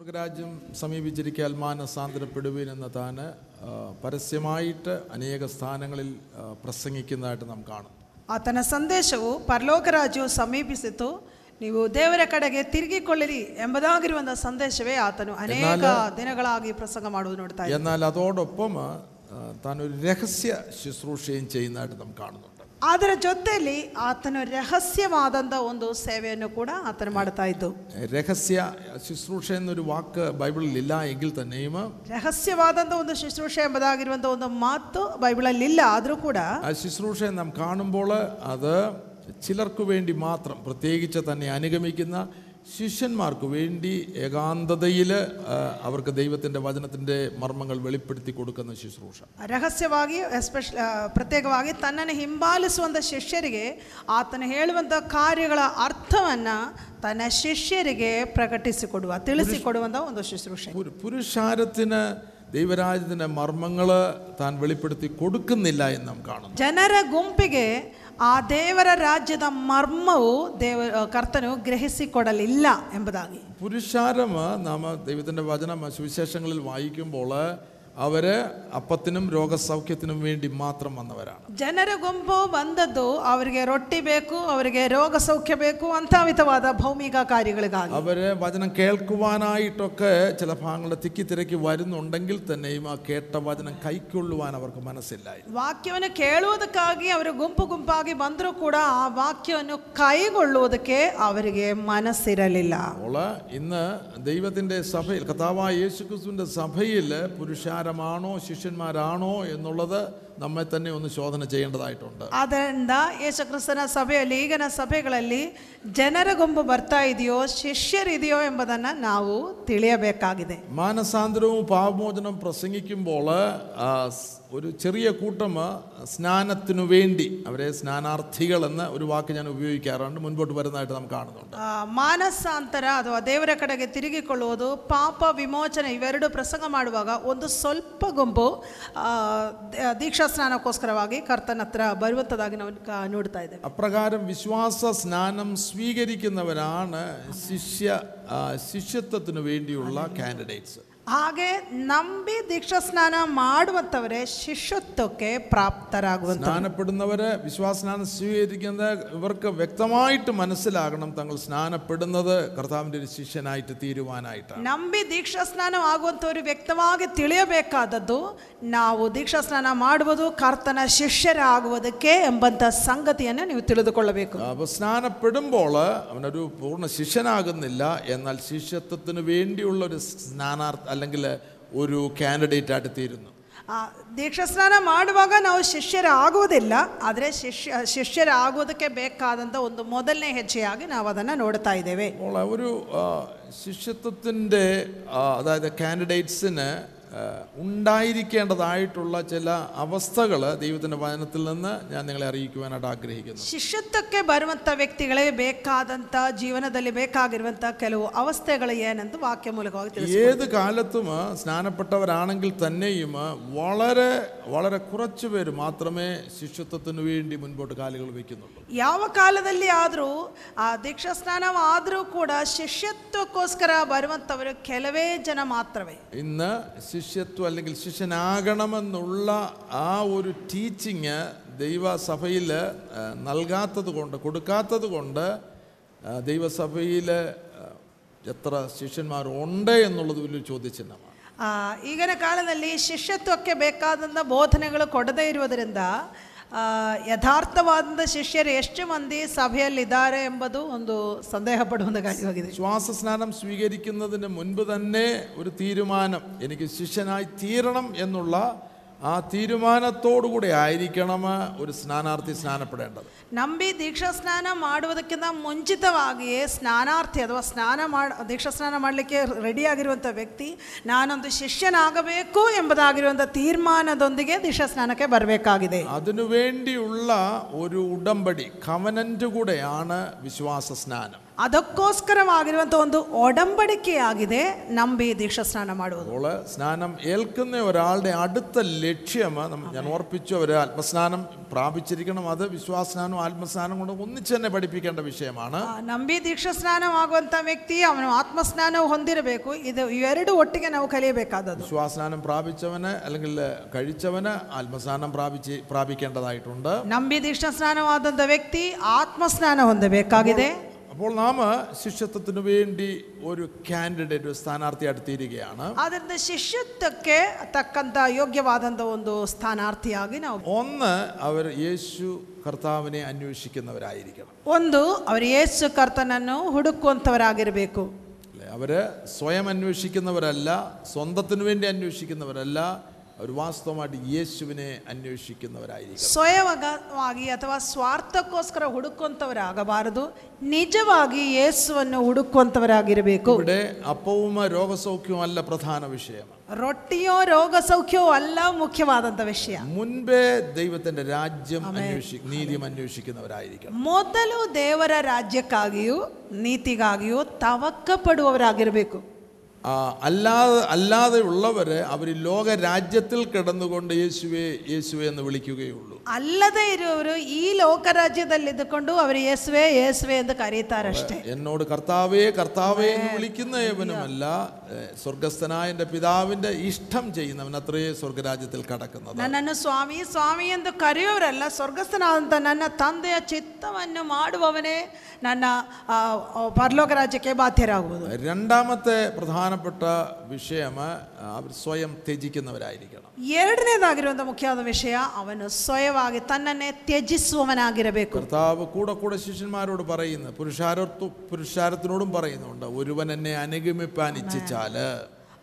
സ്വർഗരാജ്യം സമീപിച്ചിരിക്കാൻ മാനസാന്തരപ്പെടുവീൻ എന്ന താന് ആ, പരസ്യമായിട്ട് അനേക സ്ഥാനങ്ങളിൽ ആ, പ്രസംഗിക്കുന്നതായിട്ട് നാം കാണും ಆತನ ಸಂದೇಶವು ಪರಲೋಕ ರಾಜ್ಯವು ಸಮೀಪಿಸಿತು ನೀವು ದೇವರ ಕಡೆಗೆ ತಿರುಗಿಕೊಳ್ಳಿರಿ ಎಂಬುದಾಗಿರುವಂತಹ ಸಂದೇಶವೇ ಆತನು ಅನೇಕ ದಿನಗಳಾಗಿ ಪ್ರಸಂಗ ಮಾಡುವುದು ನೋಡ್ತಾ ಇದ್ದೀವಿ. എന്നാൽ അതോടൊപ്പം ആ, താൻ ഒരു രഹസ്യ ശുശ്രൂഷയും ചെയ്യുന്നതായിട്ട് നാം കാണുന്നുണ്ട് ಅದರ ಜೊತೆಯಲ್ಲಿ ಆತನು ರಹಸ್ಯವಾದಂಥ ಒಂದು ಸೇವೆಯನ್ನು ಕೂಡ ಆತನು ಮಾಡ್ತಾ ಇದ್ದು രഹസ്യ ശുശ്രൂഷ എന്നൊരു വാക്ക് ബൈബിളിൽ ഇല്ല എങ്കിൽ തന്നെയും ರಹಸ್ಯವಾದಂಥ ಒಂದು ಶುಶ್ರೂಷೆ ಎಂಬುದಾಗಿರುವಂಥ ಒಂದು ಮಾತು ಬೈಬಲಲ್ಲಿ ಇಲ್ಲ ಆದರೂ ಕೂಡ ആ ശുശ്രൂഷയെ നാം കാണുമ്പോൾ അത് ചിലർക്ക് വേണ്ടി മാത്രം പ്രത്യേകിച്ച് തന്നെ അനുഗമിക്കുന്ന ശിഷ്യന്മാർക്ക് വേണ്ടി ഏകാന്തതയിൽ അവർക്ക് ദൈവത്തിൻ്റെ വചനത്തിൻ്റെ മർമ്മങ്ങൾ വെളിപ്പെടുത്തി കൊടുക്കുന്ന ശുശ്രൂഷ ರಹಸ್ಯವಾಗಿ ಎಸ್ಪೆಷಲ್ ಪ್ರತ್ಯೇಕವಾಗಿ ತನ್ನನ್ನು ಹಿಂಬಾಲಿಸುವಂಥ ಶಿಷ್ಯರಿಗೆ ಆತನು ಹೇಳುವಂಥ ಕಾರ್ಯಗಳ ಅರ್ಥವನ್ನು ತನ್ನ ಶಿಷ್ಯರಿಗೆ ಪ್ರಕಟಿಸಿಕೊಡುವ ತಿಳಿಸಿಕೊಡುವಂಥ ಒಂದು ಶುಶ್ರೂಷೆ പുരു- പുരുഷാരത്തിന് ദൈവരാജ്യത്തിൻ്റെ മർമ്മങ്ങൾ താൻ വെളിപ്പെടുത്തി കൊടുക്കുന്നില്ല എന്ന് നാം കാണുന്നു ಜನರ ಗುಂಪಿಗೆ ಆ ದೇವರ ರಾಜ್ಯದ ಮರ್ಮವು ದೇವ ಕರ್ತನು ಗ್ರಹಿಸಿಕೊಡಲಿಲ್ಲ ಎಂಬುದಾಗಿ പുരുഷാരം നാം ദൈവത്തിൻ്റെ വചനം സുവിശേഷങ്ങളിൽ വായിക്കുമ്പോൾ അവർ അപ്പത്തിനും രോഗസൗഖ്യത്തിനും വേണ്ടി മാത്രം വന്നവരാണ് ಜನರ ಗುಂಪು ಬಂದದ್ದು ಅವರಿಗೆ ರೊಟ್ಟಿ ಬೇಕು ಅವರಿಗೆ ರೋಗ ಸೌಖ್ಯ ಬೇಕು ಅಂತ ವಿಧವಾದ ಭೌಮಿಕ ಕಾರ್ಯಗಳಿಗಾಗಿ അവര് വചനം കേൾക്കുവാനായിട്ടൊക്കെ ചില ഭാഗങ്ങളുടെ തിക്കി തിരക്കി വരുന്നുണ്ടെങ്കിൽ തന്നെയും ആ കേട്ട വചനം കൈക്കൊള്ളുവാൻ അവർക്ക് മനസ്സില്ലായി ವಾಕ್ಯವನ್ನು ಕೇಳುವುದಕ್ಕಾಗಿ ಅವರು ಗುಂಪು ಗುಂಪಾಗಿ ಬಂದರೂ ಕೂಡ ಆ ವಾಕ್ಯವನ್ನು ಕೈಗೊಳ್ಳುವುದಕ್ಕೆ ಅವರಿಗೆ ಮನಸ್ಸಿರಲಿಲ್ಲ അപ്പോൾ ഇന്ന് ദൈവത്തിൻ്റെ സഭയിൽ കഥാവായ യേശു ക്രിസ്തുവിൻ്റെ സഭയിൽ പുരുഷാരമാണോ ശിഷ്യന്മാരാണോ എന്നുള്ളത് നമ്മെ തന്നെ ഒന്ന് ശോധന ചെയ്യേണ്ടതായിട്ടുണ്ട് ಆದ್ದರಿಂದ ಯೇಸುಕ್ರಿಸ್ತನ ಸಭೆಯಲ್ಲಿ ಈಗಿನ ಸಭೆಗಳಲ್ಲಿ ಜನರ ಗುಂಪು ಬರ್ತಾ ಇದೆಯೋ ಶಿಷ್ಯರಿದೆಯೋ ಎಂಬುದನ್ನು ನಾವು ತಿಳಿಯಬೇಕಾಗಿದೆ മാനസാന്തരവും പാപമോചനവും പ്രസംഗിക്കുമ്പോൾ ആ, സ് ഒരു ചെറിയ കൂട്ടം സ്നാനത്തിനു വേണ്ടി അവരെ സ്നാനാർത്ഥികൾ എന്ന ഒരു വാക്ക് ഞാൻ ഉപയോഗിക്കാറുണ്ട് മുൻപോട്ട് വരുന്നതായിട്ട് നാം കാണുന്നുണ്ട് ಆ, ಮಾನಸಾಂತರ ಅಥವಾ ದೇವರ ಕಡೆಗೆ ತಿರುಗಿಕೊಳ್ಳುವುದು ಪಾಪ ವಿಮೋಚನೆ ಇವೆರಡು ಪ್ರಸಂಗ ಮಾಡುವಾಗ ಒಂದು ಸ್ವಲ್ಪ ಗುಂಪು ಆ, ದ- ದೀಕ್ಷಾ ಸ್ನಾನಕ್ಕೋಸ್ಕರವಾಗಿ ಕರ್ತನ ಹತ್ರ ಬರುವಂಥದ್ದಾಗಿ ನಾವು ಕ- ನೋಡ್ತಾ ಇದ್ದೇವೆ അപ്രകാരം വിശ്വാസ സ്നാനം സ്വീകരിക്കുന്നവരാണ് ശിഷ്യ ആ, ശിഷ്യത്വത്തിന് വേണ്ടിയുള്ള കാൻഡിഡേറ്റ്സ് ಹಾಗೆ ನಂಬಿ ದೀಕ್ಷಾ ಸ್ನಾನ ಮಾಡುವಂಥವರೇ ಶಿಷ್ಯತ್ವಕ್ಕೆ ಪ್ರಾಪ್ತರಾಗುವಂಥ സ്നാനപ്പെടുന്നവര് വിശ്വാസസ്നാനം സ്വീകരിക്കുന്നത് ഇവർക്ക് വ്യക്തമായിട്ട് മനസ്സിലാകണം തങ്ങൾ സ്നാനപ്പെടുന്നത് കർത്താവിൻ്റെ ഒരു ശിഷ്യനായിട്ട് തീരുവാനായിട്ടാണ് ನಂಬಿ ದೀಕ್ಷಾ ಸ್ನಾನ ಆಗುವಂಥವ್ರು ವ್ಯಕ್ತವಾಗಿ ತಿಳಿಯಬೇಕಾದದ್ದು ನಾವು ದೀಕ್ಷಾ ಸ್ನಾನ ಮಾಡುವುದು ಕರ್ತನ ಶಿಷ್ಯರಾಗುವುದಕ್ಕೆ ಎಂಬಂಥ ಸಂಗತಿಯನ್ನು ನೀವು ತಿಳಿದುಕೊಳ್ಳಬೇಕು അപ്പോൾ സ്നാനപ്പെടുമ്പോൾ അവനൊരു പൂർണ്ണ ശിഷ്യനാകുന്നില്ല എന്നാൽ ശിഷ്യത്വത്തിന് വേണ്ടിയുള്ള ഒരു സ്നാനാർത്ഥ അല്ലെങ്കിൽ ഒരു കാൻഡിഡേറ്റ് ആയിട്ട് തീരുന്നു ಆ, ದೀಕ್ಷಾ ಸ್ನಾನ ಮಾಡುವಾಗ ನಾವು ಶಿಷ್ಯರಾಗುವುದಿಲ್ಲ ಆದರೆ ಶಿಷ್ಯ ಶಿಷ್ಯರಾಗುವುದಕ್ಕೆ ಬೇಕಾದಂಥ ಒಂದು ಮೊದಲನೇ ಹೆಜ್ಜೆಯಾಗಿ ನಾವು ಅದನ್ನು ನೋಡ್ತಾ ಇದ್ದೇವೆ അപ്പോൾ ഒരു ആ, ശിഷ്യത്വത്തിൻ്റെ ആ, അതായത് കാൻഡിഡേറ്റ്സിന് ആ, ഉണ്ടായിരിക്കേണ്ടതായിട്ടുള്ള ചില അവസ്ഥകൾ ദൈവത്തിൻ്റെ വചനത്തിൽ നിന്ന് ഞാൻ നിങ്ങളെ അറിയിക്കുവാനായിട്ട് ആഗ്രഹിക്കുന്നു ಶಿಷ್ಯತ್ವಕ್ಕೆ ಬರುವಂಥ ವ್ಯಕ್ತಿಗಳೇ ಬೇಕಾದಂಥ ಜೀವನದಲ್ಲಿ ಬೇಕಾಗಿರುವಂಥ ಕೆಲವು ಅವಸ್ಥೆಗಳು ಏನೆಂದು ವಾಕ್ಯ ಮೂಲಕವಾಗಿ ತಿಳಿಸಿ ഏത് കാലത്തും സ്നാനപ്പെട്ടവരാണെങ്കിൽ തന്നെയും വളരെ വളരെ കുറച്ച് പേര് മാത്രമേ ശിഷ്യത്വത്തിന് വേണ്ടി മുൻപോട്ട് കാലുകൾ വയ്ക്കുന്നുള്ളൂ ಯಾವ ಕಾಲದಲ್ಲಿ ಆದರೂ ಆ ದೀಕ್ಷಾ ಸ್ನಾನ ಆದರೂ ಕೂಡ ಶಿಷ್ಯತ್ವಕ್ಕೋಸ್ಕರ ಬರುವಂಥವರು ಕೆಲವೇ ಜನ ಮಾತ್ರವೇ ഇന്ന് ശിഷ്യത്വം അല്ലെങ്കിൽ ശിഷ്യനാകണമെന്നുള്ള ആ ഒരു ടീച്ചിങ് ദൈവസഭയിൽ നൽകാത്തത് കൊണ്ട് കൊടുക്കാത്തത് കൊണ്ട് ആ, ദൈവസഭയിൽ ആ, എത്ര ശിഷ്യന്മാരുണ്ട് എന്നുള്ളത് വലിയൊരു ചോദ്യചിഹ്നമാണ് ಆ, ಈಗಿನ ಕಾಲದಲ್ಲಿ ಶಿಷ್ಯತ್ವಕ್ಕೆ ಬೇಕಾದಂಥ ಬೋಧನೆಗಳು ಕೊಡದೇ ಇರುವುದರಿಂದ ಆ, ಯಥಾರ್ಥವಾದಂಥ ಶಿಷ್ಯರು ಎಷ್ಟು ಮಂದಿ ಸಭೆಯಲ್ಲಿದ್ದಾರೆ ಎಂಬುದು ಒಂದು ಸಂದೇಹ ಪಡುವಂಥ ಕಾರ್ಯವಾಗಿದೆ ശ്വാസസ്നാനം സ്വീകരിക്കുന്നതിന് മുൻപ് തന്നെ ഒരു തീരുമാനം എനിക്ക് ശിഷ്യനായി തീരണം എന്നുള്ള ആ തീരുമാനത്തോടുകൂടി ആയിരിക്കണം ഒരു സ്നാനാർത്ഥി സ്നാനപ്പെടേണ്ടത് ನಂಬಿ ದೀಕ್ಷಾ ಸ್ನಾನ ಮಾಡುವುದಕ್ಕಿಂತ ಮುಂಚಿತವಾಗಿಯೇ ಸ್ನಾನಾರ್ಥಿ ಅಥವಾ ಸ್ನಾನ ಮಾಡ ದೀಕ್ಷಾ ಸ್ನಾನ ಮಾಡಲಿಕ್ಕೆ ರೆಡಿಯಾಗಿರುವಂಥ ವ್ಯಕ್ತಿ ನಾನೊಂದು ಶಿಷ್ಯನಾಗಬೇಕು ಎಂಬುದಾಗಿರುವಂಥ ತೀರ್ಮಾನದೊಂದಿಗೆ ದೀಕ್ಷಾ ಸ್ನಾನಕ್ಕೆ ಬರಬೇಕಾಗಿದೆ അതിനുവേണ്ടിയുള്ള ഒരു ഉടമ്പടി കവനൻ്റ് കൂടെയാണ് വിശ്വാസ സ്നാനം ಅದಕ್ಕೋಸ್ಕರವಾಗಿರುವಂಥ ಒಂದು ಒಡಂಬಡಿಕೆಯಾಗಿದೆ ನಂಬಿ ದೀಕ್ಷಾಸ್ನಾನ ಮಾಡುವುದು അപ്പോൾ സ്നാനം ഏൽക്കുന്ന ഒരാളുടെ അടുത്ത ലക്ഷ്യം നമ്മ- ഞാൻ ഓർപ്പിച്ചു അവർ ആത്മസ്നാനം പ്രാപിച്ചിരിക്കണം അത് വിശ്വാസസ്നാനം ആത്മസ്നാനം കൊണ്ട് ഒന്നിച്ച് തന്നെ പഠിപ്പിക്കേണ്ട വിഷയമാണ് ಆ, ನಂಬಿ ದೀಕ್ಷಾಸ್ನಾನವಾಗುವಂಥ ವ್ಯಕ್ತಿ ಅವನು ಆತ್ಮಸ್ನಾನ ಹೊಂದಿರಬೇಕು ಇದು ಇವೆರಡು ಒಟ್ಟಿಗೆ ನಾವು ಕಲಿಯಬೇಕಾದದ್ದು വിശ്വാസസ്നാനം പ്രാപിച്ചവന് അല്ലെങ്കിൽ കഴിച്ചവന് ആത്മസ്നാനം പ്രാപിച്ച് പ്രാപിക്കേണ്ടതായിട്ടുണ്ട് ನಂಬಿ ದೀಕ್ಷಾಸ್ನಾನವಾದಂಥ ವ್ಯಕ್ತಿ ಆತ್ಮಸ್ನಾನ ಹೊಂದಬೇಕಾಗಿದೆ അപ്പോൾ നാം ശിഷ്യത്വത്തിന് വേണ്ടി ഒരു കാൻഡിഡേറ്റ് ഒരു സ്ഥാനാർത്ഥിയായിട്ട് തീരുകയാണ് ಆದ್ದರಿಂದ ಶಿಷ್ಯತ್ವಕ್ಕೆ ತಕ್ಕಂಥ ಯೋಗ್ಯವಾದಂಥ ಒಂದು ಸ್ಥಾನಾರ್ಥಿಯಾಗಿ ನಾವು ഒന്ന് അവർ യേശു കർത്താവിനെ അന്വേഷിക്കുന്നവരായിരിക്കണം ಒಂದು ಅವರು ಯೇಸು ಕರ್ತನನ್ನು ಹುಡುಕುವಂಥವರಾಗಿರಬೇಕು അല്ലേ അവര് സ്വയം അന്വേഷിക്കുന്നവരല്ല സ്വന്തത്തിന് വേണ്ടി അന്വേഷിക്കുന്നവരല്ല അവർ വാസ്തവമായിട്ട് യേശുവിനെ അന്വേഷിക്കുന്നവരായിരിക്കണം ಸ್ವಯವಾಗಿ ಅಥವಾ ಸ್ವಾರ್ಥಕ್ಕೋಸ್ಕರ ಹುಡುಕುವಂಥವರಾಗಬಾರದು ನಿಜವಾಗಿ ಯೇಸುವನ್ನು ಹುಡುಕುವಂಥವರಾಗಿರಬೇಕು ഇവിടെ അപ്പവും രോഗസൗഖ്യവും അല്ല പ്രധാന വിഷയം ರೊಟ್ಟಿಯೋ ರೋಗ ಸೌಖ್ಯವೋ ಅಲ್ಲ ಮುಖ್ಯವಾದಂಥ ವಿಷಯ മുൻപേ ദൈവത്തിന്റെ രാജ്യം അന്വേഷി നീതിയും അന്വേഷിക്കുന്നവരായിരിക്കണം ಮೊದಲು ದೇವರ ರಾಜ್ಯಕ್ಕಾಗಿಯೂ ನೀತಿಗಾಗಿಯೂ ತವಕ್ಕ ಪಡುವವರಾಗಿರಬೇಕು ആ, അല്ലാതെ അല്ലാതെ ഉള്ളവര് അവർ ലോക രാജ്യത്തിൽ കിടന്നുകൊണ്ട് യേശുവെ യേശുവെ എന്ന് വിളിക്കുകയുള്ളൂ ಅಲ್ಲದೆ ಇರುವವರು ಈ ಲೋಕರಾಜ್ಯದಲ್ಲಿದ್ದುಕೊಂಡು ಅವರು ಯೇಸುವೆ ಯೇಸುವೆ ಎಂದು ಕರೀತಾರಷ್ಟೇ എന്നോട് കർത്താവേ കർത്താവേ എന്ന് വിളിക്കുന്ന ഏവനുമല്ല ഏ, സ്വർഗസ്ഥനായ എൻ്റെ പിതാവിൻ്റെ ഇഷ്ടം ചെയ്യുന്നവൻ അത്രയേ സ്വർഗരാജ്യത്തിൽ കടക്കുന്നത് ನನ್ನನ್ನು ಸ್ವಾಮಿ ಸ್ವಾಮಿ ಎಂದು ಕರೆಯುವವರಲ್ಲ ಸ್ವರ್ಗಸ್ಥನಾದಂಥ ನನ್ನ ತಂದೆಯ ಚಿತ್ತವನ್ನು ಮಾಡುವವನೇ ನನ್ನ ಆ, ಆ, ಪರಲೋಕ ರಾಜ್ಯಕ್ಕೆ ಬಾಧ್ಯರಾಗುವುದು രണ്ടാമത്തെ പ്രധാനപ്പെട്ട വിഷയം അവർ സ്വയം ത്യജിക്കുന്നവരായിരിക്കണം ಎರಡನೇದಾಗಿರುವಂಥ ಮುಖ್ಯವಾದ ವಿಷಯ ಅವನು ಸ್ವಯವಾಗಿ ತನ್ನನ್ನೇ ತ್ಯಜಿಸುವವನಾಗಿರಬೇಕು കർത്താവ് കൂടെ കൂടെ ശിഷ്യന്മാരോട് പറയുന്നു പുരുഷാരത്വ പുരുഷാരത്തിനോടും പറയുന്നുണ്ട് ഒരുവൻ എന്നെ അനുഗമിപ്പാൻ ഇച്ഛിച്ചാല്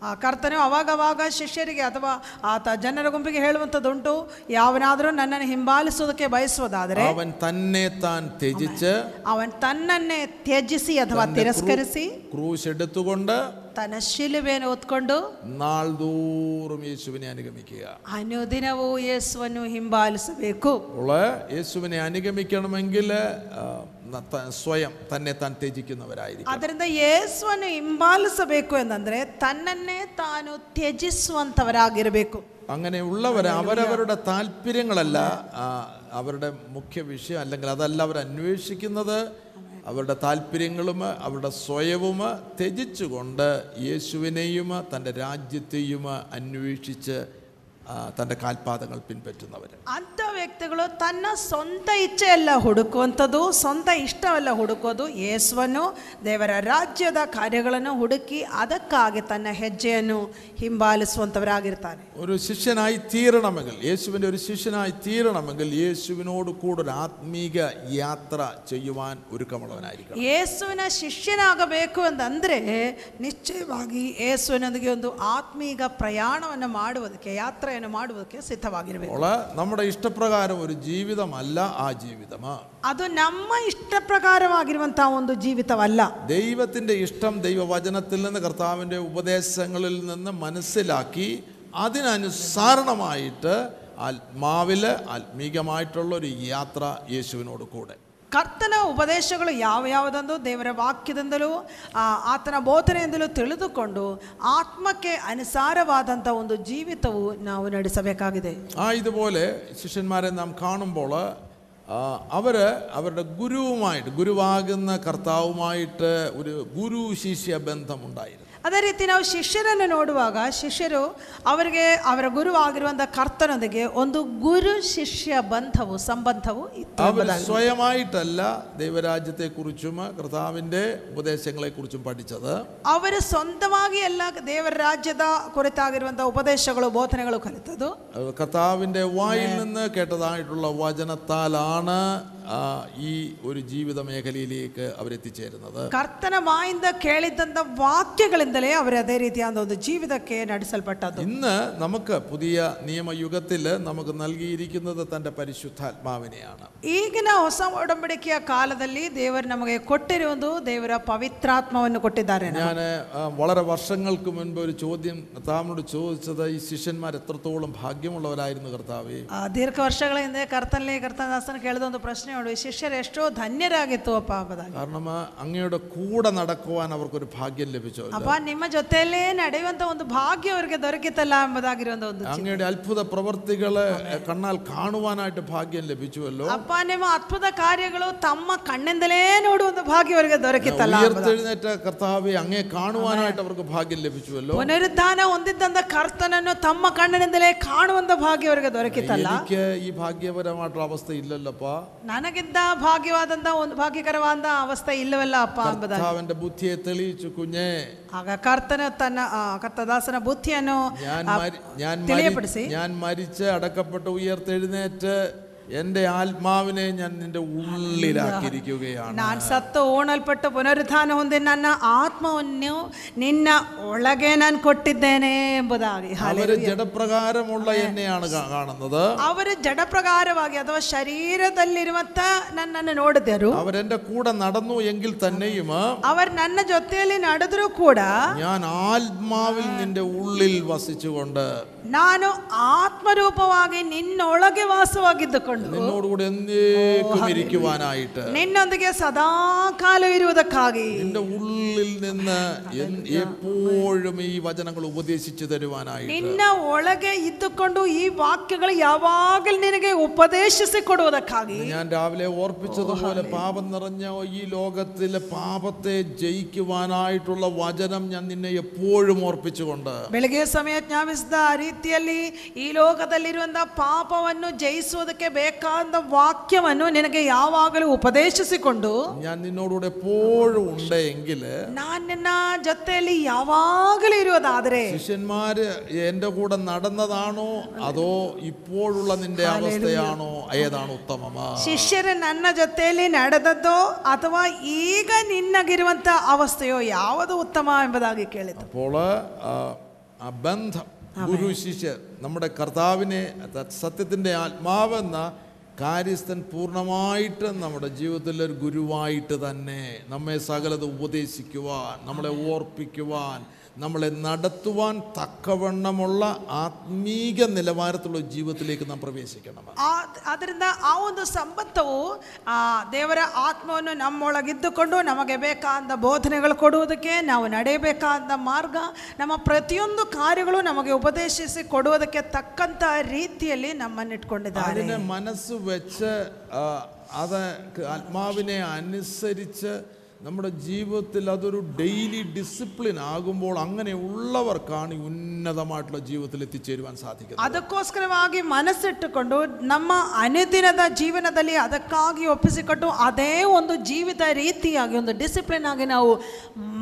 ಆ ಕರ್ತನು ಅವಾಗವಾಗ ಶಿಷ್ಯರಿಗೆ ಅಥವಾ ಆತ ಜನರ ಗುಂಪಿಗೆ ಹೇಳುವಂಥದ್ದುಂಟು ಯಾವನಾದರೂ ನನ್ನನ್ನು ಹಿಂಬಾಲಿಸೋದಕ್ಕೆ ಬಯಸುವುದಾದರೆ അവൻ തന്നെ താൻ ത്യജിച്ച് ಅವನ್ ತನ್ನನ್ನೇ ತ್ಯಜಿಸಿ ಅಥವಾ ತಿರಸ್ಕರಿಸಿ ക്രൂശ് എടുത്തുകൊണ്ട് ತನ್ನ ಶಿಲುಬೆಯನ್ನು ಹೊತ್ಕೊಂಡು നാൾ തോറും യേശുവിനെ അനുഗമിക്കുക ಅನುದಿನವೂ ಯೇಸುವನ್ನು ಹಿಂಬಾಲಿಸಬೇಕು അപ്പോൾ യേശുവിനെ അനുഗമിക്കണമെങ്കിൽ ആ, ന- ത- സ്വയം തന്നെ താൻ ത്യജിക്കുന്നവരായിരിക്കും ಅದರಿಂದ ಯೇಸುವನ್ನು ಹಿಂಬಾಲಿಸಬೇಕು ಎಂದಂದ್ರೆ ತನ್ನನ್ನೇ ತಾನು ತ್ಯಜಿಸುವಂಥವರಾಗಿರಬೇಕು അങ്ങനെയുള്ളവർ അവരവരുടെ താല്പര്യങ്ങളല്ല ആ, അവരുടെ മുഖ്യ വിഷയം അല്ലെങ്കിൽ അതല്ല അവർ അന്വേഷിക്കുന്നത് അവരുടെ താല്പര്യങ്ങളും അവരുടെ സ്വയവും ത്യജിച്ചുകൊണ്ട് യേശുവിനെയും തന്റെ രാജ്യത്തെയും അന്വേഷിച്ച് ആ, തൻ്റെ കാൽപാദങ്ങൾ പിൻപറ്റുന്നവർ ಅಂಥ ವ್ಯಕ್ತಿಗಳು ತನ್ನ ಸ್ವಂತ ಇಚ್ಛೆಯಲ್ಲ ಹುಡುಕುವಂಥದ್ದು ಸ್ವಂತ ಇಷ್ಟವಲ್ಲ ಹುಡುಕೋದು ಯೇಸುವನ್ನು ದೇವರ ರಾಜ್ಯದ ಕಾರ್ಯಗಳನ್ನು ಹುಡುಕಿ ಅದಕ್ಕಾಗಿ ತನ್ನ ಹೆಜ್ಜೆಯನ್ನು ಹಿಂಬಾಲಿಸುವಂಥವರಾಗಿರ್ತಾರೆ ഒരു ശിഷ്യനായി തീരണമെങ്കിൽ യേശുവിൻ്റെ ഒരു ശിഷ്യനായി തീരണമെങ്കിൽ യേശുവിനോട് കൂടെ ഒരു ആത്മീക യാത്ര ചെയ്യുവാൻ ഒരുക്കമുള്ളവനായിരിക്കണം ಯೇಸುವಿನ ಶಿಷ್ಯನಾಗಬೇಕು ಅಂತಂದರೆ ನಿಶ್ಚಯವಾಗಿ ಯೇಸುವಿನೊಂದಿಗೆ ಒಂದು ಆತ್ಮೀಗ ಪ್ರಯಾಣವನ್ನು ಮಾಡುವುದಕ್ಕೆ ಯಾತ್ರೆಯನ್ನು ಮಾಡುವುದಕ್ಕೆ ಸಿದ್ಧವಾಗಿರಬೇಕು അപ്പോൾ നമ്മുടെ ഇഷ്ടപ്രകാരം ഒരു ജീവിതമല്ല ആ ജീവിതം ಅದು ನಮ್ಮ ಇಷ್ಟ ಪ್ರಕಾರವಾಗಿರುವಂತಹ ಒಂದು ಜೀವಿತವಲ್ಲ ദൈവത്തിൻ്റെ ഇഷ്ടം ദൈവവചനത്തിൽ നിന്ന് കർത്താവിൻ്റെ ഉപദേശങ്ങളിൽ നിന്ന് മനസ്സിലാക്കി അതിനനുസരണമായിട്ട് ആത്മാവിൽ ആത്മീകമായിട്ടുള്ള ഒരു യാത്ര യേശുവിനോട് കൂടെ ಕರ್ತನ ಉಪದೇಶಗಳು ಯಾವ ಯಾವುದೊಂದು ದೇವರ ವಾಕ್ಯದಿಂದಲೂ ಆ, ಆತನ ಬೋಧನೆಯಿಂದಲೂ ತಿಳಿದುಕೊಂಡು ಆತ್ಮಕ್ಕೆ ಅನುಸಾರವಾದಂಥ ಒಂದು ಜೀವಿತವು ನಾವು ನಡೆಸಬೇಕಾಗಿದೆ ആ ഇതുപോലെ ശിഷ്യന്മാരെ നാം കാണുമ്പോൾ അവർ അവരുടെ ഗുരുവുമായിട്ട് ഗുരുവാകുന്ന കർത്താവുമായിട്ട് ഒരു ഗുരു ശിഷ്യ ബന്ധമുണ്ടായിരുന്നു ಅದೇ ರೀತಿ ನಾವು ಶಿಷ್ಯರನ್ನು ನೋಡುವಾಗ ಶಿಷ್ಯರು ಅವರಿಗೆ ಅವರ ಗುರುವಾಗಿರುವಂಥ ಕರ್ತನೊಂದಿಗೆ ಒಂದು ಗುರು ಶಿಷ್ಯ ಬಂಧವು ಸಂಬಂಧವು ಇತ್ತು അവർ ಎಂಬುದಾಗಿ. സ്വയമായിട്ടല്ല ദൈവരാജ്യത്തെക്കുറിച്ചും കർത്താവിൻ്റെ ഉപദേശങ്ങളെക്കുറിച്ചും പഠിച്ചത് ಅವರು ಸ್ವಂತವಾಗಿ ಎಲ್ಲ ದೇವರ ರಾಜ್ಯದ ಕುರಿತಾಗಿರುವಂಥ ಉಪದೇಶಗಳು ಬೋಧನೆಗಳು ಕಲಿತದ್ದು അത് കർത്താവിൻ്റെ വായിൽ നിന്ന് കേട്ടതായിട്ടുള്ള വചനത്താലാണ് ആ, ഈ ഒരു ജീവിത മേഖലയിലേക്ക് അവരെത്തിച്ചേരുന്നത് ಕರ್ತನ ಬಾಯಿಂದ ಕೇಳಿದ್ದಂಥ ವಾಕ್ಯಗಳಿಂದಲೇ ಅವರು ಅದೇ ರೀತಿಯಾದ ಒಂದು ಜೀವಿತಕ್ಕೆ ನಡೆಸಲ್ಪಟ್ಟದ್ದು ഇന്ന് നമുക്ക് പുതിയ നിയമയുഗത്തിൽ നമുക്ക് നൽകിയിരിക്കുന്നത് തൻ്റെ പരിശുദ്ധാത്മാവിനെയാണ് ಈಗಿನ ಹೊಸ ಒಡಂಬಡಿಕೆಯ ಕಾಲದಲ್ಲಿ ದೇವರು ನಮಗೆ ಕೊಟ್ಟಿರುವುದು ದೇವರ ಪವಿತ್ರಾತ್ಮವನ್ನು ಕೊಟ್ಟಿದ್ದಾರೆ ഞാൻ വളരെ വർഷങ്ങൾക്ക് മുൻപ് ഒരു ചോദ്യം കർത്താവിനോട് ചോദിച്ചത് ഈ ശിഷ്യന്മാർ എത്രത്തോളം ഭാഗ്യമുള്ളവരായിരുന്നു കർത്താവേ ಆ, ದೀರ್ಘ ವರ್ಷಗಳ ಹಿಂದೆ ಕರ್ತನಲ್ಲಿ ಕರ್ತನದಾಸನ ಕೇಳಿದ ಒಂದು ಪ್ರಶ್ನೆ ಯೋಚನೆ ಶಿಷ್ಯರು ಎಷ್ಟೋ ಧನ್ಯರಾಗಿತ್ತು ಅಪ್ಪ ಎಂಬುದಾಗಿ കാരണം ആ, അങ്ങയുടെ കൂടെ നടക്കുവാൻ അവർക്കൊരു ഭാഗ്യം ലഭിച്ചു ಅಪ್ಪ ನಿಮ್ಮ ಜೊತೆಯಲ್ಲೇ ನಡೆಯುವಂತ ಒಂದು ಭಾಗ್ಯ ಅವರಿಗೆ ದೊರಕಿತಲ್ಲ ಎಂಬುದಾಗಿರುವಂತ ಒಂದು ಚಿಂತೆ. അങ്ങയുടെ അത്ഭുത പ്രവർത്തികള് കണ്ണാൽ കാണുവാനായിട്ട് ഭാഗ്യം ലഭിച്ചുവല്ലോ ಅಪ್ಪ ನಿಮ್ಮ ಅದ್ಭುತ ಕಾರ್ಯಗಳು ತಮ್ಮ ಕಣ್ಣಿಂದಲೇ ನೋಡುವಂತ ಭಾಗ್ಯ ಅವರಿಗೆ ದೊರಕಿತಲ್ಲ ಎಂಬುದಾಗಿ. ഉയർത്തെഴുന്നേറ്റ കർത്താവെ അങ്ങേ കാണുവാനായിട്ട് അവർക്ക് ഭാഗ്യം ലഭിച്ചുവല്ലോ ಪುನರುತ್ಥಾನ ಹೊಂದಿದ್ದಂತ ಕರ್ತನನ್ನು ತಮ್ಮ ಕಣ್ಣಿನಿಂದಲೇ ಕಾಣುವಂತ ಭಾಗ್ಯ ಅವರಿಗೆ ದೊರಕಿತಲ್ಲ എനിക്ക് ഈ ഭാഗ്യപരമായിട്ടുള്ള അവസ്ഥ ഇല്ലല്ലപ്പാ ನನಗಿದ್ದ ಭಾಗ್ಯವಾದಂತ ಒಂದು ಭಾಗ್ಯಕರವಾದ ಅವಸ್ಥೆ ಇಲ್ಲವಲ್ಲ ಅಪ್ಪ ಎಂಬುದಾಗಿ കർത്താവിന്റെ ബുദ്ധിയെ തെളിയിച്ചു കുഞ്ഞേ ಆಗ ಕರ್ತನ ತನ್ನ ಆ, ಕರ್ತದಾಸನ ಬುದ್ಧಿಯನ್ನು ഞാൻ ಆ, മരി- ഞാൻ മരി- ತಿಳಿಯಪಡಿಸಿ ഞാൻ മരിച്ച് അടക്കപ്പെട്ട് ഉയർത്തെഴുന്നേറ്റ് എൻ്റെ ആത്മാവിനെ ഞാൻ നിന്റെ ഉള്ളിലാക്കിയിരിക്കുകയാണ് ನಾನು ಸತ್ತು ಓಣಲ್ಪಟ್ಟು ಪುನರುತ್ಥಾನ ಹೊಂದಿ ನನ್ನ ಆತ್ಮವನ್ನು ನಿನ್ನ ಒಳಗೆ ನಾನು ಕೊಟ್ಟಿದ್ದೇನೆ ಎಂಬುದಾಗಿ അവര് ജഡപ്രകാരമുള്ള എന്നെയാണ് കാ- കാണുന്നത് ಅವರು ಜಡಪ್ರಕಾರವಾಗಿ ಅಥವಾ ಶರೀರದಲ್ಲಿರುವಂತ ನನ್ನನ್ನು ನೋಡಿದರು അവരെന്റെ കൂടെ നടന്നു എങ്കിൽ തന്നെയും ಅವರು ನನ್ನ ಜೊತೆಯಲ್ಲಿ ನಡೆದರೂ ಕೂಡ ഞാൻ ആത്മാവിൽ നിന്റെ ഉള്ളിൽ വസിച്ചുകൊണ്ട് ನಾನು ಆತ್ಮರೂಪವಾಗಿ ನಿನ್ನೊಳಗೆ ವಾಸವಾಗಿದ್ದುಕೊಂಡು നിന്നോടുകൂടി എന്നേക്കും ഇരിക്കുവാനായിട്ട് ನಿನ್ನೊಂದಿಗೆ ಸದಾಕಾಲ ಇರುವುದಕ್ಕಾಗಿ നിന്റെ ഉള്ളിൽ നിന്ന് എൻ- എപ്പോഴും ഈ വചനങ്ങൾ ഉപദേശിച്ചു തരുവാനായിട്ട് ನಿನ್ನ ಒಳಗೆ ಇದ್ದುಕೊಂಡು ಈ ವಾಕ್ಯಗಳು ಯಾವಾಗಲೂ ನಿನಗೆ ಉಪದೇಶಿಸಿ ಕೊಡುವುದಕ್ಕಾಗಿ ഞാൻ രാവിലെ ഓർപ്പിച്ചതുപോലെ പാപം നിറഞ്ഞ ഈ ലോകത്തിലെ പാപത്തെ ജയിക്കുവാനായിട്ടുള്ള വചനം ഞാൻ നിന്നെ എപ്പോഴും ഓർപ്പിച്ചുകൊണ്ട് ಬೆಳಗ್ಗೆ ಸಮಯ ಜ್ಞಾಪಿಸಿದ ಆ ರೀತಿಯಲ್ಲಿ ಈ ಲೋಕದಲ್ಲಿರುವಂತಹ ಪಾಪವನ್ನು ಜಯಿಸುವುದಕ್ಕೆ ಬೇಕಾದ ವಾಕ್ಯವನ್ನು ನಿನಗೆ ಯಾವಾಗಲೂ ಉಪದೇಶಿಸಿಕೊಂಡು ഞാൻ നിന്നോടുകൂടെ എപ്പോഴും ഉണ്ട് എങ്കിൽ ನಾನು ನಿನ್ನ ಜೊತೆಯಲ್ಲಿ ಯಾವಾಗಲೂ ಇರುವುದಾದರೆ ശിഷ്യന്മാര് എൻ്റെ കൂടെ നടന്നതാണോ അതോ ഇപ്പോഴുള്ള നിന്റെ അവസ്ഥയാണോ ഏതാണ് ഉത്തമമാ ಶಿಷ್ಯರು ನನ್ನ ಜೊತೆಯಲ್ಲಿ ನಡೆದದ್ದೋ ಅಥವಾ ಈಗ ನಿನ್ನಗಿರುವಂತ ಅವಸ್ಥೆಯೋ ಯಾವುದು ಉತ್ತಮ ಎಂಬುದಾಗಿ ಕೇಳಿತು അപ്പോൾ ആ, ആ ബന്ധം ഗുരു നമ്മുടെ കർത്താവിനെ സത്യത്തിന്റെ ആത്മാവെന്ന കാര്യസ്ഥൻ പൂർണമായിട്ട് നമ്മുടെ ജീവിതത്തിലെ ഒരു ഗുരുവായിട്ട് തന്നെ നമ്മെ സകലത് ഉപദേശിക്കുവാൻ നമ്മളെ ഓർപ്പിക്കുവാൻ നമ്മളെ നടത്തുവാൻ തക്കവണ്ണമുള്ള ആത്മീക നിലവാരത്തിലുള്ള ജീവിതത്തിലേക്ക് നാം പ്രവേശിക്കണം ಆ- ಅದರಿಂದ ಆ ಒಂದು ಸಂಬಂಧವು ಆ ದೇವರ ಆತ್ಮವನ್ನು ನಮ್ಮೊಳಗಿದ್ದುಕೊಂಡು ನಮಗೆ ಬೇಕಾದ ಬೋಧನೆಗಳು ಕೊಡುವುದಕ್ಕೆ ನಾವು ನಡೆಯಬೇಕಾದ ಮಾರ್ಗ ನಮ್ಮ ಪ್ರತಿಯೊಂದು ಕಾರ್ಯಗಳು ನಮಗೆ ಉಪದೇಶಿಸಿ ಕೊಡುವುದಕ್ಕೆ ತಕ್ಕಂತ ರೀತಿಯಲ್ಲಿ ನಮ್ಮನ್ನಿಟ್ಕೊಂಡಿದ್ದಾರೆ അതിനെ മനസ്സ് വെച്ച് ആ, അത് ആത്മാവിനെ അനുസരിച്ച് നമ്മുടെ ജീവിതത്തിൽ അതൊരു ഡെയിലി ഡിസിപ്ലിൻ ആകുമ്പോൾ അങ്ങനെയുള്ളവർക്കാണ് ഈ ഉന്നതമായിട്ടുള്ള ജീവിതത്തിൽ എത്തിച്ചേരുവാൻ സാധിക്കുന്നത് ಅದಕ್ಕೋಸ್ಕರವಾಗಿ ಮನಸ್ಸಿಟ್ಟುಕೊಂಡು ನಮ್ಮ ಅನುದಿನದ ಜೀವನದಲ್ಲಿ ಅದಕ್ಕಾಗಿ ಒಪ್ಪಿಸಿಕೊಟ್ಟು ಅದೇ ಒಂದು ಜೀವಿತ ರೀತಿಯಾಗಿ ಒಂದು ಡಿಸಿಪ್ಲಿನ್ ಆಗಿ ನಾವು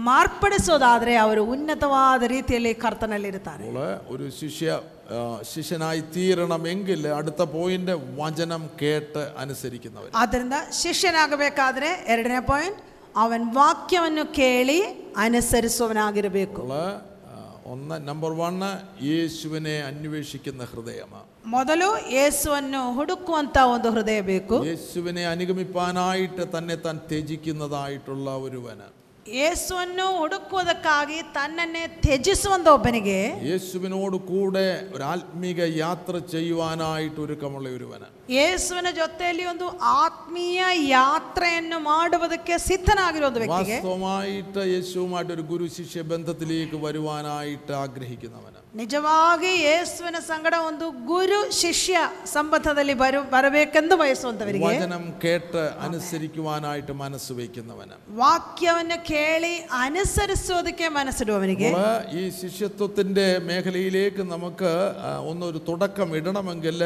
ಮಾರ್ಪಡಿಸೋದಾದರೆ ಅವರು ಉನ್ನತವಾದ ರೀತಿಯಲ್ಲಿ ಕರ್ತನಲ್ಲಿರ್ತಾರೆ അപ്പോൾ ഒരു ശിഷ്യ ആ, ശിഷ്യനായി തീരണമെങ്കിൽ അടുത്ത പോയിന്റ് വചനം കേട്ട് അനുസരിക്കുന്നവർ ಆದ್ದರಿಂದ ಶಿಷ್ಯನಾಗಬೇಕಾದ್ರೆ ಎರಡನೇ ಪಾಯಿಂಟ್ ಅವನ ವಾಕ್ಯವನ್ನು ಕೇಳಿ ಅನುಸರಿಸುವವನಾಗಿರಬೇಕು അപ്പോൾ ആ, ഒന്ന് നമ്പർ വണ്ണ് യേശുവിനെ അന്വേഷിക്കുന്ന ഹൃദയമാണ് ಮೊದಲು ಯೇಸುವನ್ನು ಹುಡುಕುವಂತ ಒಂದು ಹೃದಯ ಬೇಕು യേശുവിനെ അനുഗമിപ്പാനായിട്ട് തന്നെ താൻ ത്യജിക്കുന്നതായിട്ടുള്ള ഒരുവന് ಯೇಸುವನ್ನು ಹುಡುಕುವುದಕ್ಕಾಗಿ ತನ್ನನ್ನೇ ತ್ಯಜಿಸುವಂತ ಒಬ್ಬನಿಗೆ യേശുവിനോട് കൂടെ ഒരു ആത്മീക യാത്ര ചെയ്യുവാനായിട്ട് ഒരുക്കമുള്ള ഒരുവന് ಯೇಸುವಿನ ಜೊತೆಯಲ್ಲಿ ಒಂದು ಆತ್ಮೀಯ ಯಾತ್ರೆಯನ್ನು ಮಾಡುವುದಕ್ಕೆ ಸಿದ್ಧನಾಗಿರೋ ಒಂದು ವ್ಯಕ್ತಿಗೆ വാസ്തവമായിട്ട് യേശുവുമായിട്ട് ഒരു ഗുരു ശിഷ്യ ബന്ധത്തിലേക്ക് വരുവാനായിട്ട് ആഗ്രഹിക്കുന്നവന് ನಿಜವಾಗಿ ಯೇಸುವಿನ ಸಂಗಡ ಒಂದು ಗುರು ಶಿಷ್ಯ ಸಂಬಂಧದಲ್ಲಿ ಬರು ಬರಬೇಕೆಂದು ಬಯಸುವಂತವರಿಗೆ വചനം കേട്ട് അനുസരിക്കുവാനായിട്ട് മനസ്സ് വയ്ക്കുന്നവന് ವಾಕ್ಯವನ್ನು ಕೇಳಿ ಅನುಸರಿಸೋದಕ್ಕೆ ಮನಸ್ಸಿಡುವವನಿಗೆ അപ്പോൾ ഈ ശിഷ്യത്വത്തിൻ്റെ മേഖലയിലേക്ക് നമുക്ക് ആ, ഒന്നൊരു തുടക്കം ഇടണമെങ്കിൽ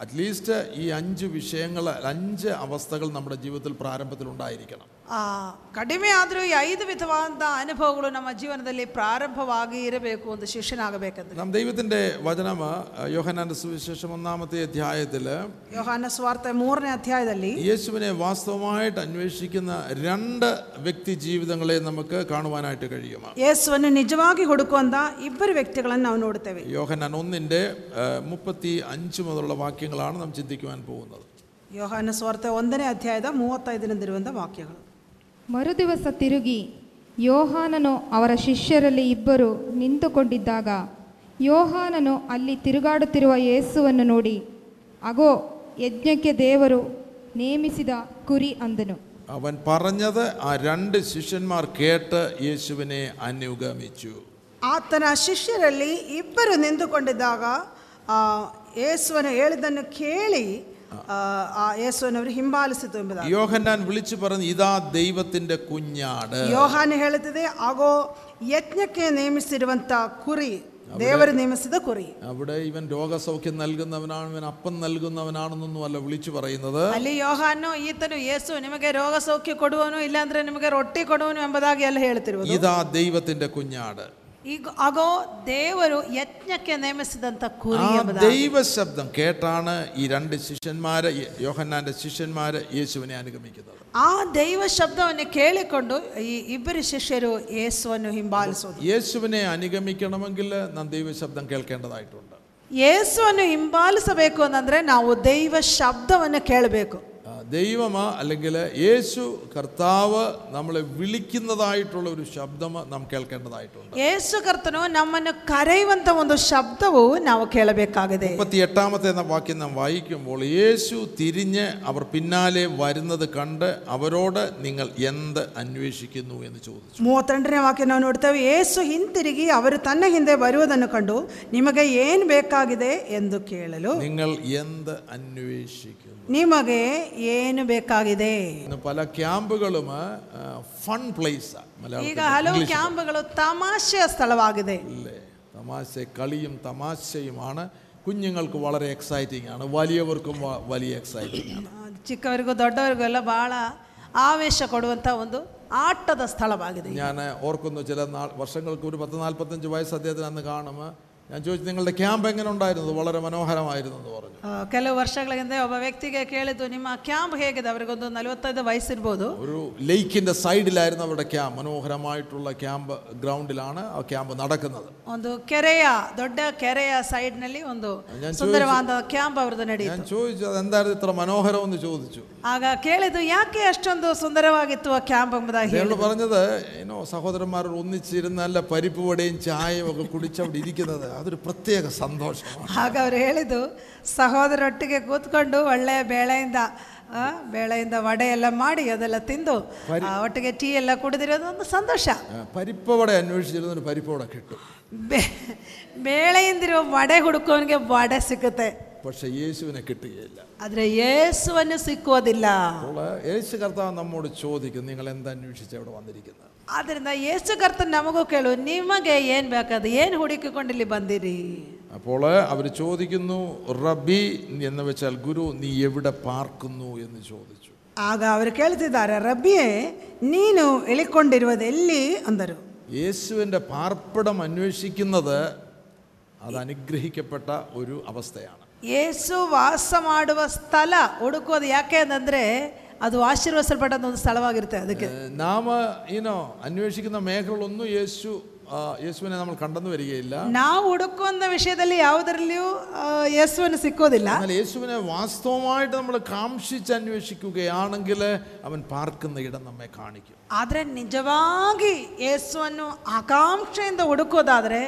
അറ്റ്ലീസ്റ്റ് ഈ അഞ്ച് വിഷയങ്ങൾ അഞ്ച് അവസ്ഥകൾ നമ്മുടെ ജീവിതത്തിൽ പ്രാരംഭത്തിൽ ഉണ്ടായിരിക്കണം ಆ, ಕಡಿಮೆ ಆದರೂ ಈ ಐದು ವಿಧವಾದ ಅನುಭವಗಳು ನಮ್ಮ ಜೀವನದಲ್ಲಿ ಪ್ರಾರಂಭವಾಗಿ ಇರಬೇಕು ಒಂದು ಶಿಷ್ಯನಾಗಬೇಕಂದ್ರೆ നാം ദൈവത്തിൻ്റെ വചനം യോഹനാന്റെ സുവിശേഷം ഒന്നാമത്തെ അധ്യായത്തിൽ ಯೋಹಾನ ಸ್ವಾರ್ಥ ಮೂರನೇ ಅಧ್ಯಾಯದಲ್ಲಿ യേശുവിനെ വാസ്തവമായിട്ട് അന്വേഷിക്കുന്ന രണ്ട് വ്യക്തി ജീവിതങ്ങളെ നമുക്ക് കാണുവാനായിട്ട് കഴിയും ಯೇಸುವನ್ನು ನಿಜವಾಗಿ ಹುಡುಕುವಂತ ಇಬ್ಬರು ವ್ಯಕ್ತಿಗಳನ್ನು ನಾವು ನೋಡುತ್ತೇವೆ യോഹനാൻ ഒന്നിൻ്റെ മുപ്പത്തി അഞ്ച് മുതലുള്ള വാക്യങ്ങളാണ് നാം ചിന്തിക്കുവാൻ പോകുന്നത് ಯೋಹಾನ ಸ್ವಾರ್ಥ ಒಂದನೇ ಅಧ್ಯಾಯದ ಮೂವತ್ತೈದರಿಂದಿರುವಂಥ ವಾಕ್ಯಗಳು ಮರುದಿವಸ ತಿರುಗಿ ಯೋಹಾನನು ಅವರ ಶಿಷ್ಯರಲ್ಲಿ ಇಬ್ಬರು ನಿಂತುಕೊಂಡಿದ್ದಾಗ ಯೋಹಾನನು ಅಲ್ಲಿ ತಿರುಗಾಡುತ್ತಿರುವ ಯೇಸುವನ್ನು ನೋಡಿ ಅಗೋ ಯಜ್ಞಕ್ಕೆ ದೇವರು ನೇಮಿಸಿದ ಕುರಿ ಅಂದನು അവൻ പറഞ്ഞത് ആ രണ്ട് ശിഷ്യന്മാർ കേട്ട് യേശുവിനെ അനുഗമിച്ചു ಆತನ ಶಿಷ್ಯರಲ್ಲಿ ಇಬ್ಬರು ನಿಂತುಕೊಂಡಿದ್ದಾಗ ಆ, ಯೇಸುವನ್ನು ಹೇಳಿದ್ದನ್ನು ಕೇಳಿ ಆ, ಆ ಯೇಸುವನವರು ಹಿಂಬಾಲಿಸಿತು ಎಂಬುದಾಗಿ യോഹന്നാൻ വിളിച്ചു പറഞ്ഞു ഇതാ ദൈവത്തിന്റെ കുഞ്ഞാട് ಯೋಹಾನ ಹೇಳುತ್ತದೆ ಆಗೋ ಯಜ್ಞಕ್ಕೆ ನೇಮಿಸಿರುವಂತ ಕುರಿ ದೇವರು ನೇಮಿಸಿದ ಕುರಿ അവിടെ ഇവൻ രോഗസൗഖ്യം നൽകുന്നവനാണ് ഇവൻ അപ്പം നൽകുന്നവനാണെന്നൊന്നും അല്ല വിളിച്ചു പറയുന്നത് ಅಲ್ಲಿ ಯೋಹಾನು ಈತನು ಯೇಸು ನಿಮಗೆ ರೋಗ ಸೌಖ್ಯ ಕೊಡುವನು ಇಲ್ಲಾಂದ್ರೆ ನಿಮಗೆ ರೊಟ್ಟಿ ಕೊಡುವನು ಎಂಬುದಾಗಿ ಎಲ್ಲ ಹೇಳ್ತಿರುವುದು ഇതാ ദൈവത്തിന്റെ കുഞ്ഞാട് ಈಗ ಆಗೋ ದೇವರು ಯಜ್ಞಕ್ಕೆ ನೇಮಿಸಿದಂತ ಕುರಿ ആ ಎಂಬುದಾಗಿ ദൈവശബ്ദം കേട്ടാണ് ഈ രണ്ട് ശിഷ്യന്മാര് യോഹന്നാന്റെ ശിഷ്യന്മാര് യേശുവിനെ അനുഗമിക്കുന്നത് ಆ ದೈವ ಶಬ್ದವನ್ನು ಕೇಳಿಕೊಂಡು ಈ ಇಬ್ಬರು ಶಿಷ್ಯರು ಯೇಸುವನ್ನು ಹಿಂಬಾಲಿಸುವುದು യേശുവിനെ അനുഗമിക്കണമെങ്കിൽ നാം ദൈവശബ്ദം കേൾക്കേണ്ടതായിട്ടുണ്ട് ಯೇಸುವನ್ನು ಹಿಂಬಾಲಿಸಬೇಕು ಅಂತಂದ್ರೆ ನಾವು ದೈವ ಶಬ್ದವನ್ನು ಕೇಳಬೇಕು ആ, ദൈവമ അല്ലെങ്കിൽ യേശു കർത്താവ് നമ്മളെ വിളിക്കുന്നതായിട്ടുള്ള ഒരു ശബ്ദം നാം കേൾക്കേണ്ടതായിട്ടുണ്ട് ಯೇಸು ಕರ್ತನು ನಮ್ಮನ್ನು ಕರೆಯುವಂತ ಒಂದು ಶಬ್ದವು ನಾವು ಕೇಳಬೇಕಾಗಿದೆ മുപ്പത്തി എട്ടാമത്തെ വാക്യം നാം വായിക്കുമ്പോൾ യേശു തിരിഞ്ഞ് അവർ പിന്നാലെ വരുന്നത് കണ്ട് അവരോട് നിങ്ങൾ എന്ത് അന്വേഷിക്കുന്നു എന്ന് ചോദിച്ചു ಮೂವತ್ತೆಂಟನೇ ವಾಕ್ಯ ನಾವು ನೋಡ್ತೇವೆ ಏಸು ಹಿಂತಿರುಗಿ ಅವರು ತನ್ನ ಹಿಂದೆ ಬರುವುದನ್ನು ಕಂಡು ನಿಮಗೆ ಏನು ಬೇಕಾಗಿದೆ ಎಂದು ಕೇಳಲು നിങ്ങൾ എന്ത് അന്വേഷിക്കുന്നു ನಿಮಗೆ ಏನು ಬೇಕಾಗಿದೆ ഇന്ന് പല ക്യാമ്പുകളും ഫൺ പ്ലേസ് ಈಗ ಹಲವು ಕ್ಯಾಂಪ್ಗಳು ತಮಾಷೆಯ ಸ್ಥಳವಾಗಿದೆ അല്ലേ തമാശ കളിയും തമാശയുമാണ് കുഞ്ഞുങ്ങൾക്ക് വളരെ എക്സൈറ്റിംഗ് ആണ് വലിയവർക്കും വ- വലിയ എക്സൈറ്റിംഗ് ആണ് ಚಿಕ್ಕವರಿಗೂ ದೊಡ್ಡವರಿಗೂ ಎಲ್ಲ ಬಹಳ ಆವೇಶ ಕೊಡುವಂಥ ಒಂದು ಆಟದ ಸ್ಥಳವಾಗಿದೆ ഞാൻ ഓർക്കുന്നു ചില നാൾ വർഷങ്ങൾക്ക് ഒരു പത്ത് നാൽപ്പത്തഞ്ച് വയസ്സ് അദ്ദേഹത്തിന് അന്ന് കാണുമ്പോൾ ഞാൻ ചോദിച്ചു നിങ്ങളുടെ ക്യാമ്പ് എങ്ങനെ ഉണ്ടായിരുന്നു വളരെ മനോഹരമായിരുന്നു എന്ന് പറഞ്ഞു ಆ, ಕೆಲವು ವರ್ಷಗಳ ಹಿಂದೆ ಒಬ್ಬ ವ್ಯಕ್ತಿಗೆ ಕೇಳಿದ್ದು ನಿಮ್ಮ ಕ್ಯಾಂಪ್ ಹೇಗಿದೆ ಅವರಿಗೊಂದು ನಲವತ್ತೈದು ವಯಸ್ಸಿರ್ಬೋದು ഒരു ലേക്കിൻ്റെ സൈഡിലായിരുന്നു അവരുടെ ക്യാമ്പ് മനോഹരമായിട്ടുള്ള ക്യാമ്പ് ഗ്രൗണ്ടിലാണ് ആ ക്യാമ്പ് നടക്കുന്നത് ಒಂದು ಕೆರೆಯ ದೊಡ್ಡ ಕೆರೆಯ ಸೈಡ್ನಲ್ಲಿ ಒಂದು ഞാൻ ಸುಂದರವಾದ ಕ್ಯಾಂಪ್ ಅವ್ರದ್ದು ഞാൻ ನಡೆಯಿತು ചോദിച്ചു അതെന്തായിരുന്നു ഇത്ര മനോഹരം എന്ന് ചോദിച്ചു ಆಗ ಕೇಳಿದ್ದು ಯಾಕೆ ಅಷ್ಟೊಂದು ಸುಂದರವಾಗಿತ್ತು ಆ ಕ್ಯಾಂಪ್ ಎಂಬುದಾಗಿ ಹೇಳಿ അയാൾ പറഞ്ഞത് ಏನೋ സഹോദരന്മാരോട് ഒന്നിച്ചിരുന്ന് നല്ല പരിപ്പ് വടയും ചായയും ഒക്കെ കുടിച്ച് അവിടെ ഇരിക്കുന്നത് അതൊരു പ്രത്യേക സന്തോഷമാണ് ಆಗ ಅವ್ರು ಹೇಳಿದ್ದು ಸಹೋದರೊಟ್ಟಿಗೆ ಕೂತ್ಕೊಂಡು ಒಳ್ಳೆಯ ಬೇಳೆಯಿಂದ ಆ, ಬೇಳೆಯಿಂದ ವಡೆ ಎಲ್ಲ ಮಾಡಿ ಅದೆಲ್ಲ ತಿಂದು ಆ, ಒಟ್ಟಿಗೆ ಟೀ ಎಲ್ಲ ಕುಡಿದಿರೋದು ಒಂದು ಸಂತೋಷ ആ, പരിപ്പ് വട അന്വേഷിച്ചിരുന്നൊരു പരിപ്പ് വട കിട്ടും ಬೇ ಬೇಳೆಯಿಂದಿರೋ ವಡೆ ಹುಡುಕೋನಿಗೆ ವಡೆ ಸಿಕ್ಕುತ್ತೆ പക്ഷെ യേശുവിനെ കിട്ടുകയില്ല ಆದರೆ ಯೇಸುವನ್ನು ಸಿಕ್ಕುವುದಿಲ್ಲ അപ്പോൾ യേശു കർത്താവ് നമ്മോട് ചോദിക്കും നിങ്ങൾ എന്താ അന്വേഷിച്ച് അവിടെ വന്നിരിക്കുന്നത് ಆದ್ದರಿಂದ ಯೇಸು ಕರ್ತನ್ ನಮಗೂ ಕೇಳು ನಿಮಗೆ ಏನು ಬೇಕಾದ ಏನು ಹುಡುಕಿಕೊಂಡು ಇಲ್ಲಿ ಬಂದಿರಿ അപ്പോൾ അവർ ചോദിക്കുന്നു റബി എന്ന് വെച്ചാൽ ഗുരു നീ എവിടെ പാർക്കുന്നു എന്ന് ചോദിച്ചു ಆಗ ಅವರು ಕೇಳ್ತಿದ್ದಾರೆ ರಬ್ಬಿಯೇ ನೀನು ಇಳಿಕೊಂಡಿರುವುದು ಎಲ್ಲಿ ಅಂದರು യേശുവിൻ്റെ പാർപ്പിടം അന്വേഷിക്കുന്നത് അത് അനുഗ്രഹിക്കപ്പെട്ട ഒരു അവസ്ഥയാണ് ಯೇಸು ವಾಸ ಮಾಡುವ ಸ್ಥಳ ಹುಡುಕೋದು ಯಾಕೆ ಅಂತಂದ್ರೆ ಅದು ಆಶೀರ್ವದಿಸಲ್ಪಟ್ಟಂತ ಒಂದು ಸ್ಥಳವಾಗಿರುತ್ತೆ ಅದಕ್ಕೆ ഏഹ് നാം ഈനോ അന്വേഷിക്കുന്ന മേഖലകളൊന്നും യേശു ആ, യേശുവിനെ നമ്മൾ കണ്ടെന്ന് വരികയില്ല ನಾವು ಹುಡುಕುವಂಥ ವಿಷಯದಲ್ಲಿ ಯಾವುದರಲ್ಲಿಯೂ ಆ, ಯೇಸುವನ್ನು ಸಿಕ್ಕೋದಿಲ್ಲ എന്നാൽ യേശുവിനെ വാസ്തവമായിട്ട് നമ്മൾ കാംക്ഷിച്ച് അന്വേഷിക്കുകയാണെങ്കിൽ അവൻ പാർക്കുന്ന ഇടം നമ്മെ കാണിക്കും ಆದರೆ ನಿಜವಾಗಿ ಯೇಸುವನ್ನು ಆಕಾಂಕ್ಷೆಯಿಂದ ಹುಡುಕೋದಾದ್ರೆ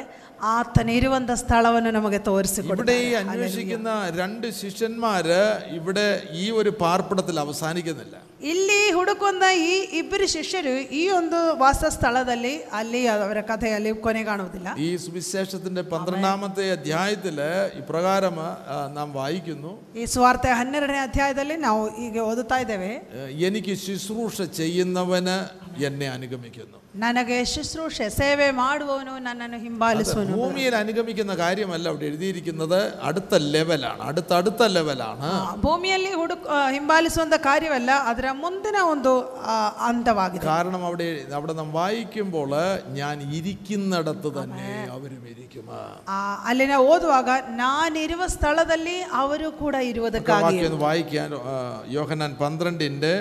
ಆತನ ಇರುವಂಥ ಸ್ಥಳವನ್ನು ನಮಗೆ ഇവിടെ ತೋರಿಸಿಕೊಡ್ತಾರೆ ഈ അന്വേഷിക്കുന്ന രണ്ട് ശിഷ്യന്മാര് ഇവിടെ ഈ ഒരു പാർപ്പിടത്തിൽ അവസാനിക്കുന്നില്ല ಇಲ್ಲಿ ಹುಡುಕುವಂಥ ಈ ಇಬ್ಬರು ಶಿಷ್ಯರು ಈ ಒಂದು ವಾಸ ಸ್ಥಳದಲ್ಲಿ ಅಲ್ಲಿ ಅವರ ಕಥೆಯಲ್ಲಿ ಕೊನೆ ಕಾಣುವುದಿಲ್ಲ ഈ സുവിശേഷത്തിന്റെ പന്ത്രണ്ടാമത്തെ അധ്യായത്തില് ഇപ്രകാരം ആ, നാം വായിക്കുന്നു ಈ ಸ್ವಾರ್ಥ ಹನ್ನೆರಡನೇ ಅಧ್ಯಾಯದಲ್ಲಿ ನಾವು ಈಗ ಓದುತ್ತಾ ಇದ್ದೇವೆ ഏഹ് എനിക്ക് ശുശ്രൂഷ ചെയ്യുന്നവന് എന്നെ അനുഗമിക്കുന്നു ನನಗೆ ಶುಶ್ರೂಷೆ ಸೇವೆ ಮಾಡುವವನು ನನ್ನನ್ನು ಹಿಂಬಾಲಿಸುವನು ഭൂമിയിൽ അനുഗമിക്കുന്ന കാര്യമല്ല അവിടെ എഴുതിയിരിക്കുന്നത് അടുത്ത ലെവലാണ് അടുത്ത അടുത്ത ലെവലാണ് ಆ, ಭೂಮಿಯಲ್ಲಿ ಹುಡುಕ್ ಆ, ಹಿಂಬಾಲಿಸುವಂತ ಕಾರ್ಯವಲ್ಲ ಅದರ ಮುಂದಿನ ಒಂದು ಆ, ಹಂತವಾಗಿದೆ കാരണം അവിടെ അവിടെ നാം വായിക്കുമ്പോൾ ഞാൻ ഇരിക്കുന്നിടത്ത് തന്നെ അവരും ഇരിക്കും ಆ, ಅಲ್ಲಿನ ಓದುವಾಗ ನಾನಿರುವ ಸ್ಥಳದಲ್ಲಿ ಅವರು ಕೂಡ ಇರುವುದಕ್ಕಾಗಿ വാക്യം ഒന്ന് വായിക്കാൻ ആ, യോഹന്നാൻ പന്ത്രണ്ടിൻ്റെ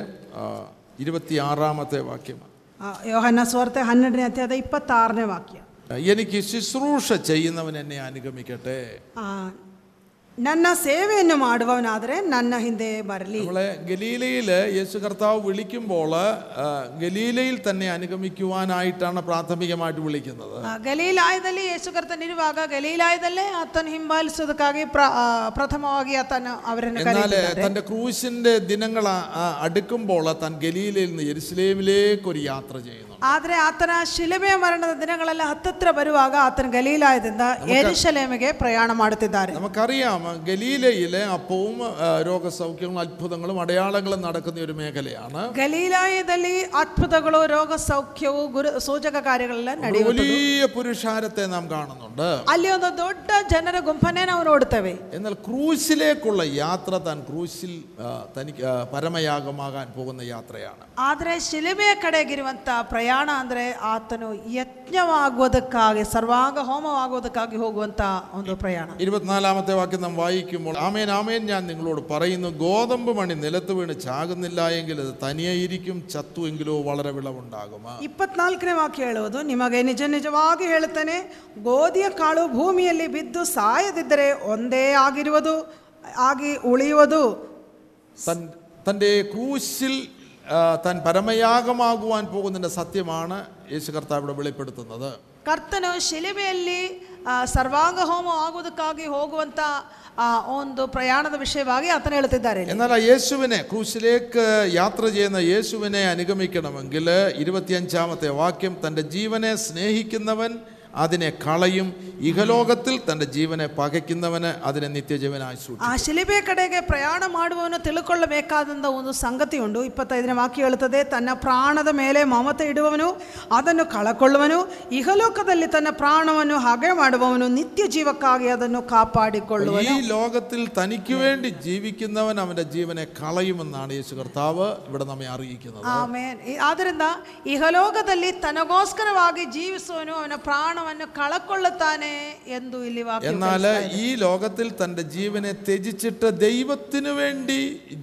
ഇരുപത്തിയാറാമത്തെ വാക്യം എനിക്ക് ശുശ്രൂഷ ചെയ്യുന്നവൻ എന്നെ അനുഗമിക്കട്ടെ. ನನ್ನ ಸೇವೆಯನ್ನು ಮಾಡುವವನಾದರೆ ನನ್ನ ಹಿಂದೆ ಬರಲಿ നമ്മളെ ഗലീലയിൽ യേശു കർത്താവ് വിളിക്കുമ്പോൾ ആ, ഗലീലയിൽ തന്നെ അനുഗമിക്കുവാനായിട്ടാണ് പ്രാഥമികമായിട്ട് വിളിക്കുന്നത് ಆ, ಗಲೀಲಾಯದಲ್ಲಿ ಯೇಸು ಕರ್ತನಿರುವಾಗ ಗಲೀಲಾಯದಲ್ಲೇ ಆತನ ಹಿಂಬಾಲಿಸೋದಕ್ಕಾಗಿ ಪ್ರ- ಆ, ಪ್ರಥಮವಾಗಿ ಆತನ ಅವರನ್ನು എന്നാൽ ಕರೆಯುತ್ತಿದ್ದಾರೆ തൻ്റെ ക്രൂശിന്റെ ദിനങ്ങൾ ആ- ആ അടുക്കുമ്പോൾ താൻ ഗലീലയിൽ നിന്ന് യെരുസലേമിലേക്ക് ഒരു യാത്ര ചെയ്യുന്നു ಆದರೆ ಆತನ ಶಿಲುಬೆ ಮರಣದ ದಿನಗಳೆಲ್ಲ ಹತ್ತತ್ರ ಬರುವಾಗ ಆತನ ಗಲೀಲಾಯದಿಂದ ಎರುಶಲೇಮಿಗೆ ಪ್ರಯಾಣ ಮಾಡುತ್ತಿದ್ದಾರೆ നമുക്കറിയാം ഗലീലയിലെ അപ്പവും ആ, രോഗസൗഖ്യങ്ങളും അത്ഭുതങ്ങളും അടയാളങ്ങളും നടക്കുന്ന ഒരു മേഖലയാണ് ಗಲೀಲಾಯದಲ್ಲಿ ಅದ್ಭುತಗಳು ರೋಗ ಸೌಖ್ಯವು ಗುರು ಸೂಚಕ ಕಾರ್ಯಗಳೆಲ್ಲ ഒരു ನಡೆಯುವುದು വലിയ പുരുഷാരത്തെ നാം കാണുന്നുണ്ട് ಅಲ್ಲಿ ಒಂದು ದೊಡ್ಡ ಜನರ ಗುಂಪನ್ನೇ ನಾವು ನೋಡ್ತೇವೆ എന്നാൽ ക്രൂശിലേക്കുള്ള യാത്ര താൻ ക്രൂശിൽ ആ, തനിക്ക് ആ, പരമയാഗമാകാൻ പോകുന്ന യാത്രയാണ് ಆದರೆ ಶಿಲುಬೆಯ ಕಡೆಗಿರುವಂಥ ಪ್ರಯಾಣ ಅಂದರೆ ಆತನು ಯಜ್ಞವಾಗುವುದಕ್ಕಾಗಿ ಸರ್ವಾಂಗ ಹೋಮವಾಗುವುದಕ್ಕಾಗಿ ಹೋಗುವಂಥ ಒಂದು ಪ್ರಯಾಣ ഇരുപത്തിനാലാമത്തെ വാക്യം നാം വായിക്കുമ്പോൾ ആമേൻ ആമേൻ ഞാൻ നിങ്ങളോട് പറയുന്നു ഗോതമ്പ് മണി നിലത്ത് വീണ് ചാകുന്നില്ല എങ്കിൽ അത് തനിയെ ഇരിക്കും ചത്തു എങ്കിലോ വളരെ വിളവുണ്ടാകും ಇಪ್ಪತ್ನಾಲ್ಕನೇ ವಾಕ್ಯ ಹೇಳುವುದು ನಿಮಗೆ ನಿಜ ನಿಜವಾಗಿ ಹೇಳುತ್ತೇನೆ ಗೋಧಿಯ ಕಾಳು ಭೂಮಿಯಲ್ಲಿ ಬಿದ್ದು ಸಾಯದಿದ್ದರೆ ಒಂದೇ ಆಗಿರುವುದು ಆಗಿ ಉಳಿಯುವುದು തൻ തൻ്റെ ക്രൂശിൽ ആ, താൻ പരമയാഗമാകുവാൻ പോകുന്നതിൻ്റെ സത്യമാണ് യേശു കർത്താവ് ഇവിടെ വെളിപ്പെടുത്തുന്നത് ಕರ್ತನು ಶಿಲುಬೆಯಲ್ಲಿ ಆ, ಸರ್ವಾಂಗ ಹೋಮ ಆಗುವುದಕ್ಕಾಗಿ ಹೋಗುವಂಥ ಆ ಒಂದು ಪ್ರಯಾಣದ ವಿಷಯವಾಗಿ ಆತನು ಹೇಳುತ್ತಿದ್ದಾರೆ ಇಲ್ಲಿ. എന്നാൽ ആ യേശുവിനെ ക്രൂശിലേക്ക് യാത്ര ചെയ്യുന്ന യേശുവിനെ അനുഗമിക്കണമെങ്കിൽ ഇരുപത്തിയഞ്ചാമത്തെ വാക്യം തൻ്റെ ജീവനെ സ്നേഹിക്കുന്നവൻ അതിനെ കളയും ഇഹലോകത്തിൽ തൻ്റെ ജീവനെ പകയ്ക്കുന്നവന് അതിനെ നിത്യജീവനായി സൂക്ഷിക്കും ಆ ಶಿಲುಬೆ ಕಡೆಗೆ ಪ್ರಯಾಣ ಮಾಡುವವನು ತಿಳ್ಕೊಳ್ಳಬೇಕಾದಂಥ ಒಂದು ಸಂಗತಿ ಉಂಟು ಇಪ್ಪತ್ತೈದನೇ ವಾಕ್ಯ ಹೇಳುತ್ತದೆ ತನ್ನ ಪ್ರಾಣದ ಮೇಲೆ ಮಮತೆ ಇಡುವವನು ಅದನ್ನು ಕಳಕೊಳ್ಳುವನು ಇಹಲೋಕದಲ್ಲಿ ತನ್ನ ಪ್ರಾಣವನ್ನು ಹಾಗೆ ಮಾಡುವವನು ನಿತ್ಯ ಜೀವಕ್ಕಾಗಿ ಅದನ್ನು ಕಾಪಾಡಿಕೊಳ್ಳುವನು ഈ ലോകത്തിൽ തനിക്ക് വേണ്ടി ജീവിക്കുന്നവൻ അവൻ്റെ ജീവനെ കളയുമെന്നാണ് യേശു കർത്താവ് ഇവിടെ നമ്മെ അറിയിക്കുന്നത് ಆಮೇನ್ ಈ- ಆದ್ದರಿಂದ ಇಹಲೋಕದಲ್ಲಿ ತನಗೋಸ್ಕರವಾಗಿ ಜೀವಿಸುವನು ಅವನ ಪ್ರಾಣವನ್ನು ಕಳಕೊಳ್ಳುತ್ತಾನೆ ಎಂದು ಇಲ್ಲಿ ವಾಕ್ಯ എന്നാൽ ഈ ലോകത്തിൽ തൻ്റെ ജീവനെ ത്യജിച്ചിട്ട് ദൈവത്തിന് വേണ്ടി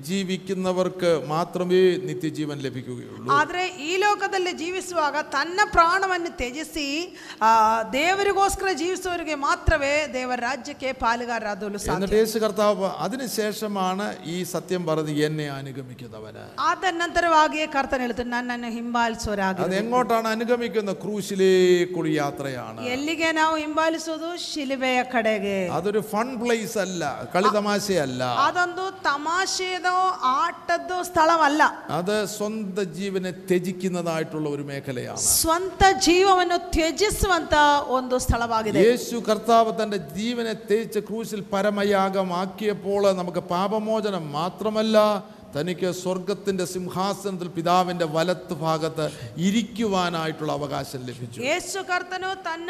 ജീവിക്കുന്നവർക്ക് മാത്രമേ നിത്യജീവൻ ലഭിക്കുകയുള്ളൂ ಆದರೆ ಈ ಲೋಕದಲ್ಲಿ ಜೀವಿಸುವಾಗ ತನ್ನ ಪ್ರಾಣವನ್ನು ತ್ಯಜಿಸಿ ಆ, ದೇವರಿಗೋಸ್ಕರ ಜೀವಿಸುವವರಿಗೆ ಮಾತ್ರವೇ ದೇವರ ರಾಜ್ಯಕ್ಕೆ ಪಾಲುಗಾರರಾದಲು ಸಾಧ್ಯ എന്നിട്ട് യേശു കർത്താവ് അതിനുശേഷമാണ് ഈ സത്യം പറഞ്ഞ് എന്നെ അനുഗമിക്കുന്നവന് ಆದ ನಂತರವಾಗಿಯೇ ಕರ್ತನ ಹೇಳ್ತಾನೆ ನನ್ನನ್ನು ಹಿಂಬಾಲಿಸುವರಾಗಿ അത് എങ്ങോട്ടാണ് അനുഗമിക്കുന്ന ക്രൂശിലേക്കുള്ള യാത്രയാണ് ಎಲ್ಲಿಗೆ ನಾವು ಹಿಂಬಾಲಿಸುವುದು ಶಿಲುಬೆಯ ಕಡೆಗೆ അതൊരു ഫൺ പ്ലേസ് അല്ല കളിതമാശയല്ല ಅದೊಂದು ತಮಾಷೆಯದೋ ಆಟದ್ದು ಸ್ಥಳವಲ್ಲ അത് സ്വന്തം ജീവനെ ത്യജിക്കുന്നതായിട്ടുള്ള ഒരു മേഖലയാണ് ಸ್ವಂತ ಜೀವವನ್ನು ತ್ಯಜಿಸುವಂತ ಒಂದು ಸ್ಥಳವಾಗಿದೆ യേശു കർത്താവ് തൻ്റെ ജീവനെ തേച്ച് ക്രൂശിൽ പരമയാഗമാക്കിയപ്പോൾ നമുക്ക് പാപമോചനം മാത്രമല്ല തനിക്ക് സ്വർഗത്തിൻ്റെ സിംഹാസനത്തിൽ പിതാവിൻ്റെ വലത്ത് ഭാഗത്ത് ഇരിക്കുവാനായിട്ടുള്ള അവകാശം ലഭിച്ചു ಯೇಸು ಕರ್ತನು ತನ್ನ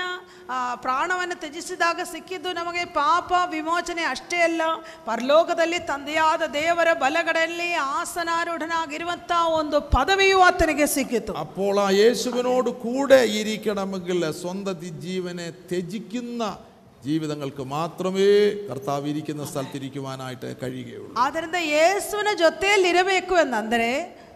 ಆ, ಪ್ರಾಣವನ್ನು ತ್ಯಜಿಸಿದಾಗ ಸಿಕ್ಕಿದ್ದು ನಮಗೆ ಪಾಪ ವಿಮೋಚನೆ ಅಷ್ಟೇ ಅಲ್ಲ ಪರಲೋಕದಲ್ಲಿ ತಂದೆಯಾದ ದೇವರ ಬಲಗಡೆಯಲ್ಲಿ ಆಸನಾರೂಢನಾಗಿರುವಂಥ ಒಂದು ಪದವಿಯು ಆತನಿಗೆ ಸಿಕ್ಕಿತು അപ്പോൾ ആ യേശുവിനോട് കൂടെ ഇരിക്കണമെങ്കിൽ സ്വന്തം ദി- ജീവനെ ത്യജിക്കുന്ന ജീവിതങ്ങൾക്ക് മാത്രമേ കർത്താവ് ഇരിക്കുന്ന സ്ഥലത്തിരിക്കുവാനായിട്ട് കഴിയുകയുള്ളൂ ಆದ್ದರಿಂದ ಯೇಸುವಿನ ಜೊತೆಯಲ್ಲಿರಬೇಕು ಎಂದರೆ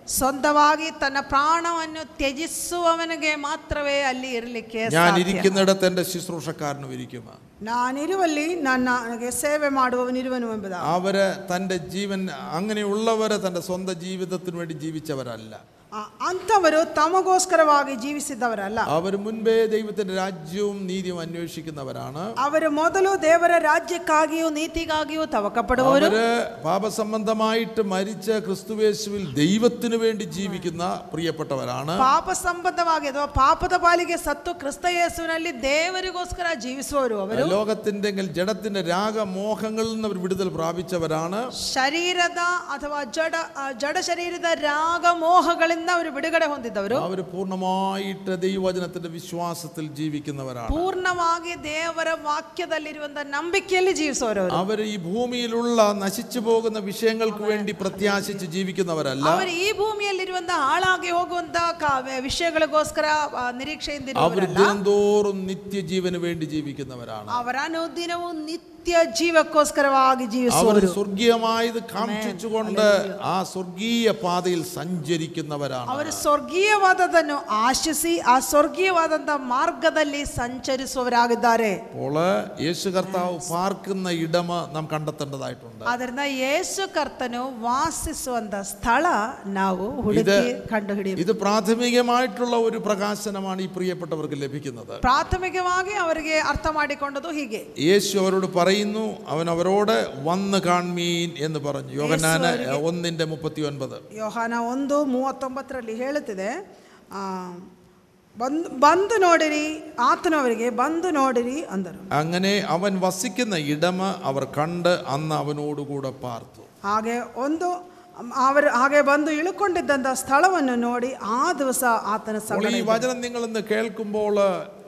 ಸ್ವಂತವಾಗಿ ತನ್ನ ಪ್ರಾಣವನ್ನು ತ್ಯಜಿಸುವವನಿಗೆ ಮಾತ್ರವೇ ಅಲ್ಲಿ ಇರಲಿಕ್ಕೆ ഞാൻ ಸಾಧ್ಯ ഇരിക്കുന്നിടത്ത് എൻ്റെ ശുശ്രൂഷക്കാരനും ഇരിക്കും ನಾನಿರುವಲ್ಲಿ ನನ್ನ ನನಗೆ ಸೇವೆ ಮಾಡುವವನಿರುವನು ಎಂಬುದ അവര് തൻ്റെ ജീവൻ അങ്ങനെയുള്ളവര് തൻ്റെ സ്വന്തം ജീവിതത്തിന് വേണ്ടി ജീവിച്ചവരല്ല ಆ- ಅಂಥವರು ತಮಗೋಸ್ಕರವಾಗಿ ಜೀವಿಸಿದವರಲ್ಲ അവർ മുൻപേ ദൈവത്തിന്റെ രാജ്യവും നീതിയും അന്വേഷിക്കുന്നവരാണ് ಅವರು ಮೊದಲು ದೇವರ ರಾಜ್ಯಕ್ಕಾಗಿಯೂ ನೀತಿಗಾಗಿಯೂ ತವಕಪಡುವವರು അവര് പാപസംബന്ധമായിട്ട് മരിച്ച ക്രിസ്തുവേശുവിൽ ദൈവത്തിന് വേണ്ടി ജീവിക്കുന്ന പ്രിയപ്പെട്ടവരാണ് ಪಾಪ ಸಂಬಂಧವಾಗಿ ಅಥವಾ ಪಾಪದ ಪಾಲಿಗೆ ಸತ್ತು ಕ್ರಿಸ್ತ ಯೇಸುವಿನಲ್ಲಿ ದೇವರಿಗೋಸ್ಕರ ಜೀವಿಸುವವರು ಅವರು ലോകത്തിന്റെ എങ്കിൽ ജഡത്തിന്റെ രാഗമോഹങ്ങളിൽ നിന്ന് അവർ വിടുതൽ പ്രാപിച്ചവരാണ് ಶರೀರದ ಅಥವಾ ಜಡ ಆ, ಜಡ ಶರೀರದ ರಾಗ ಮೋಹಗಳಿಂದ ಅವರು ಬಿಡುಗಡೆ ಹೊಂದಿದವರು അവർ പൂർണ്ണമായിട്ട് ദൈവവചനത്തിന്റെ വിശ്വാസത്തിൽ ജീവിക്കുന്നവരാണ് ಪೂರ್ಣವಾಗಿ ದೇವರ ವಾಕ್ಯದಲ್ಲಿರುವಂತಹ ನಂಬಿಕೆಯಲ್ಲಿ ಜೀವಿಸುವವರು ಅವರು. അവർ ഈ ഭൂമിയിലുള്ള നശിച്ചു പോകുന്ന വിഷയങ്ങൾക്ക് വേണ്ടി പ്രത്യാശിച്ച് ജീവിക്കുന്നവരല്ല ಅವರು ಈ ಭೂಮಿಯಲ್ಲಿರುವಂತಹ ಹಾಳಾಗಿ ಹೋಗುವಂತಹ ಕಾ- ವಿಷಯಗಳಿಗೋಸ್ಕರ ಆ, ನಿರೀಕ್ಷೆಯಿಂದ അവർ ಇರುವವರಲ್ಲ. ദിനംതോറും നിത്യജീവന് വേണ്ടി ജീവിക്കുന്നവരാണ് അവരാനോദിനവും നിത്യ ನಿತ್ಯ ನಿತ್ಯ ಜೀವಕ್ಕೋಸ್ಕರವಾಗಿ അവർ ಜೀವಿಸುವರು സ്വർഗീയമായത് കാക്ഷിച്ചുകൊണ്ട് ആ സ്വർഗീയ പാതയിൽ സഞ്ചരിക്കുന്നവരാണ് ಅವರು ಸ್ವರ್ಗೀಯವಾದದನ್ನು ಆಶಿಸಿ ಆ ಸ್ವರ್ಗೀಯವಾದಂಥ ಮಾರ್ಗದಲ್ಲಿ ಸಂಚರಿಸುವವರಾಗಿದ್ದಾರೆ അപ്പോൾ യേശു കർത്താവ് പാർക്കുന്ന ഇടമ നാം കണ്ടെത്തേണ്ടതായിട്ടുണ്ട് ಆದ್ದರಿಂದ ಯೇಸು ಕರ್ತನು ವಾಸಿಸುವಂತ ಸ್ಥಳ ನಾವು ಹುಡುಕಿ ಕಂಡುಹಿಡಿಯಬೇಕು ഇത് പ്രാഥമികമായിട്ടുള്ള ഒരു പ്രകാശനമാണ് ഈ പ്രിയപ്പെട്ടവർക്ക് ലഭിക്കുന്നത് ಪ್ರಾಥಮಿಕವಾಗಿ ಅವರಿಗೆ ಅರ್ಥ ಮಾಡಿಕೊಂಡದು ಹೀಗೆ യേശു അവരോട് പറയുന്നു അവൻ അവരോട് വന്ന് കാൺമീൻ എന്ന് പറഞ്ഞു യോഹന്നാന് ഒന്നിന്റെ മുപ്പത്തി ഒൻപത് ಯೋಹಾನ ಒಂದು ಮೂವತ್ತೊಂಬತ್ತರಲ್ಲಿ ಹೇಳುತ್ತಿದೆ ಆ, ಬಂದು ಬಂದು ನೋಡಿರಿ ಆತನು ಅವರಿಗೆ ಬಂದು ನೋಡಿರಿ ಅಂದರು അങ്ങനെ അവൻ വസിക്കുന്ന ഇടമ അവർ കണ്ട് അന്ന് അവനോടുകൂടെ പാർത്തു ಹಾಗೆ ಒಂದು ಅವರು ಹಾಗೆ ಬಂದು ಇಳುಕೊಂಡಿದ್ದಂಥ ಸ್ಥಳವನ್ನು ನೋಡಿ ಆ ದಿವಸ ಆತನ അപ്പോൾ ಸಂಗಡ ഈ വചനം നിങ്ങൾ ഇന്ന് കേൾക്കുമ്പോൾ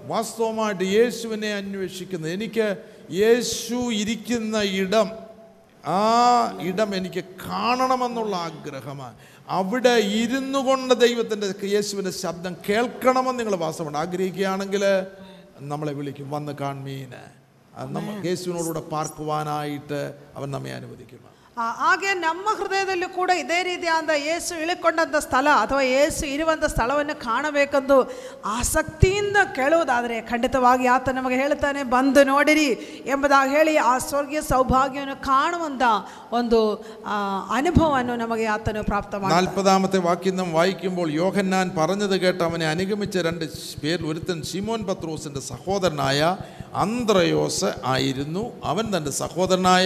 വാസ്തവമായിട്ട് യേശുവിനെ അന്വേഷിക്കുന്നത് എനിക്ക് യേശു ഇരിക്കുന്ന ഇടം ആ ഇടം എനിക്ക് കാണണമെന്നുള്ള ആഗ്രഹമാണ്. അവിടെ ഇരുന്നു കൊണ്ട് ദൈവത്തിന്റെ യേശുവിന്റെ ശബ്ദം കേൾക്കണമെന്ന് നിങ്ങൾ വാസമുണ്ട്. ആഗ്രഹിക്കുകയാണെങ്കിൽ നമ്മളെ വിളിക്കും. വന്ന് കാൺമീന്. നമ്മൾ യേശുവിനോടുകൂടെ പാർക്കുവാനായിട്ട് അവൻ നമ്മെ അനുവദിക്കും ಆ, ಹಾಗೆ ನಮ್ಮ ಹೃದಯದಲ್ಲೂ ಕೂಡ ಇದೇ ರೀತಿಯಾದ ಯೇಸು ಇಳಿಕೊಂಡಂಥ ಸ್ಥಳ ಅಥವಾ ಯೇಸು ಇರುವಂಥ ಸ್ಥಳವನ್ನು ಕಾಣಬೇಕೆಂದು ಆಸಕ್ತಿಯಿಂದ ಕೇಳುವುದಾದರೆ ಖಂಡಿತವಾಗಿ ಆತ ನಮಗೆ ಹೇಳ್ತಾನೆ ಬಂದು ನೋಡಿರಿ ಎಂಬುದಾಗಿ ಹೇಳಿ ಆ ಸ್ವರ್ಗೀಯ ಸೌಭಾಗ್ಯವನ್ನು ಕಾಣುವಂಥ ಒಂದು ಆ, ಅನುಭವವನ್ನು ನಮಗೆ ಆತನು ಪ್ರಾಪ್ತ ಮಾಡಿ നാൽപ്പതാമത്തെ വാക്യം നാം വായിക്കുമ്പോൾ യോഹന്നാൻ പറഞ്ഞത് കേട്ട് അവനെ അനുഗമിച്ച രണ്ട് പേരിൽ ഒരുത്തൻ ശിമോൻ പത്രോസിന്റെ സഹോദരനായ അന്ത്രയോസ് ആയിരുന്നു അവൻ തൻ്റെ സഹോദരനായ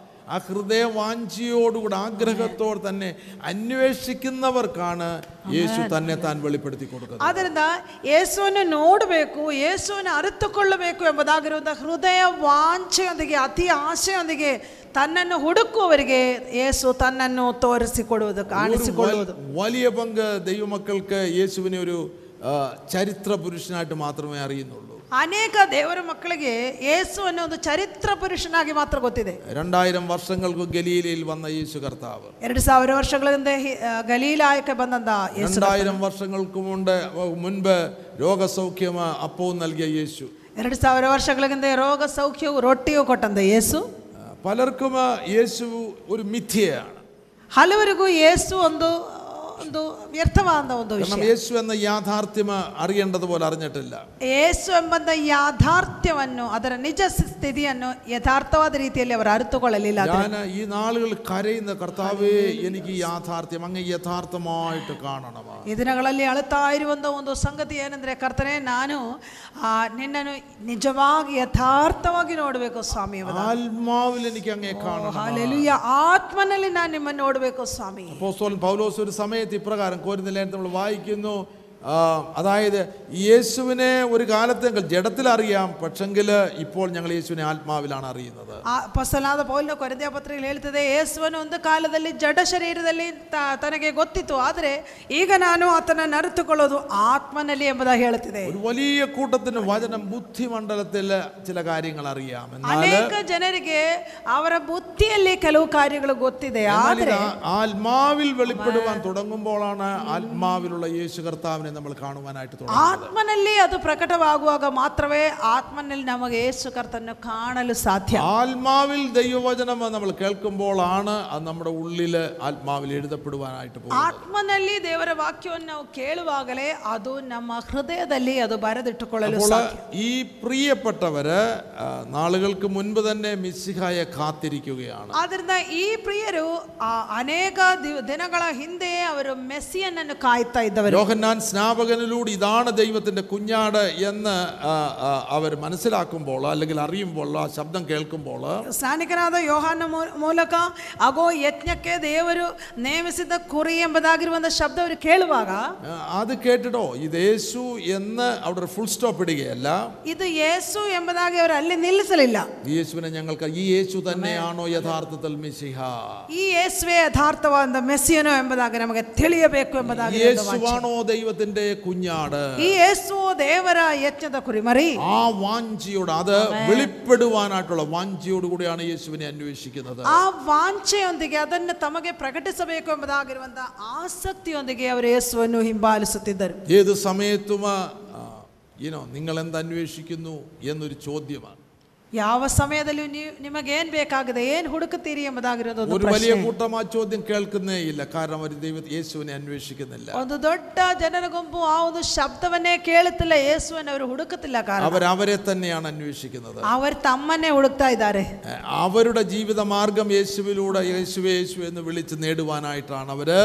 ആ ഹൃദയവാഞ്ചിയോടുകൂടെ ആഗ്രഹത്തോടെ തന്നെ അന്വേഷിക്കുന്നവർക്കാണ് യേശു തന്നെ താൻ വെളിപ്പെടുത്തി കൊടുക്കുന്നത് ಆದ್ದರಿಂದ ಯೇಸುವನ್ನು ನೋಡಬೇಕು ಯೇಸುವನ್ನು ಅರಿತುಕೊಳ್ಳಬೇಕು ಎಂಬುದಾಗಿರುವಂಥ ಹೃದಯ ವಾಂಛೆಯೊಂದಿಗೆ ಅತಿ ಆಶೆಯೊಂದಿಗೆ ತನ್ನನ್ನು ಹುಡುಕುವವರಿಗೆ ಯೇಸು ತನ್ನನ್ನು ತೋರಿಸಿಕೊಡುವುದು ഒരു ಕಾಣಿಸಿಕೊಳ್ಳುವುದು വൽ- വലിയ പങ്ക് ദൈവമക്കൾക്ക് യേശുവിനെ ഒരു ആ, ചരിത്ര പുരുഷനായിട്ട് മാത്രമേ അറിയുന്നുള്ളൂ ಅನೇಕ ದೇವರ ಮಕ್ಕಳಿಗೆ ಯೇಸುವನ್ನು ಒಂದು ಚರಿತ್ರ ಪುರುಷನಾಗಿ ಮಾತ್ರ ಗೊತ್ತಿದೆ രണ്ടായിരം വർഷങ്ങൾക്ക് ഗലീലയിൽ വന്ന യേശു കർത്താവ് ಎರಡು ಸಾವಿರ ವರ್ಷಗಳ ಹಿಂದೆ ಹಿ- ಆ, ಗಲೀಲಾಯಕ್ಕೆ ಬಂದಂತ ಯೇಸು രണ്ടായിരം വർഷങ്ങൾക്ക് മുണ്ട് മുൻപ് രോഗസൗഖ്യം അപ്പവും നൽകിയ യേശു ಎರಡು ಸಾವಿರ ವರ್ಷಗಳ ಹಿಂದೆ ರೋಗ ಸೌಖ್ಯವು ರೊಟ್ಟಿಯು ಕೊಟ್ಟಂತ ಯೇಸು ആ, പലർക്കും യേശു ഒരു മിഥ്യയാണ് ಹಲವರಿಗೂ ಯೇಸು ಒಂದು ಒಂದು ವ್ಯರ್ಥವಾದ ಒಂದು ವಿಷಯ കാരണം യേശു എന്ന യാഥാർത്ഥ്യം അറിയേണ്ടതുപോലെ അറിഞ്ഞിട്ടില്ല ಯೇಸು ಎಂಬಂತ ಯಾಥಾರ್ಥ್ಯವನ್ನು ಅದರ ನಿಜ ಸ್ಥಿತಿಯನ್ನು ಯಥಾರ್ಥವಾದ ರೀತಿಯಲ್ಲಿ ಅವರು ಅರಿತುಕೊಳ್ಳಲಿಲ್ಲ ഞാൻ ഈ നാളുകൾ കരയുന്ന കർത്താവേ എനിക്ക് ഈ യാഥാർത്ഥ്യം അങ്ങ് യഥാർത്ഥമായിട്ട് കാണണമാ ಈ ದಿನಗಳಲ್ಲಿ ಅಳುತ್ತಾ ಇರುವಂಥ ಒಂದು ಸಂಗತಿ ಏನಂದ್ರೆ ಕರ್ತನೆ ನಾನು ಆ, ನಿನ್ನನ್ನು ನಿಜವಾಗಿ ಯಥಾರ್ಥವಾಗಿ ನೋಡಬೇಕು ಸ್ವಾಮಿ ആത്മാവിൽ എനിക്ക് അങ്ങേ കാണണം ಹಾಲೆಲುಯ್ಯ ಆತ್ಮನಲ್ಲಿ ನಾನು ನಿಮ್ಮನ್ನು ನೋಡಬೇಕು ಸ್ವಾಮಿ അപ്പോസ്തലൻ പൗലോസ് ഒരു സമയത്ത് ഇപ്രകാരം കോരുന്നില്ല നമ്മൾ വായിക്കുന്നു. അതായത് യേശുവിനെ ഒരു കാലത്തെങ്കിൽ ജഡത്തിൽ അറിയാം പക്ഷെങ്കിൽ ഇപ്പോൾ ഞങ്ങൾ യേശുവിനെ ആത്മാവിലാണ് അറിയുന്നത് ಆ ಪಸಲಾದ ಪೌಲಿನ ಕೊರತೆಯ ಪತ್ರಿಕೆಯಲ್ಲಿ ಹೇಳ್ತದೆ ಯೇಸುವನ್ನು ಒಂದು ಕಾಲದಲ್ಲಿ ಜಡ ಶರೀರದಲ್ಲಿ ತ- ತನಗೆ ಗೊತ್ತಿತ್ತು ಆದರೆ ಈಗ ನಾನು ಆತನನ್ನು ಅರಿತುಕೊಳ್ಳೋದು ಆತ್ಮನಲ್ಲಿ ಎಂಬುದಾಗಿ ಹೇಳುತ್ತಿದೆ ഒരു വലിയ കൂട്ടത്തിന് വചനം ബുദ്ധിമണ്ഡലത്തിൽ ചില കാര്യങ്ങൾ അറിയാം എന്നാൽ ಅನೇಕ ಜನರಿಗೆ ಅವರ ಬುದ್ಧಿಯಲ್ಲಿ ಕೆಲವು ಕಾರ್ಯಗಳು ಗೊತ್ತಿದೆ എന്നാൽ ಆದರೆ ഇത് ആ- ആത്മാവിൽ വെളിപ്പെടുവാൻ തുടങ്ങുമ്പോഴാണ് ആത്മാവിലുള്ള യേശു കർത്താവിനെ നമ്മൾ കാണുവാനായിട്ട് തുടങ്ങുന്നത് ಆತ್ಮನಲ್ಲಿ ಅದು ಪ್ರಕಟವಾಗುವಾಗ ಮಾತ್ರವೇ ಆತ್ಮನಲ್ಲಿ ನಮಗೆ ಯೇಸು ಕರ್ತನ್ನು ಕಾಣಲು ಸಾಧ್ಯ ആത്മാവിൽ ദൈവവചനം നമ്മൾ കേൾക്കുമ്പോഴാണ് അത് നമ്മുടെ ഉള്ളിൽ ആത്മാവിൽ എഴുതപ്പെടുവാനായിട്ട് പോകുന്നത് ಆತ್ಮನಲ್ಲಿ ದೇವರ ವಾಕ್ಯವನ್ನು ನಾವು ಕೇಳುವಾಗಲೇ ಅದು ನಮ್ಮ ಹೃದಯದಲ್ಲಿ ಅದು ಬರೆದಿಟ್ಟುಕೊಳ್ಳಲು അപ്പോൾ ಸಾಧ್ಯ ഈ പ്രിയപ്പെട്ടവര് ആ, നാളുകൾക്ക് മുൻപ് തന്നെ മിസ്സിഹായെ കാത്തിരിക്കുകയാണ് ಆದ್ರಿಂದ ಈ ಪ್ರಿಯರು ಆ ಅನೇಕ ದಿವ- ದಿನಗಳ ಹಿಂದೆ ಅವರು ಮೆಸ್ಸಿಯನ್ನನ್ನು ಕಾಯ್ತಾ ಇದ್ದವರು യോഹന്നാൻ സ്നാ സ്നാപകനിലൂടെ ഇതാണ് ദൈവത്തിൻ്റെ കുഞ്ഞാട് എന്ന് ആ, ആ, അവർ മനസ്സിലാക്കുമ്പോൾ അല്ലെങ്കിൽ അറിയുമ്പോൾ ആ ശബ്ദം കേൾക്കുമ്പോൾ ಸ್ನಾನಿಕನಾದ ಯೋಹಾನ ಮೂ- ಮೂಲಕ ಆಗೋ ಯಜ್ಞಕ್ಕೆ ದೇವರು ನೇಮಿಸಿದ ಕುರಿ ಎಂಬುದಾಗಿರುವಂಥ ಶಬ್ದ ಅವರು ಕೇಳುವಾಗ ആ, അത് കേട്ടിട്ടോ ഇത് യേശു എന്ന് അവിടെ ഫുൾ സ്റ്റോപ്പ് ഇടുകയല്ല ಇದು ಯೇಸು ಎಂಬುದಾಗಿ ಅವರು ಅಲ್ಲಿ ನಿಲ್ಲಿಸಲಿಲ್ಲ ഈ യേശുവിനെ ഞങ്ങൾക്ക് ഈ യേശു തന്നെയാണോ യഥാർത്ഥത്തിൽ മിശിഹ ಈ ಯೇಸುವೆ ಯಥಾರ್ಥವಾದ ಮೆಸ್ಸಿಯನೋ ಎಂಬುದಾಗಿ ನಮಗೆ ತಿಳಿಯಬೇಕು ಎಂಬುದಾಗಿ യേശുവാണോ ദൈവത്തിന്റെ കുഞ്ഞാട് ಈ ಯೇಸು ದೇವರ ಯಜ್ಞದ ಕುರಿಮರಿ ആ വാഞ്ചിയോട് അത് വെളിപ്പെടുവാനായിട്ടുള്ള വാഞ്ചിയോട് കൂടിയാണ് യേശുവിനെ അന്വേഷിക്കുന്നത് ಆ ವಾಂಛೆಯೊಂದಿಗೆ ಅದನ್ನು ತಮಗೆ ಪ್ರಕಟಿಸಬೇಕು ಎಂಬುದಾಗಿರುವಂತಹ ಆಸಕ್ತಿಯೊಂದಿಗೆ ಅವರು ಯೇಸುವನ್ನು ಹಿಂಬಾಲಿಸುತ್ತಿದ್ದರು ഏത് സമയത്തും ഇനോ നിങ്ങൾ എന്ത് അന്വേഷിക്കുന്നു എന്നൊരു ചോദ്യമാണ് ಯಾವ ಸಮಯದಲ್ಲೂ ನೀವು ನಿಮಗೇನ್ ಬೇಕಾಗಿದೆ ಏನ್ ಹುಡುಕುತ್ತೀರಿ ಎಂಬುದಾಗಿರೋದು ಒಂದು ഒരു വലിയ ಪ್ರಶ್ನೆ. കൂട്ടം ആ ചോദ്യം കേൾക്കുന്നേ ഇല്ല കാരണം അവർ ദൈവ യേശുവിനെ അന്വേഷിക്കുന്നില്ല ಒಂದು ದೊಡ್ಡ ಜನರ ಗುಂಪು ಆ ಒಂದು ಶಬ್ದವನ್ನೇ ಕೇಳುತ್ತಿಲ್ಲ ಯೇಸುವನ್ನು ಅವರು ಹುಡುಕುತ್ತಿಲ್ಲ ಕಾರಣ അവർ അവരെ തന്നെയാണ് അന്വേഷിക്കുന്നത് ಅವರು ತಮ್ಮನ್ನೇ ಹುಡುಕ್ತಾ ಇದ್ದಾರೆ ഏ, അവരുടെ ജീവിത മാർഗം യേശുവിലൂടെ യേശുവേ യേശു എന്ന് വിളിച്ച് നേടുവാനായിട്ടാണ് അവര്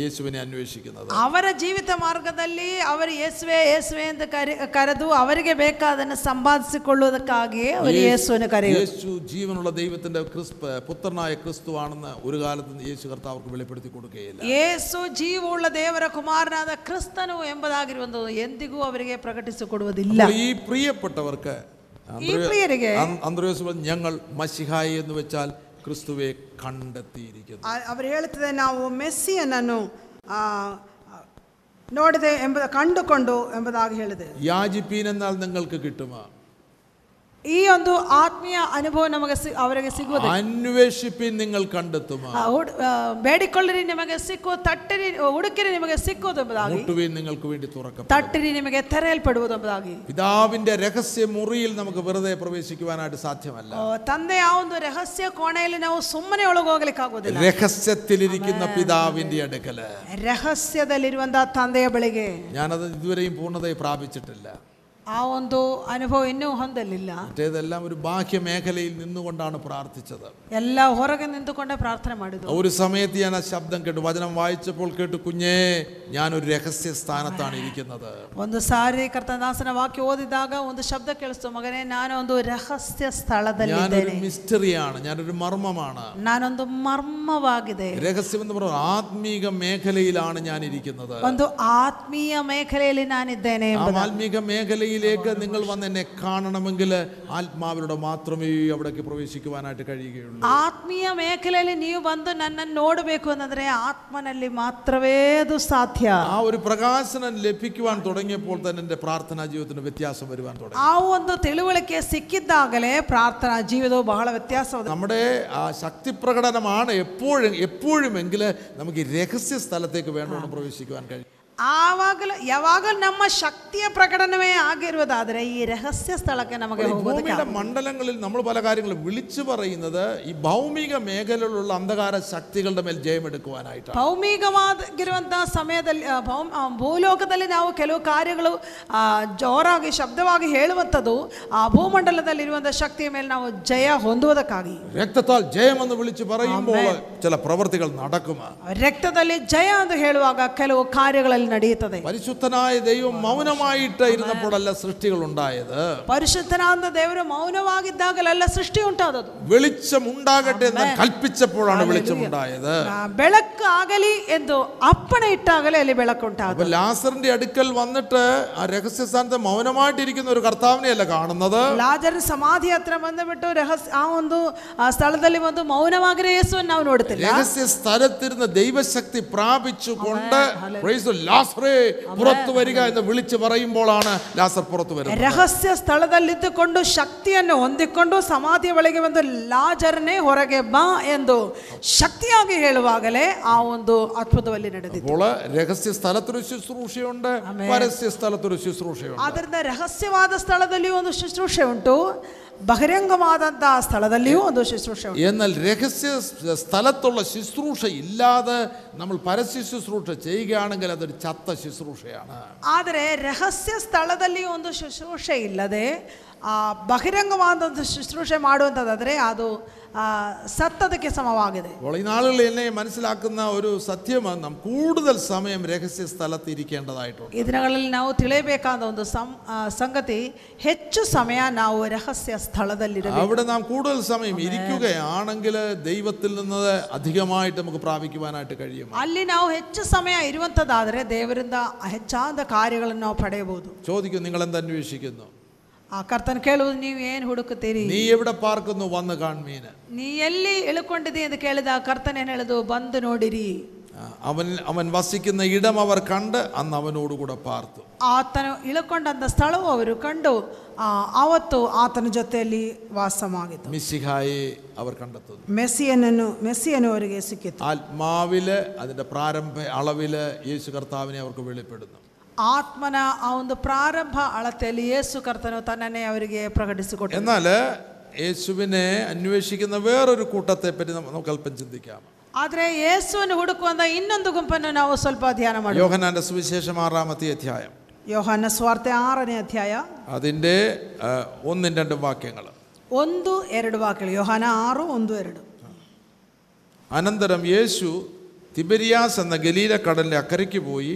യേശുവിനെ അന്വേഷിക്കുന്നത്. അവരെ ജീവിത ಮಾರ್ಗದಲ್ಲಿ അവർ യേശുവേ യേശുവേ എന്ന് കരുതു ಕರೆದು ಅವರಿಗೆ ಬೇಕಾದನ್ನು സമ്പാദിച്ചുകൊള്ളുവതക്കാകെ ഒരു യേശുവിനെ കരയും യേശു ജീവനുള്ള ദൈവത്തിന്റെ ക്രിസ്ത പുത്രനായ ക്രിസ്തുവാണെന്ന് ഒരു കാലത്തും യേശു കർത്താവർക്ക് വെളിപ്പെടുത്തി കൊടുക്കുകയില്ല. യേശു ജീവുള്ള ദേവര കുമാരനായ ക്രിസ്തനു ಎಂಬುದಾಗಿರುವಂತದ್ದು ಎಂದಿಗೂ ಅವರಿಗೆ ಪ್ರಕಟಿಸಿಕೊಡುವುದಿಲ್ಲ ಈ ಪ್ರಿಯപ്പെട്ടವർക്ക് ഈ പ്രിയപ്പെട്ടവർക്ക് അന്ത്രയോസ് ഞങ്ങൾ മസിഹായി എന്ന് വെച്ചാൽ ക്രിസ്തുവെ കണ്ടെത്തിയിരിക്കുന്നു ಆ- ಅವರು ಹೇಳ್ತಿದೆ ನಾವು ಮೆಸ್ಸಿಯನನ್ನು ಆ, ಆ, ನೋಡಿದೆ ಎಂಬುದ ಕಂಡುಕೊಂಡು ಎಂಬುದಾಗಿ ಹೇಳಿದೆ യാചിപ്പീൻ എന്നാൽ നിങ്ങൾക്ക് കിട്ടുമോ ಈ ಒಂದು ಆತ್ಮೀಯ ಅನುಭವ ನಮಗೆ ಸಿ- ಅವರಿಗೆ ಸಿಗುವುದು അന്വേഷിപ്പീൻ നിങ്ങൾ കണ്ടെത്തുമോ ಆ, ಹುಡ್- ಆ, ಬೇಡಿಕೊಳ್ಳಿರಿ ನಿಮಗೆ ಸಿಕ್ಕುವ ತಟ್ಟಿರಿ ಹುಡುಕಿರಿ ನಿಮಗೆ ಸಿಕ್ಕುವುದು ಎಂಬುದಾಗಿ മുട്ടുവീൻ നിങ്ങൾക്ക് വേണ്ടി തുറക്കും ತಟ್ಟಿರಿ ನಿಮಗೆ ತೆರೆಯಲ್ಪಡುವುದು ಎಂಬುದಾಗಿ പിതാവിന്റെ രഹസ്യ മുറിയിൽ നമുക്ക് വെറുതെ പ്രവേശിക്കുവാനായിട്ട് സാധ്യമല്ല ಆ, ತಂದೆಯ ಆ ಒಂದು ರಹಸ್ಯ ಕೋಣೆಯಲ್ಲಿ ನಾವು ಸುಮ್ಮನೆ ಒಳಗೆ ಹೋಗ್ಲಿಕ್ಕೆ ಆಗೋದಿಲ್ಲ രഹസ്യത്തിലിരിക്കുന്ന പിതാവിന്റെ അടുക്കല് ರಹಸ್ಯದಲ್ಲಿರುವಂತಹ ತಂದೆಯ ಬಳಿಗೆ ഞാനത് ഇതുവരെയും പൂർണ്ണതയെ പ്രാപിച്ചിട്ടില്ല ಆ ಒಂದು ಅನುಭವ ಇನ್ನೂ ಹೊಂದಲಿಲ್ಲ മറ്റേതെല്ലാം ഒരു ബാഹ്യ മേഖലയിൽ നിന്നുകൊണ്ടാണ് പ്രാർത്ഥിച്ചത് ಎಲ್ಲ ಹೊರಗೆ ನಿಂತುಕೊಂಡೇ ಪ್ರಾರ್ಥನೆ ಮಾಡಿದ್ದು ഒരു സമയത്ത് ഞാൻ ആ ശബ്ദം കേട്ടു വചനം വായിച്ചപ്പോൾ കേട്ടു കുഞ്ഞേ ഞാനൊരു രഹസ്യ സ്ഥാനത്താണ് ഇരിക്കുന്നത് ಒಂದು ಸಾರಿ ಕರ್ತದಾಸನ ವಾಕ್ಯ ಓದಿದಾಗ ಒಂದು ಶಬ್ದ ಕೇಳಿಸ್ತು ಮಗನೇ ನಾನು ಒಂದು ರಹಸ್ಯ ഞാനൊരു ಸ್ಥಳದಲ್ಲಿದ್ದೇನೆ മിസ്റ്ററിയാണ് ഞാനൊരു മർമ്മമാണ് ನಾನೊಂದು ಮರ್ಮವಾಗಿದೆ രഹസ്യം എന്ന് പറയുന്നത് ആത്മീക മേഖലയിലാണ് ഞാൻ ഇരിക്കുന്നത് ಒಂದು ಆತ್ಮೀಯ ಮೇಖಲೆಯಲ್ಲಿ ನಾನಿದ್ದೇನೆ ആ ಎಂಬುದು. ആത്മീക മേഖലയിലേക്ക് നിങ്ങൾ വന്ന് എന്നെ കാണണമെങ്കിൽ ആത്മാവിലൂടെ മാത്രമേ അവിടേക്ക് പ്രവേശിക്കുവാനായിട്ട് കഴിയുകയുള്ളൂ ಆತ್ಮೀಯ ಮೇಖಲೆಯಲ್ಲಿ ನೀವು ಬಂದು ನನ್ನನ್ನು ನೋಡಬೇಕು ಅಂತಂದ್ರೆ ಆತ್ಮನಲ್ಲಿ ಮಾತ್ರವೇ ಅದು ಸಾಧ್ಯ ആ ഒരു പ്രകാശനം ലഭിക്കുവാൻ തുടങ്ങിയപ്പോൾ തന്നെ എൻ്റെ പ്രാർത്ഥനാ ജീവിതത്തിന് വ്യത്യാസം വരുവാൻ തുടങ്ങി ಆ ಒಂದು ತಿಳುವಳಿಕೆ ಸಿಕ್ಕಿದ್ದಾಗಲೇ ಪ್ರಾರ್ಥನಾ ಜೀವಿತವು ಬಹಳ ವ್ಯತ್ಯಾಸವಾದ നമ്മുടെ ആ ശക്തി പ്രകടനമാണ് എപ്പോഴും എപ്പോഴുമെങ്കിൽ നമുക്ക് ഈ രഹസ്യ സ്ഥലത്തേക്ക് വേണ്ടവണ്ണം പ്രവേശിക്കുവാൻ കഴിയും ಆವಾಗಲೂ ಯಾವಾಗಲೂ ನಮ್ಮ ಶಕ್ತಿಯ ಪ್ರಕಟಣವೇ ಆಗಿರುವುದಾದರೆ ಈ ರಹಸ್ಯ ಸ್ಥಳಕ್ಕೆ ನಮಗೆ ഈ ಹೋಗೋದಕ್ಕೆ ഭൂമിയുടെ മണ്ഡലങ്ങളിൽ നമ്മൾ പല കാര്യങ്ങളും വിളിച്ചു പറയുന്നത് ഈ ഭൗമിക മേഖലയിലുള്ള അന്ധകാര ശക്തികളുടെ മേൽ ജയമെടുക്കുവാനായിട്ടാണ് ಭೌಮಿಕವಾಗಿರುವಂತಹ ಸಮಯದಲ್ಲಿ ಆ, ಭೌಮ್ ಆ, ಭೂಲೋಕದಲ್ಲಿ ನಾವು ಕೆಲವು ಕಾರ್ಯಗಳು ಆ, ಜೋರಾಗಿ ಶಬ್ದವಾಗಿ ಹೇಳುವಂಥದ್ದು ಆ ಭೂಮಂಡಲದಲ್ಲಿರುವಂಥ ಶಕ್ತಿಯ ಮೇಲೆ ನಾವು ಜಯ ಹೊಂದುವುದಕ್ಕಾಗಿ രക്തത്താൽ ജയമെന്ന് വിളിച്ചു പറയുമ്പോൾ ചില പ്രവർത്തികൾ നടക്കും ರಕ್ತದಲ್ಲಿ ಜಯ ಅಂತ ಹೇಳುವಾಗ ಕೆಲವು ಕಾರ್ಯಗಳಲ್ಲಿ ನಡೆಯುತ್ತದೆ പരിശുദ്ധനായ ദൈവം മൗനമായിട്ട് ഇരുന്നപ്പോഴല്ല സൃഷ്ടികൾ ഉണ്ടായത് ಪರಿಶುದ್ಧನಾದ ದೇವರು ಮೌನವಾಗಿದ್ದಾಗಲೆಲ್ಲ ಸೃಷ್ಟಿ ಉಂಟಾದದು വെളിച്ചം ഉണ്ടാകട്ടെ എന്ന് കൽപ്പിച്ചപ്പോഴാണ് വെളിച്ചം ഉണ്ടായത് ಆ, ಬೆಳಕು ಆಗಲಿ ಎಂದು ಅಪ್ಪಣೆ ಇಟ್ಟಾಗಲೇ ಅಲ್ಲಿ ಬೆಳಕು ಉಂಟಾದ അപ്പൊ ലാസറിന്റെ അടുക്കൽ വന്നിട്ട് ആ രഹസ്യ സ്ഥാനത്ത് മൗനമായിട്ടിരിക്കുന്ന ഒരു കർത്താവിനെയല്ല കാണുന്നത് ಲಾಜರ್ ಸಮಾಧಿ ಹತ್ರ ಬಂದುಬಿಟ್ಟು ರಹಸ್ಯ ಆ ಒಂದು ಆ ಸ್ಥಳದಲ್ಲಿ ಒಂದು ಮೌನವಾಗಿರೋ ಯೇಸುವನ್ನು ನಾವು ನೋಡ್ತಿಲ್ಲ രഹസ്യ സ്ഥലത്തിരുന്ന് ദൈവശക്തി പ്രാപിച്ചുകൊണ്ട് praise the ലാസറേ പുറത്തു വരിക എന്ന് വിളിച്ചു പറയുമ്പോഴാണ് ലാസർ പുറത്തു വരുന്നത് ರಹಸ್ಯ ಸ್ಥಳದಲ್ಲಿದ್ದುಕೊಂಡು ಶಕ್ತಿಯನ್ನು ಹೊಂದಿಕೊಂಡು ಸಮಾಧಿಯ ಬಳಿಗೆ ಬಂದು ಲಾಜರ್ನೇ ಹೊರಗೆ ಬಾ ಎಂದು ಶಕ್ತಿಯಾಗಿ ಹೇಳುವಾಗಲೇ ಆ ಒಂದು ಅದ್ಭುತದಲ್ಲಿ ನಡೆದಿದೆ അപ്പോൾ രഹസ്യ സ്ഥലത്തൊരു ശുശ്രൂഷയുണ്ട് പരസ്യ സ്ഥലത്തൊരു ശുശ്രൂഷയുണ്ട് ಆದ್ದರಿಂದ ರಹಸ್ಯವಾದ ಸ್ಥಳದಲ್ಲಿಯೂ ಒಂದು ಶುಶ್ರೂಷೆ ಉಂಟು ಬಹಿರಂಗವಾದಂತಹ ಸ್ಥಳದಲ್ಲಿಯೂ ಒಂದು ಶುಶ್ರೂಷೆ ಉಂಟು എന്നാൽ രഹസ്യ സ്ഥലത്തുള്ള ശുശ്രൂഷ ഇല്ലാതെ നമ്മൾ പരസ്യ ശുശ്രൂഷ ചെയ്യുകയാണെങ്കിൽ അതൊരു ചത്ത ശുശ്രൂഷയാണ് ಆದರೆ ರಹಸ್ಯ ಸ್ಥಳದಲ್ಲಿ ಒಂದು ಶುಶ್ರೂಷೆ ಇಲ್ಲದೆ ಆ, ಬಹಿರಂಗವಾದ ಒಂದು ಶುಶ್ರೂಷೆ ಮಾಡುವಂಥದ್ದಾದರೆ ಅದು ಆ, ಸತ್ತದಕ್ಕೆ ಸಮವಾಗಿದೆ അപ്പോൾ ഈ നാളുകളിൽ എന്നെ മനസ്സിലാക്കുന്ന ഒരു സത്യമാണ് നാം കൂടുതൽ സമയം രഹസ്യ സ്ഥലത്ത് ഇരിക്കേണ്ടതായിട്ടുണ്ട് ಈ ದಿನಗಳಲ್ಲಿ ನಾವು ತಿಳಿಯಬೇಕಾದ ಒಂದು ಸಂ ಆ, ಸಂಗತಿ ಹೆಚ್ಚು ಸಮಯ ನಾವು ರಹಸ್ಯ ಸ್ಥಳದಲ್ಲಿರಬೇಕು അവിടെ നാം കൂടുതൽ സമയം ഇരിക്കുകയാണെങ്കിൽ ദൈവത്തിൽ നിന്ന് അധികമായിട്ട് നമുക്ക് പ്രാപിക്കുവാനായിട്ട് കഴിയും ಅಲ್ಲಿ ನಾವು ಹೆಚ್ಚು ಸಮಯ ಇರುವಂಥದ್ದಾದರೆ ದೇವರಿಂದ ಹೆಚ್ಚಾದ ಕಾರ್ಯಗಳನ್ನು ನಾವು ಪಡೆಯಬಹುದು ചോദിക്കും നിങ്ങൾ എന്ത് അന്വേഷിക്കുന്നു ಆ ಕರ್ತನ ಕೇಳುವುದು ನೀವು ಏನು ಹುಡುಕುತ್ತೀರಿ നീ എവിടെ പാർക്കുന്നു വന്ന് കാൺമീന് ನೀ ಎಲ್ಲಿ ಇಳ್ಕೊಂಡಿದ್ದೀ ಅಂತ ಕೇಳಿದ ಕರ್ತನ ಏನು ಹೇಳುದು ಬಂದು ನೋಡಿರಿ ആ, അവൻ അവൻ വസിക്കുന്ന ഇടം അവർ കണ്ട് അന്ന് അവനോടുകൂടെ പാർത്തു ಆತನು ಇಳ್ಕೊಂಡಂಥ ಸ್ಥಳವು ಅವರು ಕಂಡು ಆ, ಆವತ್ತು ಆತನ ಜೊತೆಯಲ್ಲಿ ವಾಸವಾಗಿತ್ತು മിശിഹായെ അവർ കണ്ടെത്തുന്നു ಮೆಸ್ಸಿಯನನ್ನು ಮೆಸ್ಸಿಯನು ಅವರಿಗೆ ಸಿಕ್ಕಿತು ആത്മാവില് അതിൻ്റെ പ്രാരംഭ അളവില് യേശു കർത്താവിനെ അവർക്ക് വെളിപ്പെടുന്നു ಆತ್ಮನ ಆ ಒಂದು ಪ್ರಾರಂಭ ಅಳತೆಯಲ್ಲಿ ಯೇಸು ಕರ್ತನು ತನ್ನನ್ನೇ ಅವರಿಗೆ ಪ್ರಕಟಿಸಿಕೊಟ್ಟನು എന്നാൽ യേശുവിനെ അന്വേഷിക്കുന്ന വേറൊരു കൂട്ടത്തെ പറ്റി നമ്മ- നമുക്ക് അല്പം ചിന്തിക്കാം ಆದರೆ ಯೇಸುವನ್ನು ಹುಡುಕುವಂತ ಇನ್ನೊಂದು ಗುಂಪನ್ನು ನಾವು ಸ್ವಲ್ಪ ಧ್ಯಾನ ಮಾಡೋಣ യോഹനാന്റെ സുവിശേഷം ആറാമത്തെ അധ്യായം ಯೋಹಾನ ಸ್ವಾರ್ಥ ಆರನೇ ಅಧ್ಯಾಯ അതിൻ്റെ ആ, ഒന്നും രണ്ടും വാക്യങ്ങൾ ಒಂದು ಎರಡು ವಾಕ್ಯಗಳು ಯೋಹಾನ ಆರು ಒಂದು ಎರಡು അനന്തരം യേശു തിബരിയാസ് എന്ന ഗലീല കടലിൻ്റെ അക്കരയ്ക്ക് പോയി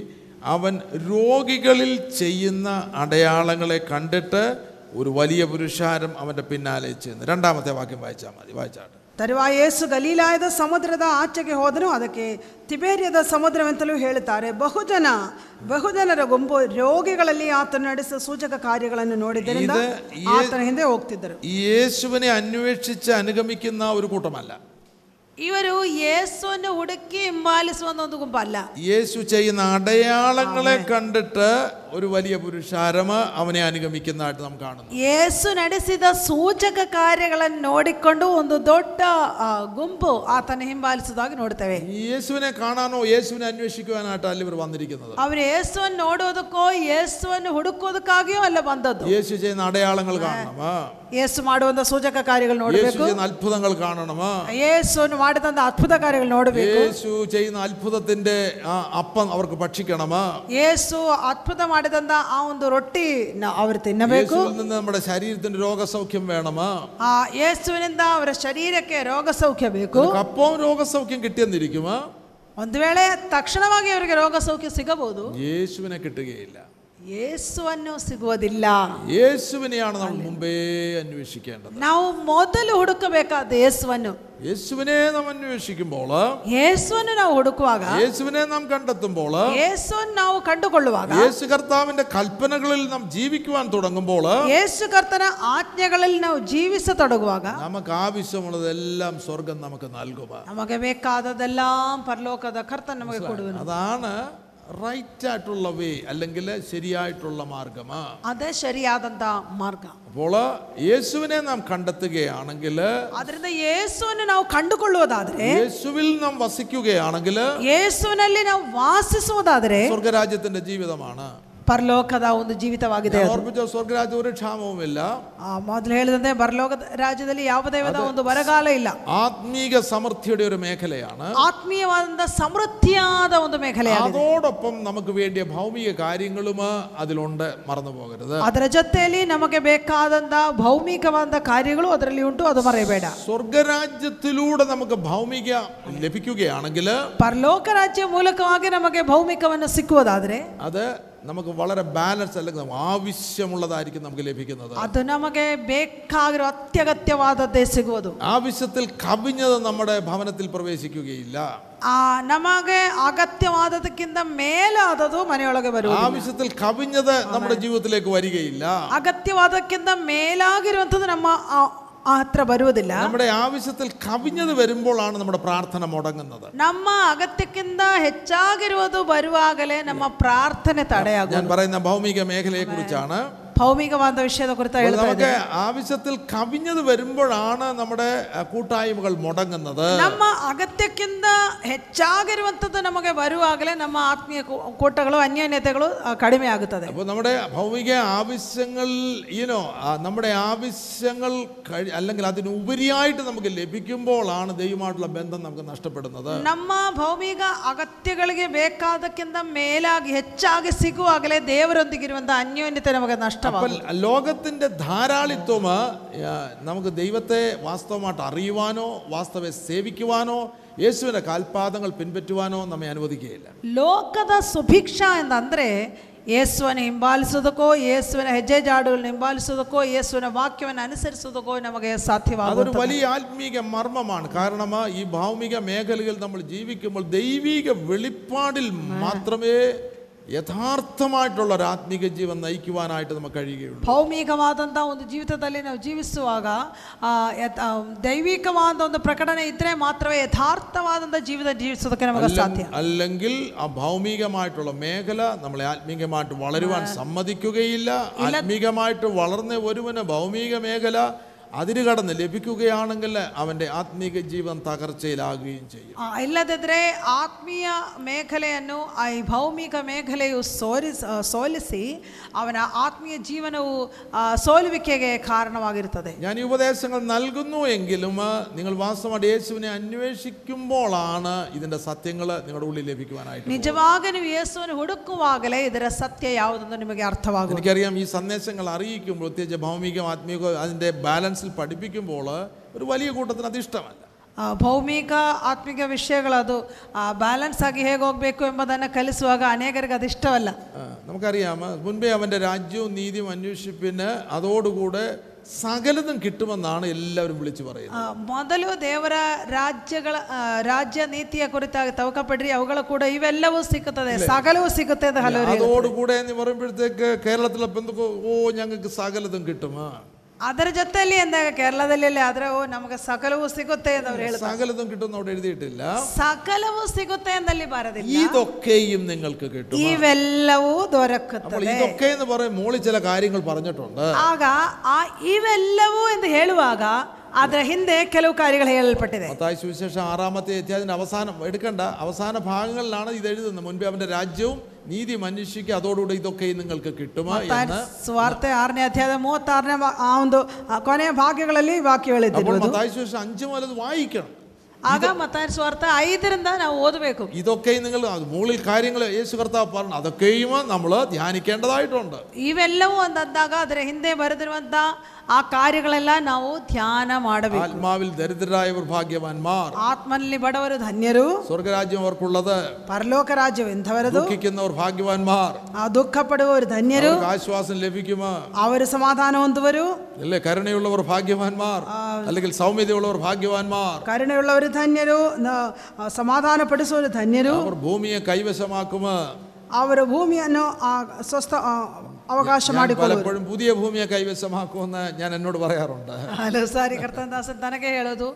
അവൻ രോഗികളിൽ ചെയ്യുന്ന അടയാളങ്ങളെ കണ്ടിട്ട് ഒരു വലിയ പുരുഷാരം അവൻ്റെ പിന്നാലെ ചെന്നു രണ്ടാമത്തെ വാക്യം വായിച്ചാൽ മതി വായിച്ചാട്ടെ ತರುವಾಯ ಯೇಸು ಗಲೀಲಾಯದ ಸಮುದ್ರದ ಆಚೆಗೆ ಹೋದನು ಅದಕ್ಕೆ ತಿಬೇರಿಯದ ಸಮುದ್ರವೆಂತಲೂ ಹೇಳುತ್ತಾರೆ ಬಹುಜನ ಬಹುಜನರ ಗುಂಪು ರೋಗಿಗಳಲ್ಲಿ ಆತನು ನಡೆಸಿದ ಸೂಚಕ ಕಾರ್ಯಗಳನ್ನು ನೋಡಿದ್ದರಿಂದ ഇത് ಈ- ಆತನ ಹಿಂದೆ ಹೋಗ್ತಿದ್ದರು ഈ യേശുവിനെ അന്വേഷിച്ച് അനുഗമിക്കുന്ന ഒരു കൂട്ടമല്ല ಇವರು ಯೇಸುವನ್ನು ಹುಡುಕಿ ಹಿಂಬಾಲಿಸುವ ಒಂದು ಗುಂಪಲ್ಲ യേശു ചെയ്യുന്ന അടയാളങ്ങളെ കണ്ടിട്ട് ഒരു വലിയ പുരുഷാരം അവനെ അനുഗമിക്കുന്നതായിട്ട് നാം കാണുന്നു ಯೇಸು ನಡೆಸಿದ ಸೂಚಕ ಕಾರ್ಯಗಳನ್ನು ನೋಡಿಕೊಂಡು ಒಂದು ದೊಡ್ಡ ಆ, ಗುಂಪು ಆತನ ಹಿಂಬಾಲಿಸುವುದಾಗಿ ನೋಡ್ತೇವೆ ഈ യേശുവിനെ കാണാനോ യേശുവിനെ അന്വേഷിക്കുവാനായിട്ടല്ല ಇವರು വന്നിരിക്കുന്നത് ಅವರು ಯೇಸುವನ್ನು ನೋಡುವುದಕ್ಕೋ ಯೇಸುವನ್ನು ಹುಡುಕೋದಕ್ಕಾಗಿಯೂ ಅಲ್ಲ ಬಂದದ್ದು യേശു ചെയ്യുന്ന അടയാളങ്ങൾ കാണണം ആ. ಯೇಸು ಮಾಡುವಂತ ಸೂಚಕ ಕಾರ್ಯಗಳು യേശു ನೋಡಬೇಕು ചെയ്യുന്ന അത്ഭുതങ്ങൾ കാണണം ആ. ಯೇಸುವನ್ನು ಮಾಡಿದಂತ ಅದ್ಭುತ ಕಾರ್ಯಗಳು ನೋಡಬೇಕು യേശു ചെയ്യുന്ന അത്ഭുതത്തിന്റെ ആ അപ്പം അവർക്ക് ഭക്ഷിക്കണം ആ. ಯೇಸು ಅದ್ಭುತ ಮಾಡಿದಂತ ಆ ಒಂದು ರೊಟ್ಟಿ ನ- ಅವರು ತಿನ್ನಬೇಕು യേശുവിൽ നിന്ന് നമ്മുടെ ശരീരത്തിന്റെ രോഗസൗഖ്യം വേണം ആ. ಆ ಯೇಸುವಿನಿಂದ ಅವರ ಶರೀರಕ್ಕೆ ರೋಗ ಸೌಖ್ಯ ಬೇಕು നിനക്ക് അപ്പവും രോഗസൗഖ്യം കിട്ടിയെന്നിരിക്കും ആ. ಒಂದು ವೇಳೆ ತಕ್ಷಣವಾಗಿ ಅವರಿಗೆ ರೋಗ ಸೌಖ್ಯ ಸಿಗಬಹುದು യേശുവിനെ കിട്ടുകയില്ല ಯೇಸುವನ್ನು ಸಿಗುವುದಿಲ್ಲ യേശുവിനെയാണ് നമ്മൾ മുമ്പേ അന്വേഷിക്കേണ്ടത് ನಾವು ಮೊದಲು ಹುಡುಕಬೇಕಾದ ಯೇಸುವನ್ನು യേശുവിനെ നാം അന്വേഷിക്കുമ്പോൾ ಯೇಸುವನ್ನು ನಾವು ಹುಡುಕುವಾಗ യേശുവിനെ നാം കണ്ടെത്തുമ്പോൾ ಯೇಸುವನ್ನು ನಾವು ಕಂಡುಕೊಳ್ಳುವಾಗ യേശു കർത്താവിന്റെ കൽപ്പനകളിൽ നാം ജീവിക്കുവാൻ തുടങ്ങുമ്പോൾ ಯೇಸು ಕರ್ತನ ಆಜ್ಞೆಗಳಲ್ಲಿ ನಾವು ಜೀವಿಸತೊಡಗುವಾಗ നമുക്ക് ആവശ്യമുള്ളതെല്ലാം സ്വർഗം നമുക്ക് നൽകുക ನಮಗೆ ಬೇಕಾದದೆಲ್ಲ ಪರಲೋಕದ ಕರ್ತನ ನಮಗೆ ಕೊಡುವನು അതാണ് റൈറ്റ് ആയിട്ടുള്ള വേ അല്ലെങ്കിൽ ശരിയായിട്ടുള്ള മാർഗം ಅದೇ ಸರಿಯಾದಂತ ಮಾರ್ಗ അപ്പോൾ യേശുവിനെ നാം കണ്ടെത്തുകയാണെങ്കിൽ ಆದ್ರಿಂದ ಯೇಸುವನ್ನು ನಾವು ಕಂಡುಕೊಳ್ಳುವುದಾದ್ರೆ യേശുവിൽ നാം വസിക്കുകയാണെങ്കിൽ ಯೇಸುವಿನಲ್ಲಿ ನಾವು ವಾಸಿಸುವುದಾದರೆ സ്വർഗരാജ്യത്തിന്റെ ജീവിതമാണ് ಪರಲೋಕದ ಒಂದು ಜೀವಿತವಾಗಿದೆ ഞാൻ ಅದು. ഓർപ്പിച്ച സ്വർഗരാജ്യം ഒരു ക്ഷാമവുമില്ല ಆ, ಮೊದಲು ಹೇಳಿದಂತೆ ಪರಲೋಕದ ರಾಜ್ಯದಲ್ಲಿ ಯಾವುದೇ ವಿಧ ಒಂದು ಬರಗಾಲ ಇಲ್ಲ ആത്മീക സമൃദ്ധിയുടെ ഒരു മേഖലയാണ് ಆತ್ಮೀಯವಾದಂತ ಸಮೃದ್ಧಿಯಾದ ಒಂದು ಮೇಖಲೆಯಾಗಿದೆ അതോടൊപ്പം നമുക്ക് വേണ്ടിയ ഭൗമിക കാര്യങ്ങളും അതിലുണ്ട് മറന്നു പോകരുത് ಅದರ ಜೊತೆಯಲ್ಲಿ ನಮಗೆ ಬೇಕಾದಂತ ಭೌಮಿಕವಾದ ಕಾರ್ಯಗಳು ಅದರಲ್ಲಿ ಉಂಟು ಅದು ಮರೆಯಬೇಡ സ്വർഗരാജ്യത്തിലൂടെ നമുക്ക് ഭൗമിക ലഭിക്കുകയാണെങ്കിൽ ಪರಲೋಕ ರಾಜ್ಯ ಮೂಲಕವಾಗಿ ನಮಗೆ ಭೌಮಿಕವನ್ನು ಸಿಕ್ಕುವುದಾದ್ರೆ അത് നമുക്ക് വളരെ ബാലൻസ് അല്ലെങ്കിൽ നമുക്ക് ആവശ്യമുള്ളതായിരിക്കും നമുക്ക് ലഭിക്കുന്നത് ಅದು ನಮಗೆ ಬೇಕಾಗಿರೋ ಅತ್ಯಗತ್ಯವಾದದ್ದೇ ಸಿಗುವುದು ആവശ്യത്തിൽ കവിഞ്ഞത് നമ്മുടെ ഭവനത്തിൽ പ്രവേശിക്കുകയില്ല ಆ ನಮಗೆ ಅಗತ್ಯವಾದದಕ್ಕಿಂತ ಮೇಲಾದದು ಮನೆಯೊಳಗೆ ಬರುವುದು ആവശ്യത്തിൽ കവിഞ്ഞത് നമ്മുടെ ജീവിതത്തിലേക്ക് വരികയില്ല ಅಗತ್ಯವಾದಕ್ಕಿಂತ ಮೇಲಾಗಿರುವಂಥದ್ದು ನಮ್ಮ ಆ- ಆ ಹತ್ರ ಬರುವುದಿಲ್ಲ നമ്മുടെ ആവശ്യത്തിൽ കവിഞ്ഞത് വരുമ്പോഴാണ് നമ്മുടെ പ്രാർത്ഥന മുടങ്ങുന്നത് ನಮ್ಮ ಅಗತ್ಯಕ್ಕಿಂತ ಹೆಚ್ಚಾಗಿರುವುದು ಬರುವಾಗಲೇ ನಮ್ಮ ಪ್ರಾರ್ಥನೆ ತಡೆಯಾಗುವುದು ഞാൻ പറയുന്ന ഭൗമിക മേഖലയെ കുറിച്ചാണ് ಭೌಮಿಕವಾದ ವಿಷಯದ ಕುರಿತು ಹೇಳ್ತಾ നമുക്ക് ಇದ್ದೇನೆ. ആവശ്യത്തിൽ കവിഞ്ഞത് വരുമ്പോഴാണ് നമ്മുടെ അഹ്, കൂട്ടായ്മകൾ മുടങ്ങുന്നത് ನಮ್ಮ ಅಗತ್ಯಕ್ಕಿಂತ ಹೆಚ್ಚಾಗಿರುವಂಥದ್ದು ನಮಗೆ ಬರುವಾಗಲೇ ನಮ್ಮ ಆತ್ಮೀಯ ಕೂ- ಕೂಟಗಳು ಅನ್ಯೋನ್ಯತೆಗಳು ಆ, ಕಡಿಮೆ ಆಗುತ್ತದೆ അപ്പോൾ നമ്മുടെ ഭൗമിക ആവശ്യങ്ങൾ ഈനോ നമ്മുടെ ആവശ്യങ്ങൾ കഴി അല്ലെങ്കിൽ അതിനുപരിയായിട്ട് നമുക്ക് ലഭിക്കുമ്പോഴാണ് ദൈവമായിട്ടുള്ള ബന്ധം നമുക്ക് നഷ്ടപ്പെടുന്നത് ನಮ್ಮ ಭೌಮಿಕ ಅಗತ್ಯಗಳಿಗೆ ಬೇಕಾದಕ್ಕಿಂತ ಮೇಲಾಗಿ ಹೆಚ್ಚಾಗಿ ಸಿಗುವಾಗಲೇ ದೇವರೊಂದಿಗಿರುವಂತಹ ಅನ್ಯೋನ್ಯತೆ ನಮಗೆ ನಷ್ಟ ಅರ್ಥವಾಗುವುದು അപ്പോൾ ലോകത്തിന്റെ ധാരാളിത്വം ആ, നമുക്ക് ദൈവത്തെ വാസ്തവമായിട്ട് അറിയുവാനോ വാസ്തവെ സേവിക്കുവാനോ യേശുവിന്റെ കാൽപാദങ്ങൾ പിൻപറ്റുവാനോ നമ്മെ അനുവദിക്കുകയില്ല ಲೋಕದ ಸುಭಿಕ್ಷ ಎಂದಂದ್ರೆ ಯೇಸುವನ್ನು ಹಿಂಬಾಲಿಸೋದಕ್ಕೋ ಯೇಸುವಿನ ಹೆಜ್ಜೆ ಜಾಡುಗಳನ್ನ ಹಿಂಬಾಲಿಸೋದಕ್ಕೋ ಯೇಸುವಿನ ವಾಕ್ಯವನ್ನು ಅನುಸರಿಸೋದಕ್ಕೋ ನಮಗೆ അതൊരു ಸಾಧ್ಯವಾಗುತ್ತದೆ വലിയ ആത്മീക മർമ്മമാണ് കാരണം ഈ ഭൗമിക മേഖലയിൽ നമ്മൾ ജീവിക്കുമ്പോൾ ദൈവിക വെളിപ്പാടിൽ മാത്രമേ യഥാർത്ഥമായിട്ടുള്ള ഒരു ആത്മീക ജീവൻ നയിക്കുവാനായിട്ട് നമുക്ക് കഴിയുകയുള്ളൂ ಭೌಮಿಕವಾದಂಥ ಒಂದು ಜೀವಿತದಲ್ಲಿ ನಾವು ಜೀವಿಸುವಾಗ ಆ, ಯಥ್- ಆ, ದೈವಿಕವಾದ ಒಂದು ಪ್ರಕಟಣೆ ಇದ್ರೆ ಮಾತ್ರವೇ ಯಥಾರ್ಥವಾದಂಥ ಜೀವಿತ ಜೀವಿಸೋದಕ್ಕೆ ನಮಗೆ ಸಾಧ್ಯ അല്ലെങ്കിൽ ആ ഭൗമികമായിട്ടുള്ള മേഖല നമ്മളെ ആത്മീകമായിട്ട് വളരുവാൻ സമ്മതിക്കുകയില്ല ആത്മീകമായിട്ട് വളർന്ന ഒരുവന് ഭൗമിക മേഖല അതിര് കടന്ന് ലഭിക്കുകയാണെങ്കിൽ അവൻ്റെ ആത്മീക ജീവൻ തകർച്ചയിലാകുകയും ചെയ്യും ಆ, ಇಲ್ಲದಿದ್ದರೆ ಆತ್ಮೀಯ ಮೇಖಲೆಯನ್ನು ಆ ಈ ಭೌಮಿಕ ಮೇಖಲೆಯು ಸೋರಿಸ್ ಆ, ಸೋಲಿಸಿ ಅವನ ಆತ್ಮೀಯ ಜೀವನವು ಆ, ಸೋಲುವಿಕೆಗೆ ಕಾರಣವಾಗಿರುತ್ತದೆ ഞാൻ ഈ ഉപദേശങ്ങൾ നൽകുന്നു എങ്കിലും ആ, നിങ്ങൾ വാസ്തവമായിട്ട് യേശുവിനെ അന്വേഷിക്കുമ്പോഴാണ് ഇതിൻ്റെ സത്യങ്ങൾ നിങ്ങളുടെ ഉള്ളിൽ ലഭിക്കുവാനായിട്ട് ನಿಜವಾಗಿ ನೀವು ಯೇಸುವನ್ನು ಹುಡುಕುವಾಗಲೇ ಇದರ ಸತ್ಯ ಯಾವುದೆಂದು ನಿಮಗೆ ಅರ್ಥವಾಗುವುದು എനിക്കറിയാം ഈ സന്ദേശങ്ങൾ അറിയിക്കുമ്പോൾ പ്രത്യേകിച്ച് ഭൗമികം ആത്മീക അതിൻ്റെ ബാലൻസിൽ പഠിപ്പിക്കുമ്പോൾ ഒരു വലിയ കൂട്ടത്തിന് അത് ഇഷ്ടമല്ല ಆ, ಭೌಮಿಕ ಆತ್ಮಿಕ ವಿಷಯಗಳದು ಬ್ಯಾಲೆನ್ಸ್ ಆಗಿ ಹೇಗೆ ಹೋಗಬೇಕು ಎಂಬುದನ್ನು ಕಲಿಸುವಾಗ ಅನೇಕರಿಗೆ ಅದು ಇಷ್ಟವಲ್ಲ ആ, നമുക്കറിയാം മുൻപേ അവൻ്റെ രാജ്യവും നീതിയും അന്വേഷിപ്പിന് അതോടുകൂടെ സകലതും കിട്ടുമെന്നാണ് എല്ലാവരും വിളിച്ചു പറയുന്നത് ಆ, ಮೊದಲು ದೇವರ ರಾಜ್ಯಗಳ ಆ, ರಾಜ್ಯ ನೀತಿಯ ಕುರಿತಾಗಿ ತವಕಪಡ್ರಿ ಅವುಗಳ ಕೂಡ ಇವೆಲ್ಲವೂ ಸಿಕ್ಕುತ್ತದೆ ಸಕಲವೂ ಸಿಗುತ್ತೆ ಅಂತ ಹಲವರು ಹೇಳ್ತಾರೆ. അതോടുകൂടെ എന്ന് പറയുമ്പോഴത്തേക്ക് കേരളത്തിലെ ബന്ധുക്കോ ഓ ഞങ്ങൾക്ക് സകലതും കിട്ടും ആ. ಅದರ ಜೊತೆಯಲ್ಲಿ ಅಂದಾಗ ಕೇರಳದಲ್ಲಿ ಆದ್ರೆ ಓ ನಮಗೆ ಸಕಲವೂ ಸಿಗುತ್ತೆ ಅಂತ ಅವ್ರು ಹೇಳ್ತಾರೆ സകലതും കിട്ടും അവിടെ എഴുതിയിട്ടില്ല ಸಕಲವೂ ಸಿಗುತ್ತೆ ಎಂದಲ್ಲಿ ಬರೋದಿಲ್ಲ ഇതൊക്കെയും നിങ്ങൾക്ക് കിട്ടും ಇವೆಲ್ಲವೂ അപ്പോൾ ದೊರಕುತ್ತದೆ ഇതൊക്കെ എന്ന് പറയും മോളിൽ ചില കാര്യങ്ങൾ പറഞ്ഞിട്ടുണ്ട് ಆಗ ಆ ಇವೆಲ್ಲವೂ ಎಂದು ಹೇಳುವಾಗ ಅದರ ಹಿಂದೆ ಕೆಲವು ಕಾರ್ಯಗಳು ಹೇಳಲ್ಪಟ್ಟಿದೆ മത്തായി സുവിശേഷം ആറാമത്തെ അധ്യായത്തിന്റെ അവസാനം എടുക്കണ്ട അവസാന ഭാഗങ്ങളിലാണ് ഇത് എഴുതുന്നത് മുൻപേ അവന്റെ രാജ്യവും നീതിയും അന്വേഷിക്കുക അതോടുകൂടി ഇതൊക്കെ നിങ്ങൾക്ക് കിട്ടുമോ എന്ന് ಸ್ವಾರ್ಥ ಆರನೇ ಅಧ್ಯಾಯದ ಮೂವತ್ತಾರನೇ ಭಾ- ಆ ಒಂದು ಆ ಕೊನೆಯ ಭಾಗ್ಯಗಳಲ್ಲಿ ಈ അപ്പോൾ ವಾಕ್ಯಗಳಿದ್ದಿರುವುದು മത്തായി സുവിശേഷം അഞ്ചു മുതൽ അത് വായിക്കണം ಆಗ ಮತ್ತ ಸ್ವಾರ್ಥ ಐದರಿಂದ ನಾವು ಓದಬೇಕು ഇതൊക്കെയും നിങ്ങൾ അത് മുകളിൽ കാര്യങ്ങൾ യേശു കർത്താവ് പറഞ്ഞു അതൊക്കെയും നമ്മൾ ധ്യാനിക്കേണ്ടതായിട്ടുണ്ട് ಇವೆಲ್ಲವೂ ಅಂದಾಗ ಅದರ ಹಿಂದೆ ಬರೆದಿರುವಂತ ಆ ಕಾರ್ಯಗಳೆಲ್ಲ ನಾವು ಧ್ಯಾನ ಮಾಡಬೇಕು ആത്മാവിൽ ദരിദ്രരായവർ ഭാഗ്യവാന്മാർ ಆತ್ಮನಲ್ಲಿ ಬಡವರು ಧನ್ಯರು സ്വർഗരാജ്യം അവർക്കുള്ളത് ಪರಲೋಕ ರಾಜ್ಯವು ಎಂಥವರದು ദുഃഖിക്കുന്നവർ ഭാഗ്യവാന്മാർ ಆ ದುಃಖ ಪಡುವವರು ಧನ್ಯರು അവർക്ക് ആശ്വാസം ലഭിക്കുമോ ಅವರು ಸಮಾಧಾನ ಹೊಂದುವರು അല്ലേ കരുണയുള്ളവർ ഭാഗ്യവാന്മാർ അല്ലെങ്കിൽ സൗമ്യതയുള്ളവർ ഭാഗ്യവാന്മാർ ಕರುಣೆಯುಳ್ಳವರು ಧನ್ಯರು ನ- ಆ, ಸಮಾಧಾನ ಪಡಿಸುವವರು ಧನ್ಯರು അവർ ഭൂമിയെ കൈവശമാക്കുമോ ಅವರು ಭೂಮಿಯನ್ನು ಆ, ಸ್ವಸ್ಥ ಆ, ಅವಕಾಶ ഞാൻ ಮಾಡಿಕೊಳ್ಳುವರು പലപ്പോഴും പുതിയ ഭൂമിയെ കൈവശമാക്കുമെന്ന് ഞാൻ എന്നോട് പറയാറുണ്ട് ಹಲವು ಸಾರಿ ಕರ್ತನದಾಸನ್ ತನಗೆ ಹೇಳೋದು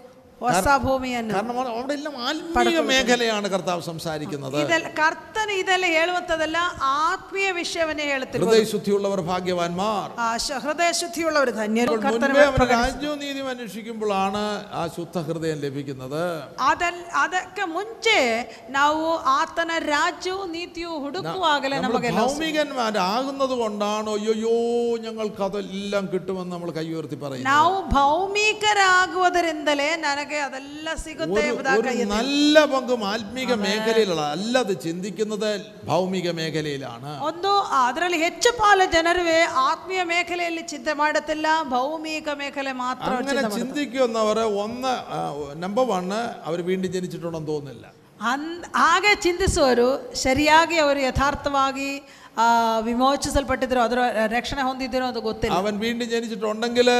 ಹೊಸ ಭೂಮಿಯನ್ನು കാരണം അവിടെ അവിടെ എല്ലാം ആത്മീയ മേഖലയാണ് കർത്താവ് സംസാരിക്കുന്നത് ಇದೆಲ್ಲ ಕರ್ತನ ಇದೆಲ್ಲ ಹೇಳುವಂಥದ್ದೆಲ್ಲ ಆತ್ಮೀಯ ವಿಷಯವನ್ನೇ ಹೇಳುತ್ತಿರುವ ഹൃദയശുദ്ധിയുള്ളവർ ഭാഗ്യവാന്മാർ ಆ ಶ- ಹೃದಯ ಶುದ್ಧಿಯುಳ್ಳವರು ಧನ್ಯರು അപ്പോൾ ಕರ್ತನ മുൻപേ അവർ രാജ്യവും നീതിയും അന്വേഷിക്കുമ്പോഴാണ് ആ ശുദ്ധ ഹൃദയം ലഭിക്കുന്നത് ಅದಲ್ ಅದಕ್ಕೆ ಮುಂಚೆ ನಾವು ಆತನ ರಾಜ್ಯವು ನೀತಿಯು ಹುಡುಕುವಾಗಲೇ നമ്മൾ ನಮಗೆ ഭൗമികന്മാരാകുന്നത് കൊണ്ടാണ് അയ്യോ ഞങ്ങൾക്ക് അതെല്ലാം കിട്ടുമെന്ന് നമ്മൾ കൈ ഉയർത്തി പറയുന്നത് ನಾವು ಭೌಮಿಕರಾಗುವುದರಿಂದಲೇ ನನಗೆ ಅದೆಲ್ಲ ಸಿಗುತ್ತೆ ഒരു- ಎಂಬುದಾಗಿ ഒരു നല്ല പങ്കും ആത്മീക മേഖലയിലുള്ള അല്ലത് ചിന്തിക്കുന്നത് ഭൗമിക മേഖലയിലാണ് ಒಂದು ಅದರಲ್ಲಿ ಹೆಚ್ಚು ಪಾಲು ಜನರುವೆ ಆತ್ಮೀಯ ಮೇಖಲೆಯಲ್ಲಿ ಚಿಂತೆ ಮಾಡುತ್ತಿಲ್ಲ ಭೌಮಿಕ ಮೇಖಲೆ ಮಾತ್ರ ಅವ್ರು അങ്ങനെ ಚಿಂತೆ ಮಾಡ್ತಾರೆ. ചിന്തിക്കുന്നവർ ഒന്ന് നമ്പർ വണ്ണ് അവർ വീണ്ടും ജനിച്ചിട്ടുണ്ടെന്ന് തോന്നുന്നില്ല ಅಂದ್ ಹಾಗೆ ಚಿಂತಿಸುವರು ಸರಿಯಾಗಿ ಅವರು ಯಥಾರ್ಥವಾಗಿ വിമോചിസൽപ്പെട്ടിരുന്നോ അതോ രക്ഷണ ഹൊന്തിരുന്നോ അത് ഗൊത്തില്ല അവൻ വീണ്ടും ജനിച്ചിട്ടുണ്ടെങ്കിൽ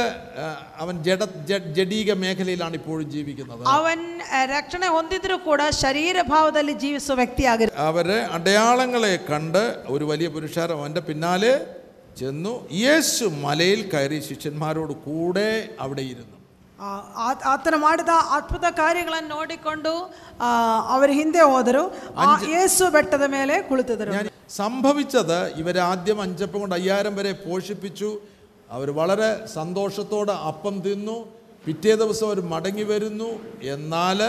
അവൻ ജഡ ജഡീക മേഖലയിലാണ് ഇപ്പോഴും ജീവിക്കുന്നത്. അവൻ രക്ഷണ ഹൊന്തിരു കൂടെ ശരീരഭാവത്തിൽ ജീവിച്ച വ്യക്തിയാകും അവർ അടയാളങ്ങളെ കണ്ട് ഒരു വലിയ പുരുഷാരം അവന്റെ പിന്നാലെ ചെന്നു. യേശു മലയിൽ കയറി ശിഷ്യന്മാരോട് കൂടെ അവിടെ ഇരുന്നു. ಆತನ ಮಾಡಿದ ಅದ್ಭುತ ಕಾರ್ಯಗಳನ್ನು ನೋಡಿಕೊಂಡು ಆ, ಅವರ ಹಿಂದೆ ಹೋದರು ಆ ಯೇಸು ಬೆಟ್ಟದ ಮೇಲೆ ಕುಳಿತಿದರು ഞാൻ സംഭവിച്ചത് ഇവരെ ആദ്യം അഞ്ചപ്പം കൊണ്ട് അയ്യായിരം വരെ പോഷിപ്പിച്ചു അവർ വളരെ സന്തോഷത്തോടെ അപ്പം തിന്നു പിറ്റേ ദിവസം അവർ മടങ്ങി വരുന്നു എന്നാൽ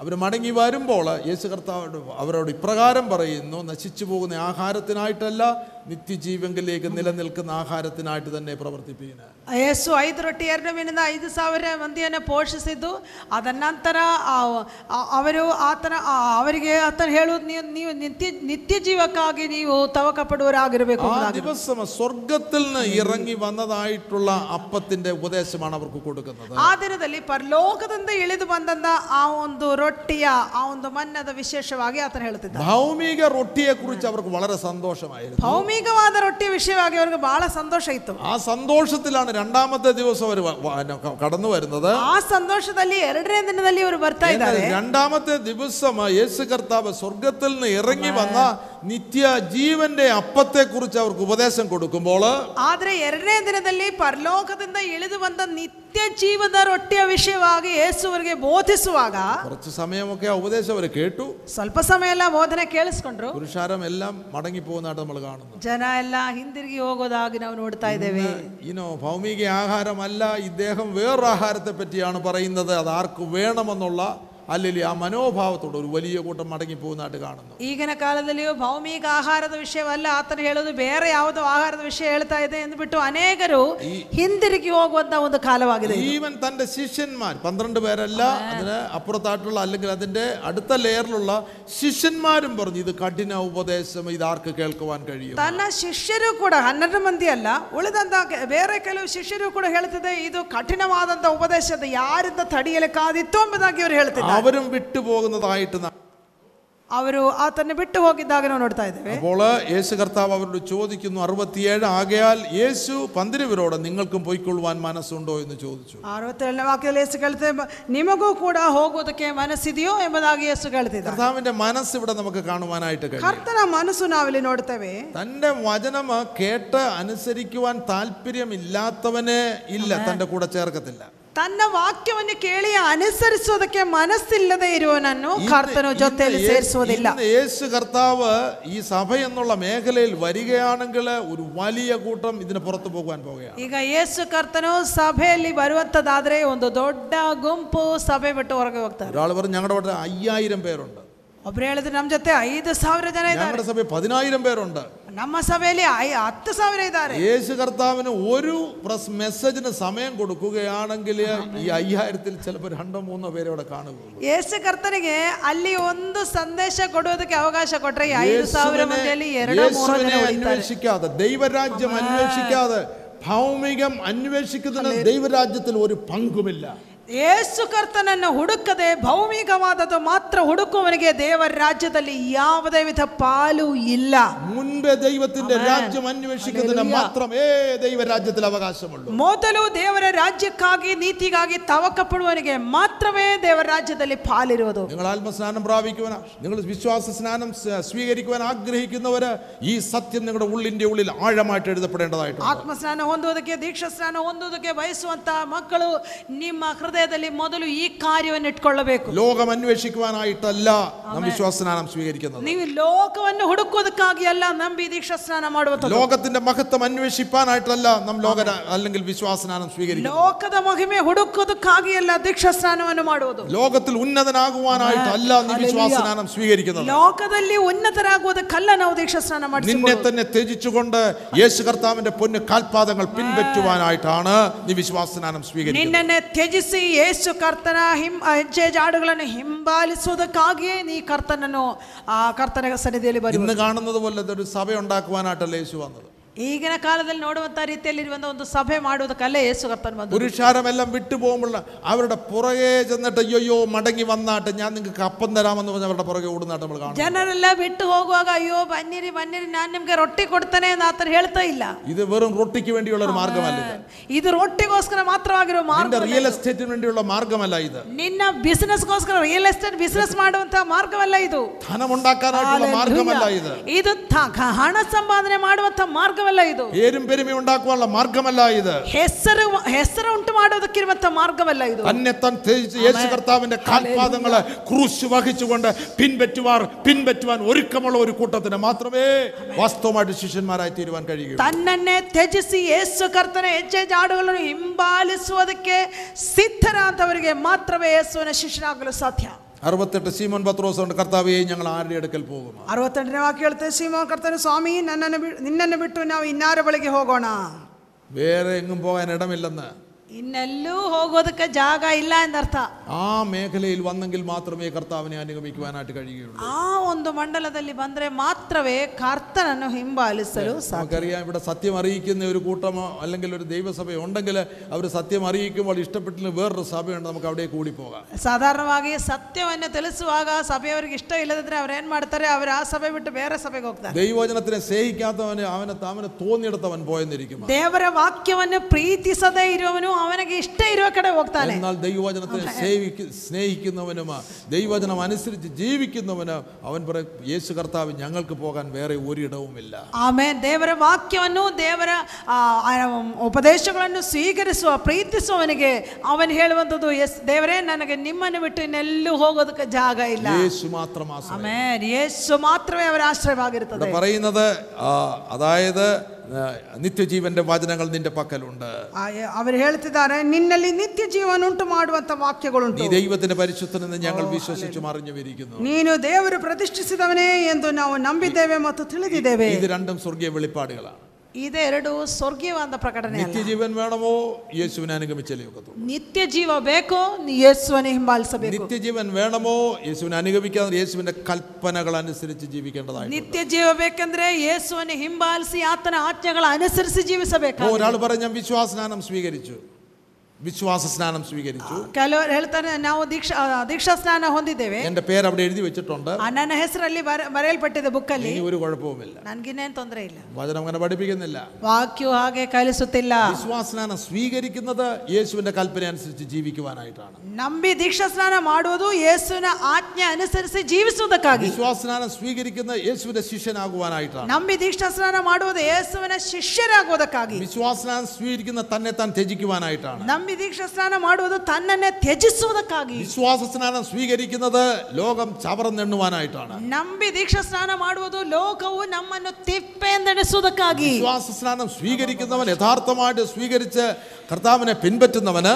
അവർ മടങ്ങി വരുമ്പോൾ യേശു കർത്താവ് അവരോട് ഇപ്രകാരം പറയുന്നു നശിച്ചു പോകുന്ന ആഹാരത്തിനായിട്ടല്ല നിത്യജീവങ്കിലേക്ക് നിലനിൽക്കുന്ന ആഹാരത്തിനായിട്ട് തന്നെ യേശു ഐത് റൊട്ടി എറിഞ്ഞു വീണ ഐത് സാവരെ വന്ധ്യനെ പോഷിച്ചു അതന്നാന്തര അവരു ആത്ര അവരിക അത്ര ഹേളു നീ നീ നിത്യ നിത്യജീവക്കാകി ദിവസം സ്വർഗത്തിൽ നിന്ന് ഇറങ്ങി വന്നതായിട്ടുള്ള അപ്പത്തിന്റെ ഉപദേശമാണ് അവർക്ക് കൊടുക്കുന്നത്. ആ ദിനത്തിൽ പരലോകത്തിന്ന് ഇളിത് വന്നത ആ ഒന്ന് റൊട്ടിയ ആ ഒന്ന് മന്നത വിശേഷമാകി അത്ര ഭൗമിക റൊട്ടിയെ കുറിച്ച് അവർക്ക് വളരെ സന്തോഷമായിരുന്നു. ഭൗമിക ಭೌಮಿಕವಾದ ರೊಟ್ಟಿಯ ವಿಷಯವಾಗಿ ಅವರಿಗೆ ಬಹಳ ಸಂತೋಷ ಇತ್ತು ആ സന്തോഷത്തിലാണ് രണ്ടാമത്തെ ദിവസം അവർ കടന്നു വരുന്നത് ಆ ಸಂತೋಷದಲ್ಲಿ ಎರಡನೇ ದಿನದಲ್ಲಿ ಇವರು ಬರ್ತಾ എന്നാൽ ಇದ್ದಾರೆ രണ്ടാമത്തെ ദിവസം യേശു കർത്താവ് സ്വർഗത്തിൽ നിന്ന് ഇറങ്ങി വന്ന നിത്യ ജീവന്റെ അപ്പത്തെ കുറിച്ച് അവർക്ക് ഉപദേശം കൊടുക്കുമ്പോൾ ಆದ್ರೆ ಎರಡನೇ ದಿನದಲ್ಲಿ ಪರಲೋಕದಿಂದ ಇಳಿದು ಬಂದ ನಿತ್ಯ ಜೀವದ ರೊಟ್ಟಿಯ ವಿಷಯವಾಗಿ ಯೇಸುವರಿಗೆ ಬೋಧಿಸುವಾಗ കുറച്ച് സമയമൊക്കെ ആ ഉപദേശം അവർ കേട്ടു ಸ್ವಲ್ಪ ಸಮಯ ಎಲ್ಲ ಬೋಧನೆ ಕೇಳಿಸ್ಕೊಂಡ್ರು പുരുഷാരം എല്ലാം മടങ്ങി പോകുന്നതായിട്ട് നമ്മൾ കാണുന്നു ಜನ ಎಲ್ಲ ಹಿಂದಿರುಗಿ ಹೋಗೋದಾಗಿ ನಾವು ನೋಡ್ತಾ ಇದ್ದೇವೆ ഇനോ ഭൗമിക ആഹാരമല്ല ഇദ്ദേഹം വേറൊരു ആഹാരത്തെ പറ്റിയാണ് പറയുന്നത് അത് ആർക്ക് വേണമെന്നുള്ള അല്ലെങ്കിൽ ആ മനോഭാവത്തോടെ ഒരു വലിയ കൂട്ടം മടങ്ങി പോകുന്നതായിട്ട് കാണുന്നു ಈಗಿನ ಕಾಲದಲ್ಲಿಯೂ ಭೌಮಿಕ ಆಹಾರದ ವಿಷಯವಲ್ಲ ಆತನ ಹೇಳೋದು ಬೇರೆ ಯಾವುದೋ ಆಹಾರದ ವಿಷಯ ಹೇಳ್ತಾ ಇದೆ ಎಂದ್ಬಿಟ್ಟು ಅನೇಕರು ಹಿಂದಿರುಗಿ ಹೋಗುವಂತ ಒಂದು ಕಾಲವಾಗಿದೆ ಇದು. ഈവൻ തന്റെ ശിഷ്യന്മാർ പന്ത്രണ്ട് പേരല്ല അതിന് അപ്പുറത്തായിട്ടുള്ള അല്ലെങ്കിൽ അതിന്റെ അടുത്ത ലെയറിലുള്ള ശിഷ്യന്മാരും പറഞ്ഞു ഇത് കഠിന ഉപദേശം ഇത് ആർക്ക് കേൾക്കുവാൻ കഴിയും ತನ್ನ ಶಿಷ್ಯರು ಕೂಡ ಹನ್ನೆರಡು ಮಂದಿ ಅಲ್ಲ ಉಳಿದಂತ ಕೆ- ಬೇರೆ ಕೆಲವು ಶಿಷ್ಯರು ಕೂಡ ಹೇಳ್ತಿದೆ ಇದು ಕಠಿಣವಾದಂತ ಉಪದೇಶದ ಯಾರಿಂದ ತಡೆಯಲಿಕ್ಕಾದಿತ್ತು ಎಂಬುದಾಗಿ ಅವರು ಹೇಳ್ತಿದ್ದಾರೆ അവരും വിട്ടുപോകുന്നതായിട്ട് നാം ಅವರು ಆತನ್ನು ಬಿಟ್ಟು ಹೋಗಿದ್ದಾಗ ನಾವು ನೋಡ್ತಾ ಇದ್ದೇವೆ അപ്പോൾ യേശു കർത്താവ് അവരോട് ചോദിക്കുന്നു അറുപത്തിയേഴ് ആകയാൽ യേശു പന്തിരുവരോട് നിങ്ങൾക്കും പോയിക്കൊള്ളുവാൻ മനസ്സുണ്ടോ എന്ന് ചോദിച്ചു ಅರವತ್ತೇಳನೇ ವಾಕ್ಯದಲ್ಲಿ ಯೇಸು ಕೇಳ್ತೇವೆ "ಮ- ನಿಮಗೂ ಕೂಡ ಹೋಗೋದಕ್ಕೆ ಮನಸ್ಸಿದೆಯೋ ಎಂಬುದಾಗಿ ಯೇಸು ಕೇಳ್ತಿದ್ದಾರೆ കർത്താവിന്റെ മനസ്സ് ഇവിടെ നമുക്ക് കാണുവാനായിട്ട് കഴിയും ಕರ್ತನ ಮನಸ್ಸು ನಾವಿಲ್ಲಿ ನೋಡ್ತೇವೆ തന്റെ വചനം കേട്ട് അനുസരിക്കുവാൻ താല്പര്യമില്ലാത്തവനെ ഇല്ല തന്റെ കൂടെ ചേർക്കത്തില്ല ತನ್ನ ವಾಕ್ಯವನ್ನು ಕೇಳಿ ಅನುಸರಿಸೋದಕ್ಕೆ ಮನಸ್ಸಿಲ್ಲದೆ ಇರುವನನ್ನು ಕರ್ತನು ഇന്ന് ಜೊತೆಯಲ್ಲಿ യേ- ಸೇರಿಸುವುದಿಲ್ಲ ഇന്ന് യേശു കർത്താവ് ഈ സഭ എന്നുള്ള മേഖലയിൽ വരികയാണെങ്കിൽ ഒരു വലിയ കൂട്ടം ഇതിന് പുറത്തു പോകുവാൻ പോവുകയാണ് ಈಗ ಯೇಸು ಕರ್ತನು ಸಭೆಯಲ್ಲಿ ಬರುವಂತದ್ದಾದ್ರೆ ಒಂದು ದೊಡ್ಡ ಗುಂಪು ಸಭೆ ಬಿಟ್ಟು ಹೊರಗೆ ಹೋಗ್ತಾರೆ ഒരാൾ പറഞ്ഞു ഞങ്ങളുടെ ഇവിടെ അയ്യായിരം പേരുണ്ട് ಒಬ್ರು ಹೇಳಿದ್ರೆ ನಮ್ಮ ಜೊತೆ ಐದು ಸಾವಿರ ಜನ ಇದ್ದಾರೆ ഞങ്ങളുടെ സഭയിൽ പതിനായിരം പേരുണ്ട് ನಮ್ಮ ಸಭೆಯಲ್ಲಿ ಐ- ಹತ್ತು ಸಾವಿರ ಇದ್ದಾರೆ യേശു കർത്താവിന് ഒരു പ്രസ് മെസ്സേജിന് സമയം കൊടുക്കുകയാണെങ്കിൽ ഈ അയ്യായിരത്തിൽ ചിലപ്പോൾ രണ്ടോ മൂന്നോ പേരെ അവിടെ കാണുകയുള്ളൂ ಯೇಸು ಕರ್ತನಿಗೆ ಅಲ್ಲಿ ಒಂದು ಸಂದೇಶ ಕೊಡುವುದಕ್ಕೆ ಅವಕಾಶ ಕೊಟ್ರೆ ಈ ಐದು ಸಾವಿರ യേശുവിനെ ಮಂದಿಯಲ್ಲಿ ಎರಡೋ ಮೂರೋ ಜನ യേശുവിനെ ಉಳಿತಾರೆ അന്വേഷിക്കാതെ ദൈവരാജ്യം അന്വേഷിക്കാതെ ഭൗമികം അന്വേഷിക്കുന്നതിന് ദൈവരാജ്യത്തിൽ ഒരു പങ്കുമില്ല ಯೇಸು ಕರ್ತನನ್ನು ಹುಡುಕದೆ ಭೌಮಿಕವಾದದ್ದು ಮಾತ್ರ ಹುಡುಕುವವನಿಗೆ ದೇವರ ರಾಜ್ಯದಲ್ಲಿ ಯಾವುದೇ ವಿಧ ಪಾಲು ಇಲ್ಲ മുൻപേ ദൈവത്തിന്റെ രാജ്യം അന്വേഷിക്കുന്നതിന് മാത്രമേ ദൈവരാജ്യത്തിൽ അവകാശമുള്ളൂ ಮೊದಲು ದೇವರ ರಾಜ್ಯಕ್ಕಾಗಿ ನೀತಿಗಾಗಿ ತವಕ ಪಡುವವನಿಗೆ ಮಾತ್ರವೇ ದೇವರ ರಾಜ್ಯದಲ್ಲಿ ಪಾಲಿರುವುದು നിങ്ങൾ ആത്മസ്നാനം പ്രാപിക്കുവാൻ നിങ്ങൾ വിശ്വാസ സ്നാനം സ്വ- സ്വീകരിക്കുവാൻ ആഗ്രഹിക്കുന്നവര് ഈ സത്യം നിങ്ങളുടെ ഉള്ളിന്റെ ഉള്ളിൽ ആഴമായിട്ട് എഴുതപ്പെടേണ്ടതായിട്ടുണ്ട് ಆತ್ಮಸ್ನಾನ ಹೊಂದುವುದಕ್ಕೆ ದೀಕ್ಷಾ ಸ್ನಾನ ಹೊಂದುವುದಕ್ಕೆ ಬಯಸುವಂತ ಮಕ್ಕಳು ನಿಮ್ಮ ಹೃದಯದಲ್ಲಿ ಮೊದಲು ಈ ಕಾರ್ಯವನ್ನು ಇಟ್ಕೊಳ್ಳಬೇಕು ലോകം അന്വേഷിക്കുവാനായിട്ടല്ല നാം വിശ്വാസ സ്നാനം സ്വീകരിക്കുന്നത് ನೀವು ಲೋಕವನ್ನು ಹುಡುಕೋದಕ್ಕಾಗಿ ಅಲ್ಲ ನಂಬಿ ದೀಕ್ಷಾ ಸ್ನಾನ ಮಾಡುವಂಥದ್ದು ലോകത്തിന്റെ മഹത്വം അന്വേഷിപ്പാനായിട്ടല്ല നാം ലോക അല്ലെങ്കിൽ വിശ്വാസ സ്നാനം സ്വീകരിക്കുന്നത് ಲೋಕದ ಮಹಿಮೆ ಹುಡುಕೋದಕ್ಕಾಗಿ ಅಲ್ಲ ದೀಕ್ಷಾ ಸ್ನಾನವನ್ನು ಮಾಡುವುದು ലോകത്തിൽ ഉന്നതനാകുവാനായിട്ടല്ല നീ വിശ്വാസ സ്നാനം സ്വീകരിക്കുന്നത് ಲೋಕದಲ್ಲಿ ಉನ್ನತರಾಗುವುದಕ್ಕಲ್ಲ ನಾವು ದೀಕ್ಷಾ ಸ್ನಾನ നിന്നെ ಮಾಡಿಸಿ തന്നെ ത്യജിച്ചുകൊണ്ട് യേശു കർത്താവിന്റെ പൊന്ന് കാൽപാദങ്ങൾ പിൻപറ്റുവാനായിട്ടാണ് നീ വിശ്വാസ സ്നാനം സ്വീകരിക്കുന്നത് ನಿನ್ನನ್ನೇ ತ್ಯಜಿಸಿ ಯೇಸು ಕರ್ತನ ಹಿಂ ಹೆಜ್ಜೆ ಜಾಡುಗಳನ್ನು ಹಿಂಬಾಲಿಸುವುದಕ್ಕಾಗಿಯೇ ನೀ ಕರ್ತನನ್ನು ಆ ಕರ್ತನ ಸನ್ನಿಧಿಯಲ್ಲಿ ಬರುವುದು ഇന്ന് കാണുന്നത് പോലെ ഒരു സഭ ഉണ്ടാക്കുവാനായിട്ടല്ല യേശു വന്നത് ಈಗಿನ ಕಾಲದಲ್ಲಿ ನೋಡುವಂತ ರೀತಿಯಲ್ಲಿರುವಂತ ಒಂದು ಸಭೆ ಮಾಡುವುದಕ್ಕಲ್ಲೇ ಯೇಸು ಕರ್ತನ ಬಂದು പുരുഷാരമെല്ലാം വിട്ടു പോകുമ്പോൾ അവരുടെ പുറകെ ചെന്നിട്ട് അയ്യോ മടങ്ങി വന്നാട്ട് ഞാൻ നിങ്ങൾക്ക് അപ്പം തരാമെന്ന് പറഞ്ഞ് അവരുടെ പുറകെ ഓടുന്നാട്ട് നമ്മൾ കാണും ಜನರೆಲ್ಲ ಬಿಟ್ಟು ಹೋಗುವಾಗ ಅಯ್ಯೋ ಬನ್ನಿರಿ ಬನ್ನಿರಿ ನಾನು ನಿಮ್ಗೆ ರೊಟ್ಟಿ ಕೊಡ್ತೇನೆ ಅಂತ ಆತನ ಹೇಳ್ತಾ ಇಲ್ಲ ഇത് വെറും റൊട്ടിക്ക് വേണ്ടിയുള്ള ഒരു മാർഗമല്ല ഇത് ಇದು ರೊಟ್ಟಿಗೋಸ್ಕರ ಮಾತ್ರವಾಗಿರೋ ಮಾರ್ಗ നിന്റെ റിയൽ എസ്റ്റേറ്റിന് വേണ്ടിയുള്ള മാർഗമല്ല ഇത് ನಿನ್ನ ಬಿಸಿನೆಸ್ಗೋಸ್ಕರ ರಿಯಲ್ ಎಸ್ಟೇಟ್ ಬಿಸಿನೆಸ್ ಮಾಡುವಂತ ಮಾರ್ಗವಲ್ಲ ಇದು ധനമുണ്ടാക്കാനായിട്ടുള്ള മാർഗമല്ല ഇത് ಇದು ತ- ಕ- ಹಣ ಸಂಪಾದನೆ ಮಾಡುವಂತ ಮಾರ್ಗವಲ್ಲ ಇದು ಏರು ಪೆರುಮೆ ಉಂಟಾಕುವ ಮಾರ್ಗಮಲ್ಲ ಇದು ಹೆಸರು ಹೆಸರು ಉಂಟು പിൻപറ്റുവാർ പിൻപറ്റുവാൻ ഒരുക്കമുള്ള ഒരു കൂട്ടത്തിന് മാത്രമേ വാസ്തവമായിട്ട് ശിഷ്യന്മാരായി തീരുവാൻ കഴിയൂ തന്നെ ത്യജിಸಿ ಯೇಸು ಕರ್ತನ ಹೆಜ್ಜೆಜಾಡುಗಳನ್ನು ಹಿಂಬಾಲಿಸುವುದಕ್ಕೆ ಸಿದ್ಧರಾದವರಿಗೆ ಮಾತ್ರವೇ ಯೇಸುವಿನ ಶಿಷ್ಯನಾಗಲು ಸಾಧ್ಯ അറുപത്തെട്ട് സീമോൻ പത്രോസ് കൊണ്ട് കർത്താവെ ഞങ്ങൾ ആരുടെ അടുക്കൽ പോകും ಅರವತ್ತೆಂಟನೇ ವಾಕ್ಯ ಹೇಳ್ತೇವೆ ಸೀಮೋನ್ ಕರ್ತನು ಸ್ವಾಮಿ ನನ್ನನ್ನು ಬಿ- ನಿನ್ನನ್ನು ಬಿಟ್ಟು ನಾವು ಇನ್ನಾರ ಬಳಿಗೆ ಹೋಗೋಣ വേറെ എങ്ങും പോകാൻ ഇടമില്ലെന്ന് ಇನ್ನೆಲ್ಲೂ ಹೋಗೋದಕ್ಕೆ ಜಾಗ ಇಲ್ಲ ಎಂದರ್ಥ ആ മേഖലയിൽ വന്നെങ്കിൽ മാത്രമേ കർത്താവിനെ അനുഗമിക്കുവാനായിട്ട് കഴിയുകയുള്ളൂ ಆ ಒಂದು ಮಂಡಲದಲ್ಲಿ ಬಂದ್ರೆ ಮಾತ್ರವೇ ಕರ್ತನನ್ನು ಹಿಂಬಾಲಿಸಲು ಸಾಧ್ಯ നമുക്കറിയാം ഇവിടെ സത്യം അറിയിക്കുന്ന ഒരു കൂട്ടമോ അല്ലെങ്കിൽ ഒരു ദൈവസഭ ഉണ്ടെങ്കിൽ അവർ സത്യം അറിയിക്കുമ്പോൾ ഇഷ്ടപ്പെട്ടില്ല വേറൊരു സഭയുണ്ട് നമുക്ക് അവിടെ കൂടി പോകാം ಸಾಧಾರಣವಾಗಿ ಸತ್ಯವನ್ನು ತಿಳಿಸುವಾಗ ಸಭೆಯವರಿಗೆ ಇಷ್ಟ ಇಲ್ಲದಿದ್ರೆ ಅವ್ರು ಏನ್ ಮಾಡ್ತಾರೆ ಅವರು ಆ ಸಭೆ ಬಿಟ್ಟು ಬೇರೆ ಸಭೆಗೆ ಹೋಗ್ತಾರೆ ദൈവവചനത്തിനെ സ്നേഹിക്കാത്തവന് അവനെ അവനെ തോന്നിയെടുത്തവൻ പോയെന്നിരിക്കും ದೇವರ ವಾಕ್ಯವನ್ನು ಪ್ರೀತಿಸದೇ ಇರುವವನು ಅವನಿಗೆ ಇಷ್ಟ ಇರುವ ಕಡೆ ಹೋಗ್ತಾನೆ എന്നാൽ ദൈവവചനത്തിനെ സേവിക്ക സ്നേഹിക്കുന്നവനും ദൈവവചനം അനുസരിച്ച് ജീവിക്കുന്നവന് അവൻ പറയും യേശു കർത്താവ് ഞങ്ങൾക്ക് പോകാൻ വേറെ ഒരിടവുമില്ല ಆಮೇಲೆ ದೇವರ ವಾಕ್ಯವನ್ನು ದೇವರ ಆ, ಆ, ಉಪದೇಶಗಳನ್ನು ಸ್ವೀಕರಿಸುವ ಪ್ರೀತಿಸುವವನಿಗೆ ಅವನು ಹೇಳುವಂಥದ್ದು ಎಸ್ ದೇವರೇ ನನಗೆ ನಿಮ್ಮನ್ನು ಬಿಟ್ಟು ಇನ್ನೆಲ್ಲೂ ಹೋಗೋದಕ್ಕೆ ಜಾಗ ಇಲ್ಲ യേശു മാത്രം ആശ്രയം ಆಮೇಲೆ ಯೇಸು ಮಾತ್ರವೇ ಅವರ ಆಶ್ರಯವಾಗಿರುತ್ತದೆ ഇവിടെ പറയുന്നത് ആ, അതായത് ആ, നിത്യജീവന്റെ വചനങ്ങൾ നിന്റെ പക്കലുണ്ട് ಅವರು ಹೇಳ್ತಿದ್ದಾರೆ ನಿನ್ನಲ್ಲಿ ನಿತ್ಯ ಜೀವನ ಉಂಟು ಮಾಡುವಂತ നീ ವಾಕ್ಯಗಳುಂಟು ദൈവത്തിന്റെ പരിശുദ്ധനെന്ന് ഞങ്ങൾ വിശ്വസിച്ചു അറിഞ്ഞുമിരിക്കുന്നു ನೀನು ದೇವರು ಪ್ರತಿಷ್ಠಿಸಿದವನೇ ಎಂದು ನಾವು ನಂಬಿದ್ದೇವೆ ಮತ್ತು ತಿಳಿದಿದ್ದೇವೆ ഇത് രണ്ടും സ്വർഗീയ വെളിപ്പാടുകളാണ് ಇದೆರಡು ಸ್ವರ್ಗೀಯವಾದ ಪ್ರಕಟಣೆ ಅಲ್ಲ. നിത്യജീവൻ വേണമോ യേശുവിനെ അനുഗമിച്ചല്ലേ ഒക്കത്തുള്ളൂ ನಿತ್ಯ ಜೀವ ಬೇಕೋ ನೀ ಯೇಸುವನ್ನೇ ಹಿಂಬಾಲಿಸಬೇಕು നിത്യജീവൻ വേണമോ യേശുവിനെ അനുഗമിക്കാതെ യേശുവിന്റെ കൽപ്പനകൾ അനുസരിച്ച് ജീവിക്കേണ്ടതായിട്ട് ನಿತ್ಯ ಜೀವ ಬೇಕಂದ್ರೆ ಯೇಸುವನ್ನು ಹಿಂಬಾಲಿಸಿ ಆತನ ಆಜ್ಞೆಗಳ ಅನುಸರಿಸಿ ಜೀವಿಸಬೇಕು ഒരാൾ പറഞ്ഞ ഞാൻ വിശ്വാസസ്നാനം സ്വീകരിച്ചു വിശ്വാസ സ്നാനം സ്വീകരിച്ചു ಕೆಲವರು ಹೇಳ್ತಾರೆ ನಾವು ದೀಕ್ಷಾ ಆ, ದೀಕ್ಷಾ ಸ್ನಾನ ಹೊಂದಿದ್ದೇವೆ എന്റെ പേര് അവിടെ എഴുതി വെച്ചിട്ടുണ്ട് ಆ, ನನ್ನ ಹೆಸರಲ್ಲಿ ಬರ- ಬರೆಯಲ್ಪಟ್ಟಿದೆ ಬುಕ್ಕಲ್ಲಿ ഇനി ഒരു കുഴപ്പവുമില്ല ನನ್ಗಿನ್ನೇನ್ ತೊಂದರೆ ಇಲ್ಲ വചനം അങ്ങനെ പഠിപ്പിക്കുന്നില്ല ವಾಕ್ಯವು ಹಾಗೆ ಕಲಿಸುತ್ತಿಲ್ಲ വിശ്വാസസ്നാനം സ്വീകരിക്കുന്നത് യേശുവിന്റെ കൽപ്പന അനുസരിച്ച് ജീവിക്കുവാനായിട്ടാണ് ನಂಬಿ ದೀಕ್ಷಾ ಸ್ನಾನ ಮಾಡುವುದು ಯೇಸುವಿನ ಆಜ್ಞೆ ಅನುಸರಿಸಿ ಜೀವಿಸುವುದಕ್ಕಾಗಿ വിശ്വാസസ്നാനം സ്വീകരിക്കുന്ന യേശുവിന്റെ ശിഷ്യനാകുവാനായിട്ടാണ് ನಂಬಿ ದೀಕ್ಷಾ ಸ್ನಾನ ಮಾಡುವುದು ಯೇಸುವಿನ ಶಿಷ್ಯರಾಗುವುದಕ್ಕಾಗಿ വിശ്വാസസ്നാനം സ്വീകരിക്കുന്ന തന്നെ താൻ ത്യജിക്കുവാനായിട്ടാണ് ನಂಬಿ ದೀಕ್ಷಾ ಸ್ನಾನ ಮಾಡುವುದು ತನ್ನನ್ನೇ ತ್ಯಜಿಸುವುದಕ್ಕಾಗಿ വിശ്വാസ സ്നാനം സ്വീകരിക്കുന്നത് ലോകം ചവറന്നെണ്ണുവാനായിട്ടാണ് ನಂಬಿ ದೀಕ್ಷಾ ಸ್ನಾನ ಮಾಡುವುದು ಲೋಕವು ನಮ್ಮನ್ನು ತಿಪ್ಪೆಂದೆಣಿಸುವುದಕ್ಕಾಗಿ വിശ്വാസ സ്നാനം സ്വീകരിക്കുന്നവൻ യഥാർത്ഥമായിട്ട് സ്വീകരിച്ച് കർത്താവിനെ പിൻപറ്റുന്നവന്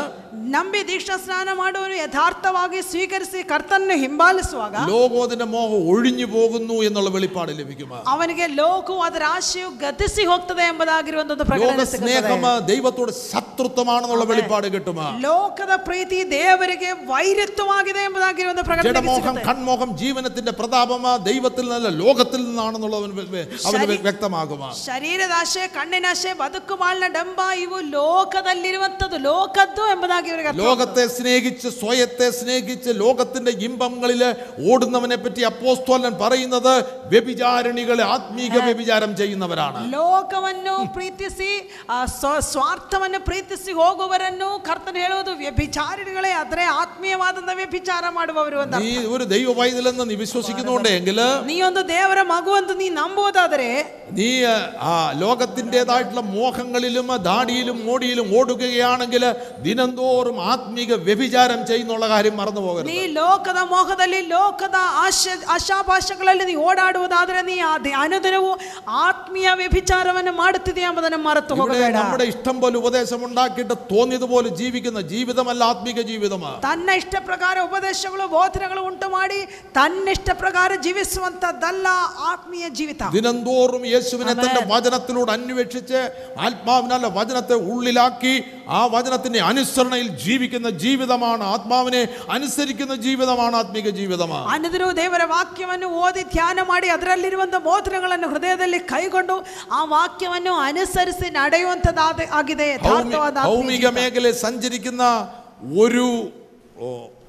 ನಂಬಿ ದೀಕ್ಷಾ ಸ್ನಾನ ಮಾಡುವನು ಯಥಾರ್ಥವಾಗಿ ಸ್ವೀಕರಿಸಿ ಕರ್ತನ್ನು ಹಿಂಬಾಲಿಸುವಾಗ ലോകോതിന്റെ മോഹം ഒഴിഞ്ഞു പോകുന്നു എന്നുള്ള വെളിപ്പാട് ലഭിക്കും ಅವನಿಗೆ ಲೋಕವು ಅದರ ಆಶೆಯು ಗತಿಸಿ ಹೋಗ್ತದೆ ಎಂಬುದಾಗಿರುವಂತದ್ದು ലോക ಪ್ರಕಟಣೆ സ്നേഹം ಸಿಗುತ್ತದೆ. ദൈവത്തോട് ശത്രുത്വമാണെന്നുള്ള വെളിപ്പാട് കിട്ടും ಲೋಕದ ಪ್ರೀತಿ ದೇವರಿಗೆ ವೈರಿತ್ವವಾಗಿದೆ ಎಂಬುದಾಗಿರುವಂತ ಪ್ರಕಟಣೆ ജഡമോഹം ಸಿಗುತ್ತದೆ. കൺമോഹം ജീവനത്തിന്റെ പ്രതാപം ദൈവത്തിൽ നിന്നല്ല ലോകത്തിൽ നിന്നാണെന്നുള്ളത് അവന് വ്യ- അവന് ശരി. വ്യക്തമാകും ಶರೀರದ ಆಶೆ ಕಣ್ಣಿನ ಆಶೆ ಬದುಕು ಬಾಳಿನ ಡಂಬ ಇವು ಲೋಕದಲ್ಲಿರುವಂತದ್ದು ಲೋಕದ್ದು ಎಂಬುದಾಗಿ ಇವರಿಗೆ ಅರ್ಥ ലോകത്തെ സ്നേഹിച്ച് സ്വയത്തെ സ്നേഹിച്ച് ലോകത്തിന്റെ ഇമ്പങ്ങളിൽ ഓടുന്നവനെ പറ്റി അപ്പോസ്തോലൻ പറയുന്നത് വ്യഭിചാരിണികളെ ആത്മീക വ്യഭിചാരം ചെയ്യുന്നവരാണ് ಲೋಕವನ್ನು ಪ್ರೀತಿಸಿ ಆ ಸ್ವ- ಸ್ವಾರ್ಥವನ್ನು ಪ್ರೀತಿಸಿ ಹೋಗುವವರನ್ನು ಕರ್ತನ ಹೇಳುವುದು ವ್ಯಭಿಚಾರಿಗಳೇ ಆದರೆ ಆತ್ಮೀಯವಾದಂತ ವ್ಯಭಿಚಾರ ಮಾಡುವವರು ಅಂತ നീ ഒരു ദൈവ പൈതലെന്ന് നീ വിശ്വസിക്കുന്നുണ്ടെങ്കിൽ ನೀ ಒಂದು ದೇವರ ಮಗು ಅಂತ ನೀ ನಂಬುವುದಾದರೆ നീ ആ ലോകത്തിൻ്റെതായിട്ടുള്ള മോഹങ്ങളിലും ദാടിയിലും മോടിയിലും ഓടുകയാണെങ്കിൽ ദിനംതോറും ആത്മീക വ്യഭിചാരം ചെയ്യുന്നുള്ള കാര്യം മറന്നു പോകരുത് ನೀ ಲೋಕದ ಮೋಹದಲ್ಲಿ ಲೋಕದ ಆಶ ಆಶಾಭಾಷಗಳಲ್ಲಿ ನೀ ಓಡಾಡುವುದಾದರೆ ನೀ ಆ ದಿ- ಅನುದಿನವೂ ಆತ್ಮೀಯ ವ್ಯಭಿಚಾರವನ್ನು ಮಾಡುತ್ತಿದೆ ಎಂಬುದನ್ನು ಮರೆತು ഇവിടെ ಹೋಗಬೇಡ നമ്മുടെ ഇഷ്ടം പോലെ ഉപദേശം ഉണ്ടാക്കിയിട്ട് തോന്നിയതുപോലെ ജീവിക്കുന്ന ജീവിതമല്ല ആത്മീക ജീവിതമാണ് ತನ್ನ ಇಷ್ಟ ಪ್ರಕಾರ ಉಪದೇಶಗಳು ಬೋಧನೆಗಳು ಉಂಟು ಮಾಡಿ ತನ್ನಿಷ್ಟ ಪ್ರಕಾರ ಜೀವಿಸುವಂತದ್ದಲ್ಲ ಆತ್ಮೀಯ ಜೀವಿತ ദിനംതോറും യേശുവിനെ തന്റെ വചനത്തിലൂടെ അന്വേഷിച്ച് ആത്മാവിനല്ല വചനത്തെ ഉള്ളിലാക്കി ആ വചനത്തിന്റെ അനുസരണയിൽ ജീവിക്കുന്ന ജീവിതമാണ് ആത്മാവിനെ അനുസരിക്കുന്ന ജീവിതമാണ് ആത്മീക ജീവിതമാണ് ಅನ್ನದಿರು ದೇವರ ವಾಕ್ಯವನ್ನು ಓದಿ ಧ್ಯಾನ ಮಾಡಿ ಅದರಲ್ಲಿರುವಂತಹ ಬೋಧನೆಗಳನ್ನು ಹೃದಯದಲ್ಲಿ ಕೈಗೊಂಡು ಆ ವಾಕ್ಯವನ್ನು ಅನುಸರಿಸಿ ನಡೆಯುವಂತದ್ದಾದ ಆಗಿದೆ ಯಥಾರ್ಥವಾದ ಆತ್ಮೀಯ ഭൗമിക ಜೀವಿತ. മേഖലയിൽ സഞ്ചരിക്കുന്ന ഒരു ഓ,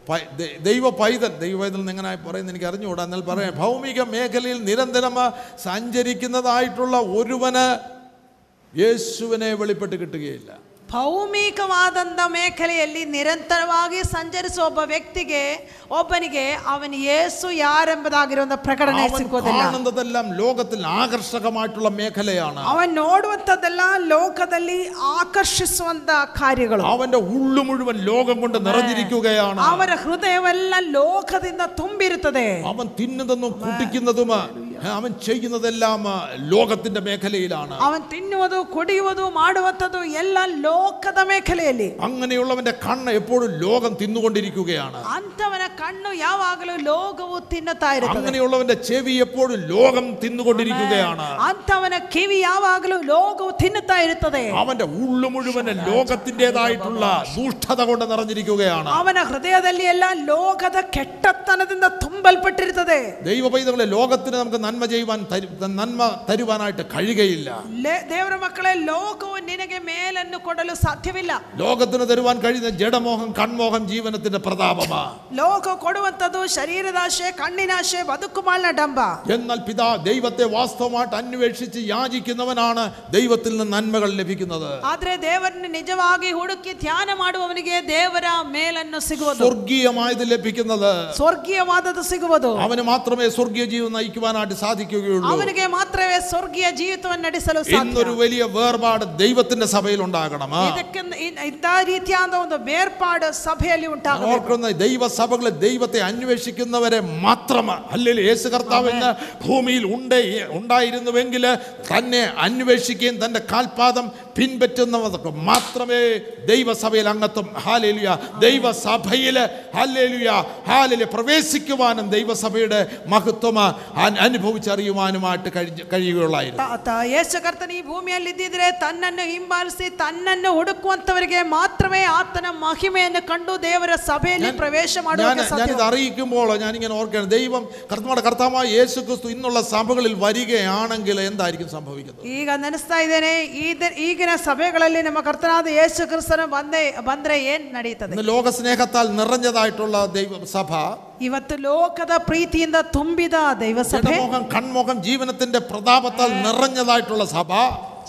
പൈ- ദൈ- ദൈവ പൈതൽ ദൈവ പൈതൽ എന്ന് എങ്ങനെ പറയുന്നത് എനിക്ക് അറിഞ്ഞുകൂടാ എന്നാൽ പറയാം ഭൗമിക മേഖലയിൽ നിരന്തരം സഞ്ചരിക്കുന്നതായിട്ടുള്ള ഒരുവന് യേശുവിനെ വെളിപ്പെട്ട് കിട്ടുകയില്ല ಭೌಮಿಕವಾದಂಥ ಮೇಖಲೆಯಲ್ಲಿ ನಿರಂತರವಾಗಿ ಸಂಚರಿಸುವ ಒಬ್ಬ ವ್ಯಕ್ತಿಗೆ ಒಬ್ಬನಿಗೆ ಅವನ ಯೇಸು ಯಾರೆಂಬುದಾಗಿರುವಂಥ ಪ್ರಕಟಣೆ അവൻ ಸಿಗೋದಿಲ್ಲ കാണുന്നതെല്ലാം ലോകത്തിൽ ആകർഷകമായിട്ടുള്ള മേഖലയാണ് ಅವನ್ ನೋಡುವಂಥದ್ದೆಲ್ಲ ಲೋಕದಲ್ಲಿ ಆಕರ್ಷಿಸುವಂತ ಕಾರ್ಯಗಳು അവന്റെ ഉള്ളു മുഴുവൻ ലോകം കൊണ്ട് നിറഞ്ഞിരിക്കുകയാണ് ಅವರ ಹೃದಯವೆಲ್ಲ ಲೋಕದಿಂದ ತುಂಬಿರುತ್ತದೆ അവൻ തിന്നുന്നതും കുടിക്കുന്നതും അവൻ ചെയ്യുന്നതെല്ലാം ആ, ലോകത്തിന്റെ മേഖലയിലാണ് ಅವನ್ ತಿನ್ನುವುದು ಕುಡಿಯುವುದು ಮಾಡುವಂಥದ್ದು ಎಲ್ಲ ಲೋಕದ ಮೇಖಲೆಯಲ್ಲಿ അങ്ങനെയുള്ളവന്റെ കണ്ണ് എപ്പോഴും ലോകം തിന്നുകൊണ്ടിരിക്കുകയാണ് ಅಂಥವನ ಕಣ್ಣು ಯಾವಾಗಲೂ ಲೋಕವು ತಿನ್ನುತ್ತಾ ಇರುತ್ತದೆ അങ്ങനെയുള്ളവന്റെ ചെവി എപ്പോഴും ലോകം തിന്നുകൊണ്ടിരിക്കുകയാണ് ಅಂಥವನ ಕಿವಿ ಯಾವಾಗಲೂ ಲೋಕವು ತಿನ್ನುತ್ತಾ ಇರುತ್ತದೆ അവന്റെ ഉള്ളു മുഴുവൻ ലോകത്തിൻ്റെതായിട്ടുള്ള ദൂഷ്ടത കൊണ്ട് നിറഞ്ഞിരിക്കുകയാണ് ಅವನ ಹೃದಯದಲ್ಲಿ ಎಲ್ಲ ಲೋಕದ ಕೆಟ್ಟತನದಿಂದ ತುಂಬಲ್ಪಟ್ಟಿರುತ್ತದೆ ദൈവ പൈതങ്ങളെ ലോകത്തിന് നമുക്ക് നന്മ ചെയ്യുവാൻ തരു- നന്മ തരുവാനായിട്ട് കഴിയുകയില്ല ಲೇ- ದೇವರ ಮಕ್ಕಳೇ ಲೋಕವು ನಿನಗೆ ಮೇಲನ್ನು ಕೊಡಲು ಸಾಧ್ಯವಿಲ್ಲ ലോകത്തിന് തരുവാൻ കഴിയുന്ന ജഡമോഹം കൺമോഹം ജീവനത്തിന്റെ പ്രതാപമാ ಲೋಕ ಕೊಡುವಂಥದ್ದು ಶರೀರದಾಶೆ ಕಣ್ಣಿನಾಶೆ ಬದುಕು ಮಾಲಿನ ಡಂಬ എന്നാൽ പിതാ ദൈവത്തെ വാസ്തവമായിട്ട് അന്വേഷിച്ച് യാചിക്കുന്നവനാണ് ദൈവത്തിൽ നിന്ന് നന്മകൾ ലഭിക്കുന്നത് ಆದ್ರೆ ದೇವರನ್ನು ನಿಜವಾಗಿ ಹುಡುಕಿ ಧ್ಯಾನ ಮಾಡುವವನಿಗೆ ದೇವರ ಮೇಲನ್ನು ಸಿಗುವುದು സ്വർഗീയമായത് ലഭിക്കുന്നത് ಸ್ವರ್ಗೀಯವಾದದ್ದು ಸಿಗುವುದು അവന് മാത്രമേ സ്വർഗീയ ജീവിതം നയിക്കുവാനായിട്ട് സാധിക്കുകയുള്ളൂ ಅವನಿಗೆ ಮಾತ್ರವೇ ಸ್ವರ್ಗೀಯ ಜೀವಿತವನ್ನು ನಡೆಸಲು ಸಾಧ್ಯ ഇന്നൊരു വലിയ വേർപാട് ദൈവത്തിന്റെ സഭയിൽ ഉണ്ടാകണം ಇದಕ್ಕೆ ಇಂಥ ರೀತಿಯಾದ ಒಂದು ಬೇರ್ಪಾಡು ಸಭೆಯಲ್ಲಿ ഞാൻ ಉಂಟಾಗಬೇಕು ഓർക്കുന്ന ദൈവസഭകളെ ദൈവത്തെ അന്വേഷിക്കുന്നവരെ മാത്രം അല്ലെങ്കിൽ യേശു കർത്താവിന് ഭൂമിയിൽ ഉണ്ട് ഉണ്ടായിരുന്നുവെങ്കിൽ തന്നെ അന്വേഷിക്കുകയും തൻ്റെ കാൽപാദം പിൻപറ്റുന്നവർക്ക് മാത്രമേ ദൈവസഭയിൽ അംഗത്വം ഹാലേലുയ ദൈവസഭയിൽ ഹാലേലുയ ഹാലില് പ്രവേശിക്കുവാനും ദൈവസഭയുടെ മഹത്വം അ- അനുഭവിച്ചറിയുവാനുമായിട്ട് കഴി കഴിയുകയുള്ളായിരുന്നു ತ- ತ- ಯೇಸು ಕರ್ತನ ಈ ಭೂಮಿಯಲ್ಲಿ ಇದ್ದಿದ್ರೆ ತನ್ನನ್ನು ಹಿಂಬಾಲಿಸಿ ತನ್ನನ್ನು ಹುಡುಕುವಂತವರಿಗೆ ಮಾತ್ರವೇ ಆತನ ಮಹಿಮೆಯನ್ನು ಕಂಡು ದೇವರ ಸಭೆಯಲ್ಲಿ ಪ್ರವೇಶ ഞാൻ ಮಾಡುವುದಕ್ಕೆ ಸಾಧ್ಯ ഞാനിത് അറിയിക്കുമ്പോൾ ഞാനിങ്ങനെ ഓർക്കുകയാണ് ദൈവം കർത്താവിടെ കർത്താവായ യേശു ക്രിസ്തു ഇന്നുള്ള സഭകളിൽ വരികയാണെങ്കിൽ എന്തായിരിക്കും സംഭവിക്കുന്നത് ಈಗ ನೆನೆಸ್ತಾ ಇದ್ದೇನೆ ಈದ- ಈಗಿನ ಸಭೆಗಳಲ್ಲಿ ನಮ್ಮ ಕರ್ತನಾದ ಯೇಸು ಕ್ರಿಸ್ತನು ಬಂದೆ ಬಂದ್ರೆ ಏನ್ ನಡೀತದೆ ഇന്ന് ലോക സ്നേഹത്താൽ നിറഞ്ഞതായിട്ടുള്ള ദൈവ സഭ ಇವತ್ತು ಲೋಕದ ಪ್ರೀತಿಯಿಂದ ತುಂಬಿದ ದೈವ ಸಭೆ ജഡമോഹം കൺമോഹം ജീവനത്തിന്റെ പ്രതാപത്താൽ നിറഞ്ഞതായിട്ടുള്ള സഭ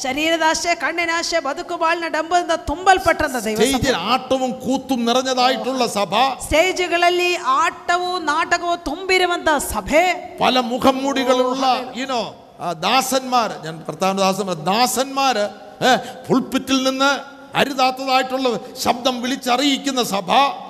ಶರೀರದಾಶೆ ಕಣ್ಣಿನಾಶೆ ಬದುಕು ಬಾಳಿನ ಡಂಬದಿಂದ ತುಂಬಲ್ಪಟ್ಟಂತ ದೈವ ಸಭೆ. സ്റ്റേജിൽ ആട്ടവും കൂത്തും നിറഞ്ഞതായിട്ടുള്ള സഭ ಸ್ಟೇಜ್ಗಳಲ್ಲಿ ಆಟವು ನಾಟಕವು ತುಂಬಿರುವಂತ ಸಭೆ പല മുഖംമൂടികളുള്ള ഇനോ ദാസന്മാർ ഞാൻ കർത്താവിന്റെ ദാസന്മാർ ദാസന്മാര് പുൾപ്പിറ്റിൽ നിന്ന് അരുതാത്തതായിട്ടുള്ള ശബ്ദം വിളിച്ചറിയിക്കുന്ന സഭ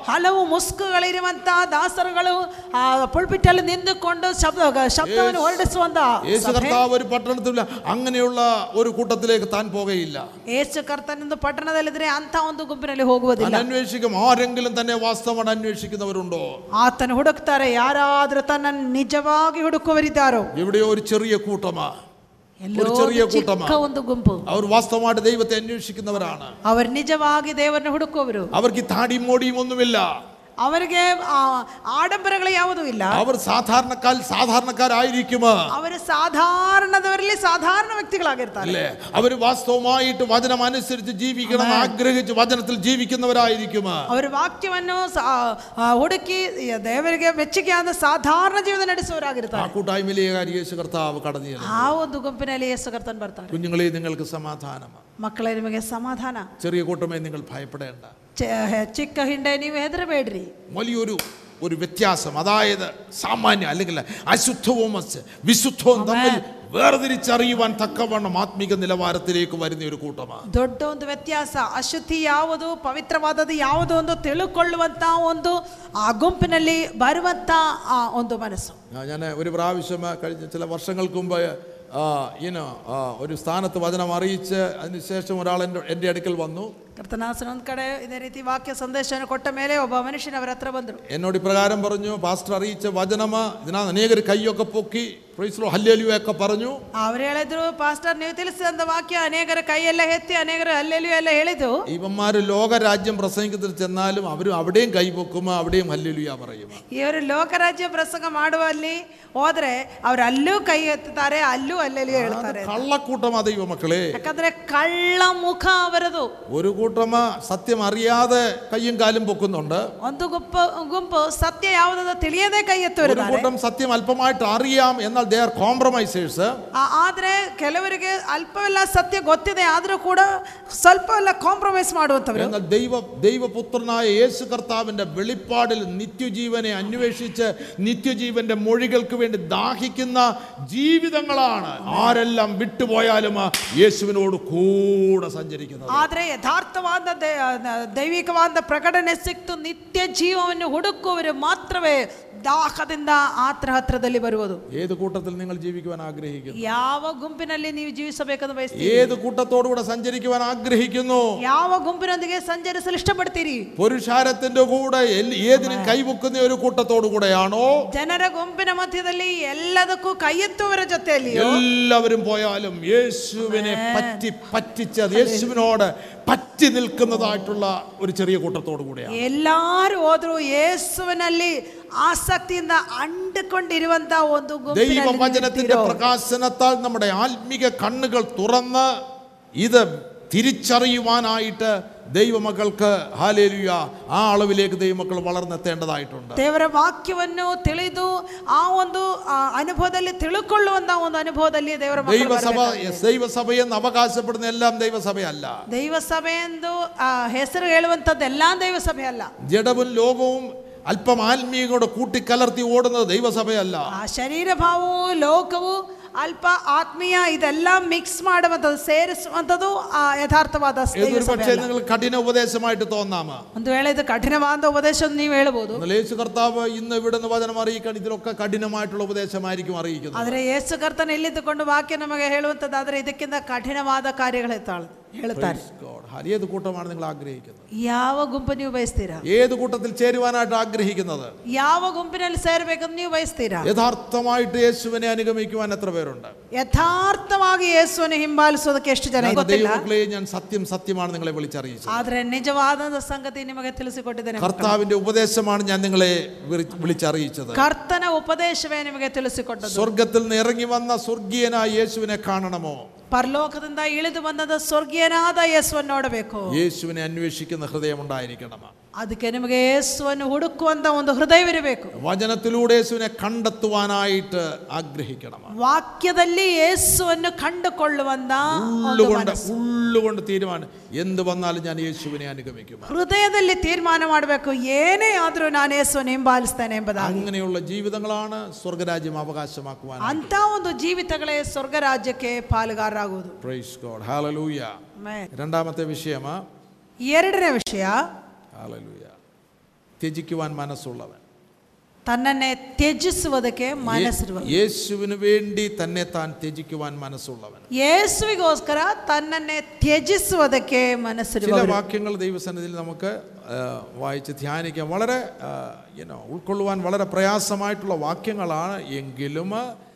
ಹಲವು ಮುಸ್ಕುಗಳಿರುವಂತ ದಾಸರುಗಳು ಆ ಪುಳ್ಪಿಟ್ಟಲ್ಲಿ ನಿಂತುಕೊಂಡು ಶಬ್ದ ಶಬ್ದವನ್ನು ಹೊರಡಿಸುವಂತ യേശു ಸಭೆ. കർത്താവ് ഒരു പട്ടണത്തില്ല അങ്ങനെയുള്ള ഒരു കൂട്ടത്തിലേക്ക് താൻ പോകയില്ല ಯೇಸು ಕರ್ತನೊಂದು ಪಟ್ಟಣದಲ್ಲಿದ್ರೆ ಅಂತ ಒಂದು ಗುಂಪಿನಲ್ಲಿ താൻ ಹೋಗುವುದಿಲ್ಲ അന്വേഷിക്കും ആരെങ്കിലും തന്നെ വാസ്തവമായിട്ട് അന്വേഷിക്കുന്നവരുണ്ടോ ಆತನು ಹುಡುಕ್ತಾರೆ ಯಾರಾದ್ರೂ ತನ್ನನ್ನು ನಿಜವಾಗಿ ಹುಡುಕುವರಿದ್ದಾರೋ എവിടെയോ ഒരു ചെറിയ കൂട്ടമാ ಎಲ್ಲೋ ഒരു ചെറിയ ಒಂದು കൂട്ടമാ ಚಿಕ್ಕ ಒಂದು ಗುಂಪು അവർ വാസ്തവമായിട്ട് ദൈവത്തെ അന്വേഷിക്കുന്നവരാണ് ಅವರು ನಿಜವಾಗಿ ದೇವರನ್ನು ಹುಡುಕುವವರು അവർക്ക് ഈ താടിയും മോടിയും ഒന്നുമില്ല അവർക്കേ ആഡംബരങ്ങളെ ಯಾವುದೂ അവർ ಅವರು ಸಾಧಾರಣಕಾಲ സാധാരണക്കാരായിരിക്കും. അവർ സാധാരണതവരിൽ സാധാരണ വ്യക്തികളാകിരുത്താണ് അല്ലേ? അവർ വാസ്തവമായിട്ട് വചനം അനുസരിച്ച് ജീവിക്കണം ആഗ്രഹിച്ച് വചനത്തിൽ ജീവിക്കുന്നവരായിരിക്കും. അവർ വാക്യವನ್ನು ഒടുക്കി ദേവರಿಗೆ ಮೆಚ್ಚಿಕೆಯಾದ സാധാരണ ജീവിതം ನಡೆಸುವವರಾಗಿರ್ತಾರೆ ആ കൂട്ടായ്മയിലേക്ക് യേശു കർത്താവ് കടന്നു ആ ಒಂದು ಗುಂಪಿನಲ್ಲಿ ಯೇಸು ಕರ್ತನ್ കുഞ്ഞുങ്ങളെ നിങ്ങൾക്ക് സമാധാനം മക്കളെ നിങ്ങൾക്ക് സമാധാനം. ചെറിയ കൂട്ടമേ നിങ്ങൾ ഭയപ്പെടേണ്ട. ಚ- ಚಿಕ್ಕ ಹಿಂಡೆ ನೀವು ಹೆದರಬೇಡ್ರಿ വലിയൊരു ഒരു വ്യത്യാസം അതായത് സാമാന്യ അല്ലെങ്കിൽ അശുദ്ധവും അസ്- വിശുദ്ധവും തമ്മിൽ വേർതിരിച്ചറിയുവാൻ തക്കവണ്ണം ആത്മീക നിലവാരത്തിലേക്ക് വരുന്ന ഒരു കൂട്ടമാണ് ದೊಡ್ಡ ಒಂದು ವ್ಯತ್ಯಾಸ ಅಶುದ್ಧಿ ಯಾವುದು ಪವಿತ್ರವಾದದ್ದು ಯಾವುದು ಒಂದು ತಿಳುಕೊಳ್ಳುವಂತ ಒಂದು ಆ ಗುಂಪಿನಲ್ಲಿ ಬರುವಂತ ಆ ಒಂದು ಮನಸ್ಸು ഞാൻ ഒരു പ്രാവശ്യം കഴിഞ്ഞ ചില വർഷങ്ങൾക്ക് മുമ്പ് ഇനോ ഒരു സ്ഥാനത്ത് വചനം അറിയിച്ച് അതിനുശേഷം ഒരാൾ എൻ്റെ എൻ്റെ അടുക്കൽ വന്നു ಕರ್ತನಾಸನ ಒಂದ್ ಕಡೆ ಇದೇ ರೀತಿ ವಾಕ್ಯ ಸಂದೇಶವನ್ನು ಕೊಟ್ಟ ಮೇಲೆ ಒಬ್ಬ ಮನುಷ್ಯನ ಅವರ ಹತ್ರ ಬಂದರು എന്നോട് ഇപ്രകാരം പറഞ്ഞു പാസ്റ്റർ അറിയിച്ച വചനമ ഇതിനകത്ത് അനേകർ കൈയൊക്കെ പൊക്കി പ്രൈസ്ലോ ഹല്ലേലുയൊക്കെ പറഞ്ഞു ಅವ್ರು ಹೇಳಿದ್ರು ಪಾಸ್ಟರ್ ನೀವು ತಿಳಿಸಿದಂತ ವಾಕ್ಯ ಅನೇಕರ ಕೈಯೆಲ್ಲ ಎತ್ತಿ ಅನೇಕರ ಅಲ್ಲೆಲ್ಲೂ ಎಲ್ಲ ಹೇಳಿದ್ದು ഇവന്മാർ ലോകരാജ്യം പ്രസംഗത്തിൽ ചെന്നാലും അവരും അവിടെയും കൈപൊക്കുമ്പോൾ അവിടെയും ഹല്ലേലുയ പറയും ಇವರು ಲೋಕರಾಜ್ಯ ಪ್ರಸಂಗ ಮಾಡುವಲ್ಲಿ ಹೋದ್ರೆ ಅವ್ರು ಅಲ್ಲೂ ಕೈ ಎತ್ತುತ್ತಾರೆ ಅಲ್ಲೂ ಅಲ್ಲೆಲ್ಲೂ ಹೇಳ್ತಾರೆ കള്ളക്കൂട്ടമാ ദൈവമക്കളെ ಯಾಕಂದ್ರೆ ಕಳ್ಳ ಮುಖ ಅವರದು ഒരു കൂട്ടമ സത്യം അറിയാതെ കയ്യും കാലും പൊക്കുന്നുണ്ട് ಒಂದು ಗುಂಪು ಗುಂಪು ಸತ್ಯ ಯಾವುದೋ ತಿಳಿಯದೆ ಕೈ ഒരു ಎತ್ತುವರಿದ್ದಾರೆ കൂട്ടം സത്യം അല്പമായിട്ട് അറിയാം എന്നാൽ ദേ ആർ കോംപ്രമൈസേഴ്സ് ಆ- ಆದ್ರೆ ಕೆಲವರಿಗೆ ಅಲ್ಪವೆಲ್ಲ ಸತ್ಯ ಗೊತ್ತಿದೆ ಆದ್ರೂ ಕೂಡ ಸ್ವಲ್ಪ ಎಲ್ಲ ಕಾಂಪ್ರಮೈಸ್ ಮಾಡುವಂತವ್ರು എന്നാൽ ദൈവ ദൈവപുത്രനായ യേശു കർത്താവിന്റെ വെളിപ്പാടിൽ നിത്യജീവനെ അന്വേഷിച്ച് നിത്യജീവന്റെ മൊഴികൾക്ക് വേണ്ടി ദാഹിക്കുന്ന ജീവിതങ്ങളാണ് ആരെല്ലാം വിട്ടുപോയാലും ആ യേശുവിനോട് കൂടെ സഞ്ചരിക്കുന്നത് ಆದ್ರೆ ಯಥಾರ್ಥವಾದ ದೇ- ದೈವಿಕವಾದ ಪ್ರಕಟಣೆ ಸಿಕ್ತು ನಿತ್ಯ ಜೀವವನ್ನು ಹುಡುಕುವವರು ಮಾತ್ರವೇ ದಾಹದಿಂದ ಆತರ ಹತ್ರದಲ್ಲಿ ಬರುವುದು ഏത് കൂട്ടത്തിൽ നിങ്ങൾ ജീവിക്കുവാൻ ആഗ്രഹിക്കുന്നു ಯಾವ ಗುಂಪಿನಲ್ಲಿ ನೀವು ಜೀವಿಸಬೇಕೆಂದು ಬಯಸ್ತೀರಿ ഏത് കൂട്ടത്തോടുകൂടെ സഞ്ചരിക്കുവാൻ ആഗ്രഹിക്കുന്നു ಯಾವ ಗುಂಪಿನೊಂದಿಗೆ ಸಂಚರಿಸಲು ಇಷ್ಟಪಡ್ತೀರಿ പുരുഷാരത്തിന്റെ കൂടെ എൽ- ഏതിനും കൈവക്കുന്ന ഒരു കൂട്ടത്തോടു കൂടെയാണോ ಜನರ ಗುಂಪಿನ ಮಧ್ಯದಲ್ಲಿ ಎಲ್ಲದಕ್ಕೂ ಕೈ ಎತ್ತುವವರ ಜೊತೆಯಲ್ಲಿ എല്ലാവരും പോയാലും യേശുവിനെ പറ്റി പറ്റിച്ചത് യേശുവിനോട് പറ്റി നിൽക്കുന്നതായിട്ടുള്ള ഒരു ചെറിയ കൂട്ടത്തോടു കൂടെയാണ് ಎಲ್ಲಾರು ಹೋದ್ರು ಯೇಸುವಿನಲ್ಲಿ ಆಸಕ್ತಿಯಿಂದ ಅಂಟಿಕೊಂಡಿರುವಂತ ಒಂದು ಗುಂಪಿನಲ್ಲಿ ನೀವು ദൈവവചനത്തിന്റെ ಇರ್ತೀರೋ. പ്രകാശനത്താൽ നമ്മുടെ ആത്മീക കണ്ണുകൾ തുറന്ന് ഇത് തിരിച്ചറിയുവാനായിട്ട് ദൈവമക്കൾക്ക് ഹാലേലുയ ആ അളവിലേക്ക് ദൈവമക്കൾ വളർന്നെത്തേണ്ടതായിട്ടുണ്ട് ದೇವರ ವಾಕ್ಯವನ್ನು ತಿಳಿದು ಆ ಒಂದು ಆ, ಅನುಭವದಲ್ಲಿ ತಿಳ್ಕೊಳ್ಳುವಂತ ಒಂದು ಅನುಭವದಲ್ಲಿ ದೇವರ ಮಕ್ಕಳು ദൈവസഭ ಬರಬೇಕಾಗಿದೆ. ദൈവസഭയെന്ന് അവകാശപ്പെടുന്ന എല്ലാം ദൈവസഭയല്ല ದೈವಸಭೆ ಎಂದು ಆ, ಹೆಸರು ಹೇಳುವಂಥದ್ದು ಎಲ್ಲಾ ದೈವಸಭೆ ಅಲ್ಲ ജഡവും ലോകവും അല്പം ആത്മീയതയോടെ കൂട്ടിക്കലർത്തി ഓടുന്നത് ദൈവസഭയല്ല ಆ ಶರೀರ ಭಾವವು ಲೋಕವು ಅಲ್ಪ ಆತ್ಮೀಯ ಇದೆಲ್ಲ ಮಿಕ್ಸ್ ಮಾಡುವಂಥದ್ದು ಸೇರಿಸುವಂಥದ್ದು ಆ ಯಥಾರ್ಥವಾದ ഏതൊരു ದೈವಸಭೆ പക്ഷേ ಅಲ್ಲ. നിങ്ങൾ കഠിന ഉപദേശമായിട്ട് തോന്നാമ ಒಂದು ವೇಳೆ ಇದು ಕಠಿಣವಾದ ಉಪದೇಶ ಅಂತ ನೀವು ಹೇಳ್ಬೋದು എന്നാൽ യേശു കർത്താവ് ഇന്ന് ഇവിടുന്ന് വചനം അറിയിക്കാൻ ഇതിലൊക്കെ കഠിനമായിട്ടുള്ള ഉപദേശമായിരിക്കും അറിയിക്കുന്നത് ಆದರೆ ಯೇಸು ಕರ್ತನ ಇಲ್ಲಿದ್ದುಕೊಂಡು ವಾಕ್ಯ ನಮಗೆ ಹೇಳುವಂಥದ್ದಾದ್ರೆ ಇದಕ್ಕಿಂತ ಕಠಿಣವಾದ ಕಾರ್ಯಗಳು ಹೇಳ್ತಾಳೆ ಹೇಳ್ತಾರೆ Praise God. ഹാ- ഏത് കൂട്ടമാണ് നിങ്ങൾ ആഗ്രഹിക്കുന്നത് ಯಾವ ಗುಂಪು ನೀವು ಬಯಸ್ತೀರಾ ഏത് കൂട്ടത്തിൽ ചേരുവാനായിട്ട് ആഗ്രഹിക്കുന്നത് ಯಾವ ಗುಂಪಿನಲ್ಲಿ ಸೇರ್ಬೇಕಂತ ನೀವು ಬಯಸ್ತೀರಾ യഥാർത്ഥമായിട്ട് യേശുവിനെ അനുഗമിക്കുവാൻ എത്ര പേരുണ്ട് ಯಥಾರ್ಥವಾಗಿ ಯೇಸುವನ್ನು ಹಿಂಬಾಲಿಸೋದಕ್ಕೆ ಎಷ್ಟು ಜನ ഞാൻ ಗೊತ್ತಿಲ್ಲ ദൈവമക്കളെ ഞാൻ സത്യം സത്യമാണ് നിങ്ങളെ വിളിച്ചറിയിച്ചത് ಆದ್ರೆ ನಿಜವಾದ ಸಂಗತಿ ನಿಮಗೆ ತಿಳಿಸಿಕೊಟ್ಟಿದ್ದೇನೆ ಮಕ್ಕಳೇ. കർത്താവിന്റെ ഉപദേശമാണ് ഞാൻ നിങ്ങളെ വിളി- വിളിച്ചറിയിച്ചത് ಕರ್ತನ ಉಪದೇಶವೇ ನಿಮಗೆ ತಿಳಿಸಿಕೊಟ್ಟದ್ದು സ്വർഗത്തിൽ നിന്ന് ഇറങ്ങി വന്ന സ്വർഗീയനായ യേശുവിനെ കാണണമോ പരലോകത്തിന്ത ഇളിതു വന്നത് സ്വർഗീയനാഥ യേശുവിനോട് വെക്കോ. യേശുവിനെ അന്വേഷിക്കുന്ന ഹൃദയം ഉണ്ടായിരിക്കണം ಅದಕ್ಕೆ ನಿಮಗೆ ಯೇಸುವನ್ನು ಹುಡುಕುವಂತ ಒಂದು ಹೃದಯವಿರಬೇಕು വചനത്തിലൂടെ യേശുവിനെ കണ്ടെത്തുവാനായിട്ട് ആഗ്രഹിക്കണം ವಾಕ್ಯದಲ್ಲಿ ಯೇಸುವನ್ನು ಕಂಡುಕೊಳ್ಳುವಂತ ಒಂದು ഉള്ളുകൊണ്ട് ಮನಸ್ಸು. ഉള്ളുകൊണ്ട് തീരുമാനം എന്ത് വന്നാലും ഞാൻ യേശുവിനെ അനുഗമിക്കും ಹೃದಯದಲ್ಲಿ ತೀರ್ಮಾನ ಮಾಡಬೇಕು ಏನೇ ಆದ್ರೂ ನಾನು ಯೇಸುವನ್ನು ಹಿಂಬಾಲಿಸ್ತೇನೆ ಎಂಬುದಾಗಿ അങ്ങനെയുള്ള ജീവിതങ്ങളാണ് സ്വർഗരാജ്യം അവകാശമാക്കുവാൻ ಅಂತ ಒಂದು ಜೀವಿತಗಳೇ ಸ್ವರ್ಗ ರಾಜ್ಯಕ್ಕೆ ಪಾಲುಗಾರರಾಗುವುದು പ്രൈസ് ഗോഡ് ഹാലലൂയ ಆಮೆನ್. രണ്ടാമത്തെ വിഷയം ಎರಡನೇ ವಿಷಯ ഹാലലൂയ ത്യജിക്കുവാൻ മനസ്സുള്ളവൻ ತನ್ನನ್ನೇ ತ್ಯಜಿಸುವುದಕ್ಕೆ ಮನಸ್ಸಿರುವ യേശുവിന് വേണ്ടി തന്നെ താൻ ത്യജിക്കുവാൻ മനസ്സുള്ളവൻ ಯೇಸುವಿಗೋಸ್ಕರ ತನ್ನನ್ನೇ ತ್ಯಜಿಸುವುದಕ್ಕೆ ചില ಮನಸ್ಸಿರುವ വാക്യങ്ങൾ ദൈവസന്നിധിയിൽ നമുക്ക് ആ, വായിച്ച് ധ്യാനിക്കാം വളരെ യുനോ ഉൾക്കൊള്ളുവാൻ വളരെ പ്രയാസമായിട്ടുള്ള വാക്യങ്ങളാണ് എങ്കിലും നിങ്ങളത്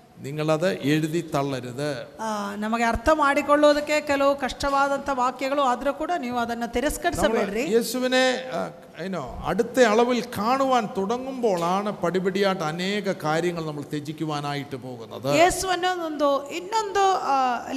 എഴുതി തള്ളരുത് ಆ, ನಮಗೆ ಅರ್ಥ ಮಾಡಿಕೊಳ್ಳುವುದಕ್ಕೆ ಕೆಲವು ಕಷ್ಟವಾದಂಥ ವಾಕ್ಯಗಳು ಆದರೂ ಕೂಡ ನೀವು ಅದನ್ನು ತಿರಸ್ಕರಿಸಬೇಡ್ರಿ യേശുവിനെ അതിനോ അടുത്ത അളവിൽ കാണുവാൻ തുടങ്ങുമ്പോഴാണ് പടിപടിയായിട്ട് അനേക കാര്യങ്ങൾ നമ്മൾ ത്യജിക്കുവാനായിട്ട് പോകുന്നത് ಯೇಸುವನ್ನು ಒಂದು ಇನ್ನೊಂದು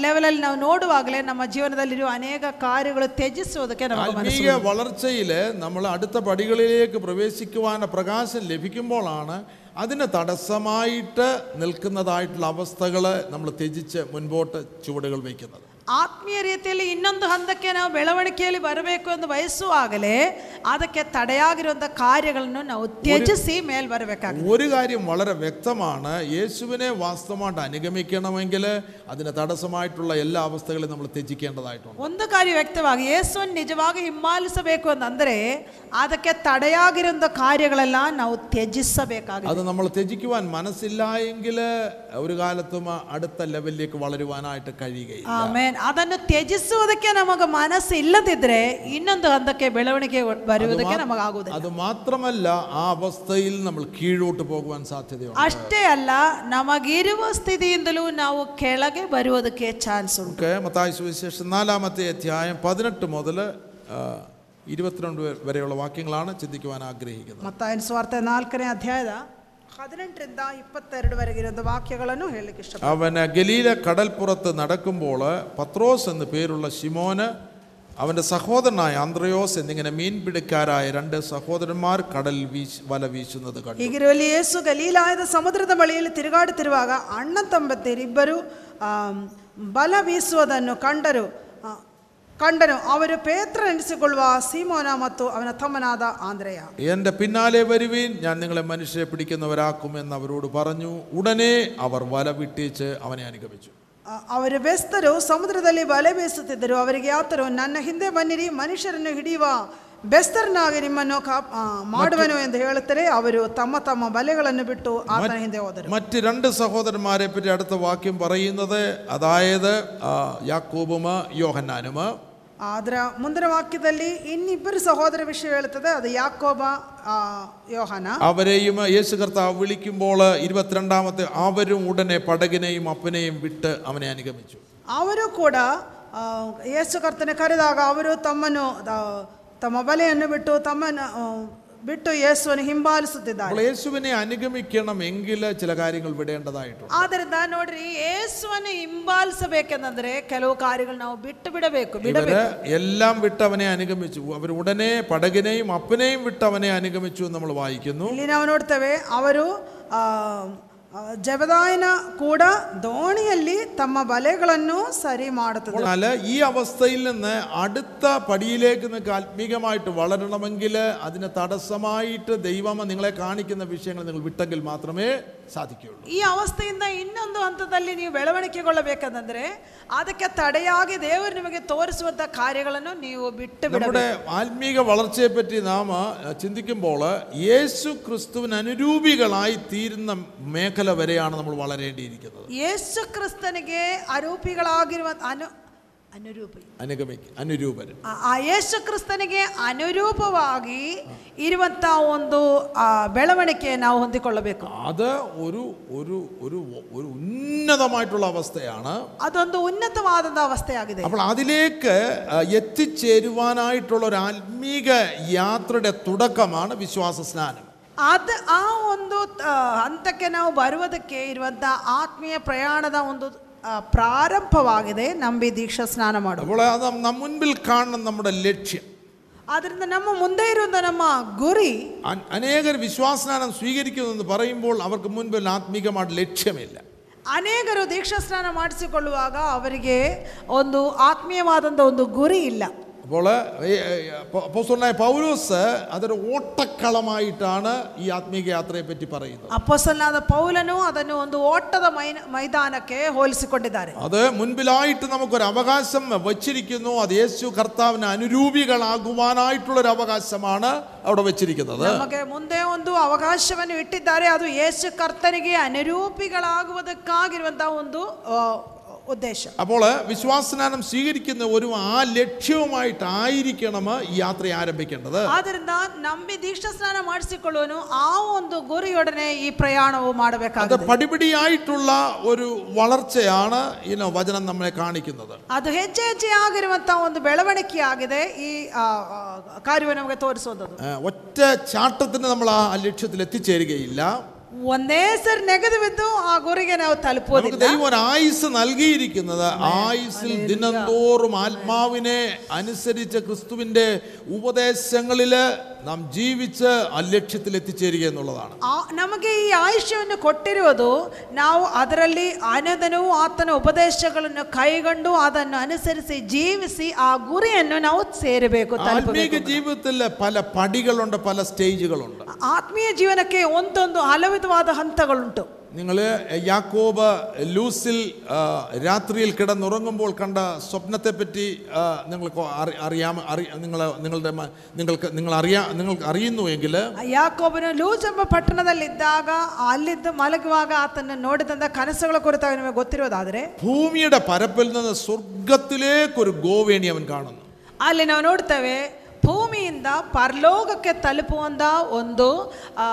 ಲೆವೆಲಲ್ಲಿ ನಾವು ನೋಡುವಾಗಲೇ ನಮ್ಮ ಜೀವನದಲ್ಲಿರುವ ಅನೇಕ ಕಾರ್ಯಗಳು ತ್ಯಜಿಸುವುದಕ್ಕೆ ನಮಗೆ ಮನಸ್ಸು ആത്മീയ വളർച്ചയിൽ നമ്മൾ അടുത്ത പടികളിലേക്ക് പ്രവേശിക്കുവാൻ പ്രകാശം ലഭിക്കുമ്പോഴാണ് അതിന് തടസ്സമായിട്ട് നിൽക്കുന്നതായിട്ടുള്ള അവസ്ഥകൾ നമ്മൾ ത്യജിച്ച് മുൻപോട്ട് ചുവടുകൾ വയ്ക്കുന്നത്. ಆತ್ಮೀಯ ರೀತಿಯಲ್ಲಿ ಇನ್ನೊಂದು ಹಂತಕ್ಕೆ ನಾವು ಬೆಳವಣಿಗೆಯಲ್ಲಿ ಬರಬೇಕು ಎಂದು ಬಯಸುವಾಗಲೇ ಅದಕ್ಕೆ ತಡೆಯಾಗಿರುವಂಥ ಕಾರ್ಯಗಳನ್ನು ನಾವು ತ್ಯಜಿಸಿ ಮೇಲ್ ಬರಬೇಕಾಗುತ್ತೆ ഒരു കാര്യം വളരെ വ്യക്തമാണ് യേശുവിനെ വാസ്തവമായിട്ട് അനുഗമിക്കണമെങ്കിൽ അതിന് തടസ്സമായിട്ടുള്ള എല്ലാ അവസ്ഥകളും നമ്മൾ ത്യജിക്കേണ്ടതായിട്ടുണ്ട് ಒಂದು ಕಾರ್ಯ ವ್ಯಕ್ತವಾಗಿ ಯೇಸುವನ್ನು ನಿಜವಾಗಿ ಹಿಂಬಾಲಿಸಬೇಕು ಅಂತಂದರೆ ಅದಕ್ಕೆ ತಡೆಯಾಗಿರುವಂಥ ಕಾರ್ಯಗಳೆಲ್ಲ ನಾವು ತ್ಯಜಿಸಬೇಕಾಗಿದೆ അത് നമ്മൾ ത്യജിക്കുവാൻ മനസ്സില്ല എങ്കിൽ ഒരു കാലത്തും അടുത്ത ലെവലിലേക്ക് വളരുവാനായിട്ട് കഴിയുകയില്ല ಆಮೇನ್ ಅದನ್ನು ತ್ಯಜಿಸುವುದಕ್ಕೆ ನಮಗೆ ಮನಸ್ಸು ಇಲ್ಲದಿದ್ರೆ ಇನ್ನೊಂದು ಹಂತಕ್ಕೆ ಬೆಳವಣಿಗೆ ಬರುವುದಕ್ಕೆ ನಮಗಾಗುವುದಿಲ್ಲ അത് മാത്രമല്ല ആ അവസ്ഥയിൽ നമ്മൾ കീഴോട്ട് പോകുവാൻ സാധ്യതയുണ്ട് ಅಷ್ಟೇ ಅಲ್ಲ ನಮಗಿರುವ ಸ್ಥಿತಿಯಿಂದಲೂ ನಾವು ಕೆಳಗೆ ಬರುವುದಕ್ಕೆ ಚಾನ್ಸ್ ಉಂಟು നമുക്ക് മത്തായി സുവിശേഷം നാലാമത്തെ അധ്യായം പതിനെട്ട് മുതൽ ഇരുപത്തിരണ്ട് വരെ- വരെയുള്ള വാക്യങ്ങളാണ് ചിന്തിക്കുവാൻ ആഗ്രഹിക്കുന്നത് ಮತ್ತಾಯನ ಸ್ವಾರ್ಥ ನಾಲ್ಕನೇ ಅಧ್ಯಾಯದ ಹದಿನೆಂಟರಿಂದ ಇಪ್ಪತ್ತೆರಡುವರೆಗಿರುವಂಥ ವಾಕ್ಯಗಳನ್ನು ಹೇಳಲಿಕ್ಕೆ ಇಷ್ಟ അവന് ഗലീല കടൽപ്പുറത്ത് നടക്കുമ്പോൾ പത്രോസ് എന്ന് പേരുള്ള ശിമോന് അവൻ്റെ സഹോദരനായ ആന്ത്രയോസ് എന്നിങ്ങനെ മീൻപിടിക്കാരായ രണ്ട് സഹോദരന്മാർ കടൽ വീശ് വല വീശുന്നത് കണ്ടു ಹೀಗಿರುವಲ್ಲಿ ಯೇಸು ಗಲೀಲಾಯದ ಸಮುದ್ರದ ಬಳಿಯಲ್ಲಿ ತಿರುಗಾಡುತ್ತಿರುವಾಗ ಅಣ್ಣ ತಂಬತ್ತಿರಿಬ್ಬರು ಆ, ಬಲ ಬೀಸುವುದನ್ನು ಕಂಡರು ಆ, ಕಂಡನು ಅವರು ಪೇತ್ರ ನೆನೆಸಿಕೊಳ್ಳುವ ಸೀಮೋನ ಮತ್ತು ಅವನ ತಮ್ಮನಾದ ಆಂದ್ರೆಯ എൻ്റെ പിന്നാലെ വരുവീൻ ഞാൻ നിങ്ങളെ മനുഷ്യരെ പിടിക്കുന്നവരാക്കുമെന്ന് അവരോട് പറഞ്ഞു ഉടനെ അവർ വല വിട്ടേച്ച് അവനെ അനുഗമിച്ചു ಆ, ಅವರು ಬೆಸ್ತರು ಸಮುದ್ರದಲ್ಲಿ ಬಲೆ ಬೀಸುತ್ತಿದ್ದರು ಅವರಿಗೆ ಆತರು ನನ್ನ ಹಿಂದೆ ಬನ್ನಿರಿ ಮನುಷ್ಯರನ್ನು ಹಿಡಿಯುವ ಬೆಸ್ತರನಾಗಿ ನಿಮ್ಮನ್ನು ಕಾಪ್ ಆ, ಮಾಡುವೆನು ಎಂದು ಹೇಳುತ್ತಾರೆ ಅವರು ತಮ್ಮ ತಮ್ಮ ಬಲೆಗಳನ್ನು ಬಿಟ್ಟು ಆತನ ಹಿಂದೆ ಹೋದರು മറ്റ് രണ്ട് സഹോദരന്മാരെ പറ്റി അടുത്ത വാക്യം പറയുന്നത് അതായത് ആ, യാക്കോബും യോഹന്നാനും ಅದರ ಮುಂದಿನ ವಾಕ್ಯದಲ್ಲಿ ಇನ್ನಿಬ್ಬರು ಸಹೋದರ ವಿಷಯ ಹೇಳುತ್ತದೆ ಅದು ಯಾಕೋಬ ಆ, ಯೋಹಾನ അവരെയും യേശു കർത്താവ് വിളിക്കുമ്പോൾ ഇരുപത്തിരണ്ടാമത്തെ അവരും ഉടനെ പടകിനെയും അപ്പനെയും വിട്ട് അവനെ അനുഗമിച്ചു ಅವರು ಕೂಡ ಆ, ಯೇಸು ಕರ್ತನೆ ಕರೆದಾಗ ಅವರು ತಮ್ಮನ್ನು ಆ, ತಮ್ಮ ಬಲೆಯನ್ನು ಬಿಟ್ಟು ತಮ್ಮನ್ನು ಆ, ಬಿಟ್ಟು ಯೇಸುವನ್ನು ಹಿಂಬಾಲಿಸುತ್ತಿದ್ದಾರೆ അപ്പോൾ യേശുവിനെ അനുഗമിക്കണമെങ്കിൽ ചില കാര്യങ്ങൾ വിടേണ്ടതായിട്ടുണ്ട് ಆದ್ದರಿಂದ ನೋಡ್ರಿ ಯೇಸುವನ್ನು ಹಿಂಬಾಲಿಸಬೇಕೆಂದ್ರೆ ಕೆಲವು ಕಾರ್ಯಗಳು ನಾವು ಬಿಟ್ಟು ಬಿಡಬೇಕು ഇവര് ಬಿಡಬೇಕು എല്ലാം വിട്ട് അവനെ അനുഗമിച്ചു അവർ ഉടനെ പടകിനെയും അപ്പനെയും വിട്ട് അവനെ അനുഗമിച്ചു എന്ന് നമ്മൾ വായിക്കുന്നു ಇಲ್ಲಿ ನಾವು ನೋಡ್ತೇವೆ ಅವರು ಆ, ಆ, ಜಬದಾಯನ ಕೂಡ ದೋಣಿಯಲ್ಲಿ ತಮ್ಮ ಬಲೆಗಳನ್ನು ಸರಿ ಮಾಡುತ್ತದೆ എന്നാൽ ഈ അവസ്ഥയിൽ നിന്ന് അടുത്ത പടിയിലേക്ക് നിങ്ങൾക്ക് ആത്മീകമായിട്ട് വളരണമെങ്കിൽ അതിന് തടസ്സമായിട്ട് ദൈവം നിങ്ങളെ കാണിക്കുന്ന വിഷയങ്ങൾ നിങ്ങൾ വിട്ടെങ്കിൽ മാത്രമേ സാധിക്കുകയുള്ളൂ ಈ ಅವಸ್ಥೆಯಿಂದ ಇನ್ನೊಂದು ಹಂತದಲ್ಲಿ ನೀವು ಬೆಳವಣಿಗೆಗೊಳ್ಳಬೇಕಂದ್ರೆ ಅದಕ್ಕೆ ತಡೆಯಾಗಿ ದೇವರು ನಿಮಗೆ ತೋರಿಸುವಂತ ಕಾರ್ಯಗಳನ್ನು ನೀವು ಬಿಟ್ಟು ಬಿಡಬೇಕು നമ്മുടെ ആത്മീക വളർച്ചയെ പറ്റി നാം അഹ്, ചിന്തിക്കുമ്പോൾ യേശു ക്രിസ്തുവിന് അനുരൂപികളായി തീരുന്ന മേഖല വരെയാണ് നമ്മൾ വളരേണ്ടിയിരിക്കുന്നത് ಯೇಸು ಕ್ರಿಸ್ತನಿಗೆ ಅರೂಪಿಗಳಾಗಿರುವ ಅನು ಅನುರೂಪಿ അനുഗമിക്ക് അനുരൂപര് ಆ- ಆ ಯೇಸು ಕ್ರಿಸ್ತನಿಗೆ ಅನುರೂಪವಾಗಿ ಇರುವಂತ ಒಂದು ಆ, ಬೆಳವಣಿಗೆ ನಾವು ಹೊಂದಿಕೊಳ್ಳಬೇಕು അത് ഒരു ഒരു ഒരു ഒരു ഉന്നതമായിട്ടുള്ള അവസ്ഥയാണ് ಅದೊಂದು ಉನ್ನತವಾದಂಥ ಅವಸ್ಥೆಯಾಗಿದೆ അപ്പോൾ അതിലേക്ക് അഹ്, എത്തിച്ചേരുവാനായിട്ടുള്ള ഒരു ആത്മീക യാത്രയുടെ തുടക്കമാണ് വിശ്വാസ സ്നാനം ಅದ ಆ ಒಂದು ಆ, ಹಂತಕ್ಕೆ ನಾವು ಬರುವುದಕ್ಕೆ ಇರುವಂತ ಆತ್ಮೀಯ ಪ್ರಯಾಣದ ಒಂದು ಆ, ಪ್ರಾರಂಭವಾಗಿದೆ ನಂಬಿ ದೀಕ್ಷಾ ಸ್ನಾನ ಮಾಡುವ അപ്പോൾ അത് നം- മുൻപിൽ കാണുന്ന നമ്മുടെ ലക്ഷ്യം ಆದ್ರಿಂದ ನಮ್ಮ ಮುಂದೆ ಇರುವಂತ ನಮ್ಮ ಗುರಿ അ- അനേകർ വിശ്വാസസ്നാനം സ്വീകരിക്കുന്നു എന്ന് പറയുമ്പോൾ അവർക്ക് മുൻപിൽ ആത്മീകമായിട്ട് ലക്ഷ്യമില്ല ಅನೇಕರು ದೀಕ್ಷಾ ಸ್ನಾನ ಮಾಡಿಸಿಕೊಳ್ಳುವಾಗ ಅವರಿಗೆ ಒಂದು ಆತ್ಮೀಯವಾದಂಥ ಒಂದು ಗುರಿ ಇಲ್ಲ അപ്പോൾ അപ്പോസ്തലനായ പൗലോസ് അതൊരു ഓട്ടക്കളമായിട്ടാണ് ഈ ആത്മീക യാത്രയെ പറ്റി പറയുന്നത് ಅಪ್ಪಸಲ್ನಾದ ಪೌಲನು ಅದನ್ನು ಒಂದು ಓಟದ ಮೈ ಮೈದಾನಕ್ಕೆ ಹೋಲಿಸಿಕೊಂಡಿದ್ದಾರೆ അത് മുൻപിലായിട്ട് നമുക്കൊരു അവകാശം വച്ചിരിക്കുന്നു അത് യേശു കർത്താവിന് അനുരൂപികളാകുവാനായിട്ടുള്ള ഒരു അവകാശമാണ് അവിടെ വെച്ചിരിക്കുന്നത് ನಮಗೆ ಮುಂದೆ ಒಂದು ಅವಕಾಶವನ್ನು ಇಟ್ಟಿದ್ದಾರೆ ಅದು ಯೇಸು ಕರ್ತನಿಗೆ ಅನುರೂಪಿಗಳಾಗುವುದಕ್ಕಾಗಿರುವಂತಹ ಒಂದು ಆ, ಉದ್ದೇಶ അപ്പോൾ വിശ്വാസസ്നാനം സ്വീകരിക്കുന്ന ഒരു ആ ലക്ഷ്യവുമായിട്ടായിരിക്കണം ഈ യാത്ര ആരംഭിക്കേണ്ടത് ಆದ್ದರಿಂದ ನಂಬಿ ದೀಕ್ಷಾ ಸ್ನಾನ ಮಾಡಿಸಿಕೊಳ್ಳುವನು ಆ ಒಂದು ಗುರಿಯೊಡನೆ ಈ ಪ್ರಯಾಣವು അത് ಮಾಡಬೇಕಾಗುತ್ತೆ പടിപടിയായിട്ടുള്ള ഒരു വളർച്ചയാണ് ഇനോ വചനം നമ്മളെ കാണിക്കുന്നത് ಅದು ಹೆಜ್ಜೆ ಹೆಜ್ಜೆ ಆಗಿರುವಂತಹ ಒಂದು ಬೆಳವಣಿಗೆ ಆಗಿದೆ ಈ ಆ, ಆ, ಕಾರ್ಯವನ್ನು ನಮಗೆ ತೋರಿಸುವಂಥದ್ದು ആ, ഒറ്റ ചാട്ടത്തിന് നമ്മൾ ആ ലക്ഷ്യത്തിൽ എത്തിച്ചേരുകയില്ല ಒಂದೇ ಸರಿ ನೆಗೆದು ಬಿದ್ದು ಆ ಗುರಿಗೆ ನಾವು നമുക്ക് ತಲುಪುವುದಿಲ್ಲ ദൈവം ഒരു ആയുസ് നൽകിയിരിക്കുന്നത് ആയുസിൽ ദിനംതോറും ആത്മാവിനെ അനുസരിച്ച് ക്രിസ്തുവിന്റെ ഉപദേശങ്ങളിൽ നാം ജീവിച്ച് ആ ലക്ഷ്യത്തിൽ എത്തിച്ചേരുക എന്നുള്ളതാണ് ಆ- ನಮಗೆ ಈ ಆಯುಷ್ಯವನ್ನು ಕೊಟ್ಟಿರುವುದು ನಾವು ಅದರಲ್ಲಿ ಅನದನವು ಆತನ ಉಪದೇಶಗಳನ್ನು ಕೈಗೊಂಡು ಅದನ್ನು ಅನುಸರಿಸಿ ಜೀವಿಸಿ ಆ ಗುರಿಯನ್ನು ನಾವು ಸೇರಬೇಕು ആത്മീക ತಲುಪಬೇಕು ജീവിതത്തിൽ പല പടികളുണ്ട് പല സ്റ്റേജുകളുണ്ട് ಆತ್ಮೀಯ ಜೀವನಕ್ಕೆ ಒಂದೊಂದು ಹಲವಿಧವಾದ ಹಂತಗಳುಂಟು നിങ്ങൾ യാക്കോബ് ലൂസിൽ ആ, രാത്രിയിൽ കിടന്നുറങ്ങുമ്പോൾ കണ്ട സ്വപ്നത്തെപ്പറ്റി ആ, നിങ്ങൾക്ക് അറി- അറിയാമ അറി നിങ്ങൾ നിങ്ങളുടെ മ- നിങ്ങൾക്ക് നിങ്ങൾ അറിയാ നിങ്ങൾക്ക് അറിയുന്നുവെങ്കിൽ ಯಾಕೋಬನು ಲೂಜ್ ಎಂಬ ಪಟ್ಟಣದಲ್ಲಿದ್ದಾಗ ಅಲ್ಲಿದ್ದು ಮಲಗುವಾಗ ಆತನ ನೋಡಿದಂಥ ಕನಸುಗಳ ಕುರಿತಾಗಿ ನಿಮಗೆ ಗೊತ್ತಿರೋದಾದರೆ ഭൂമിയുടെ പരപ്പിൽ നിന്ന് സ്വർഗത്തിലേക്കൊരു ഗോവേണി അവൻ കാണുന്നു ಅಲ್ಲಿ ನಾವು ನೋಡ್ತೇವೆ ಭೂಮಿಯಿಂದ ಪರಲೋಕಕ್ಕೆ ತಲುಪುವಂಥ ಒಂದು ಆ,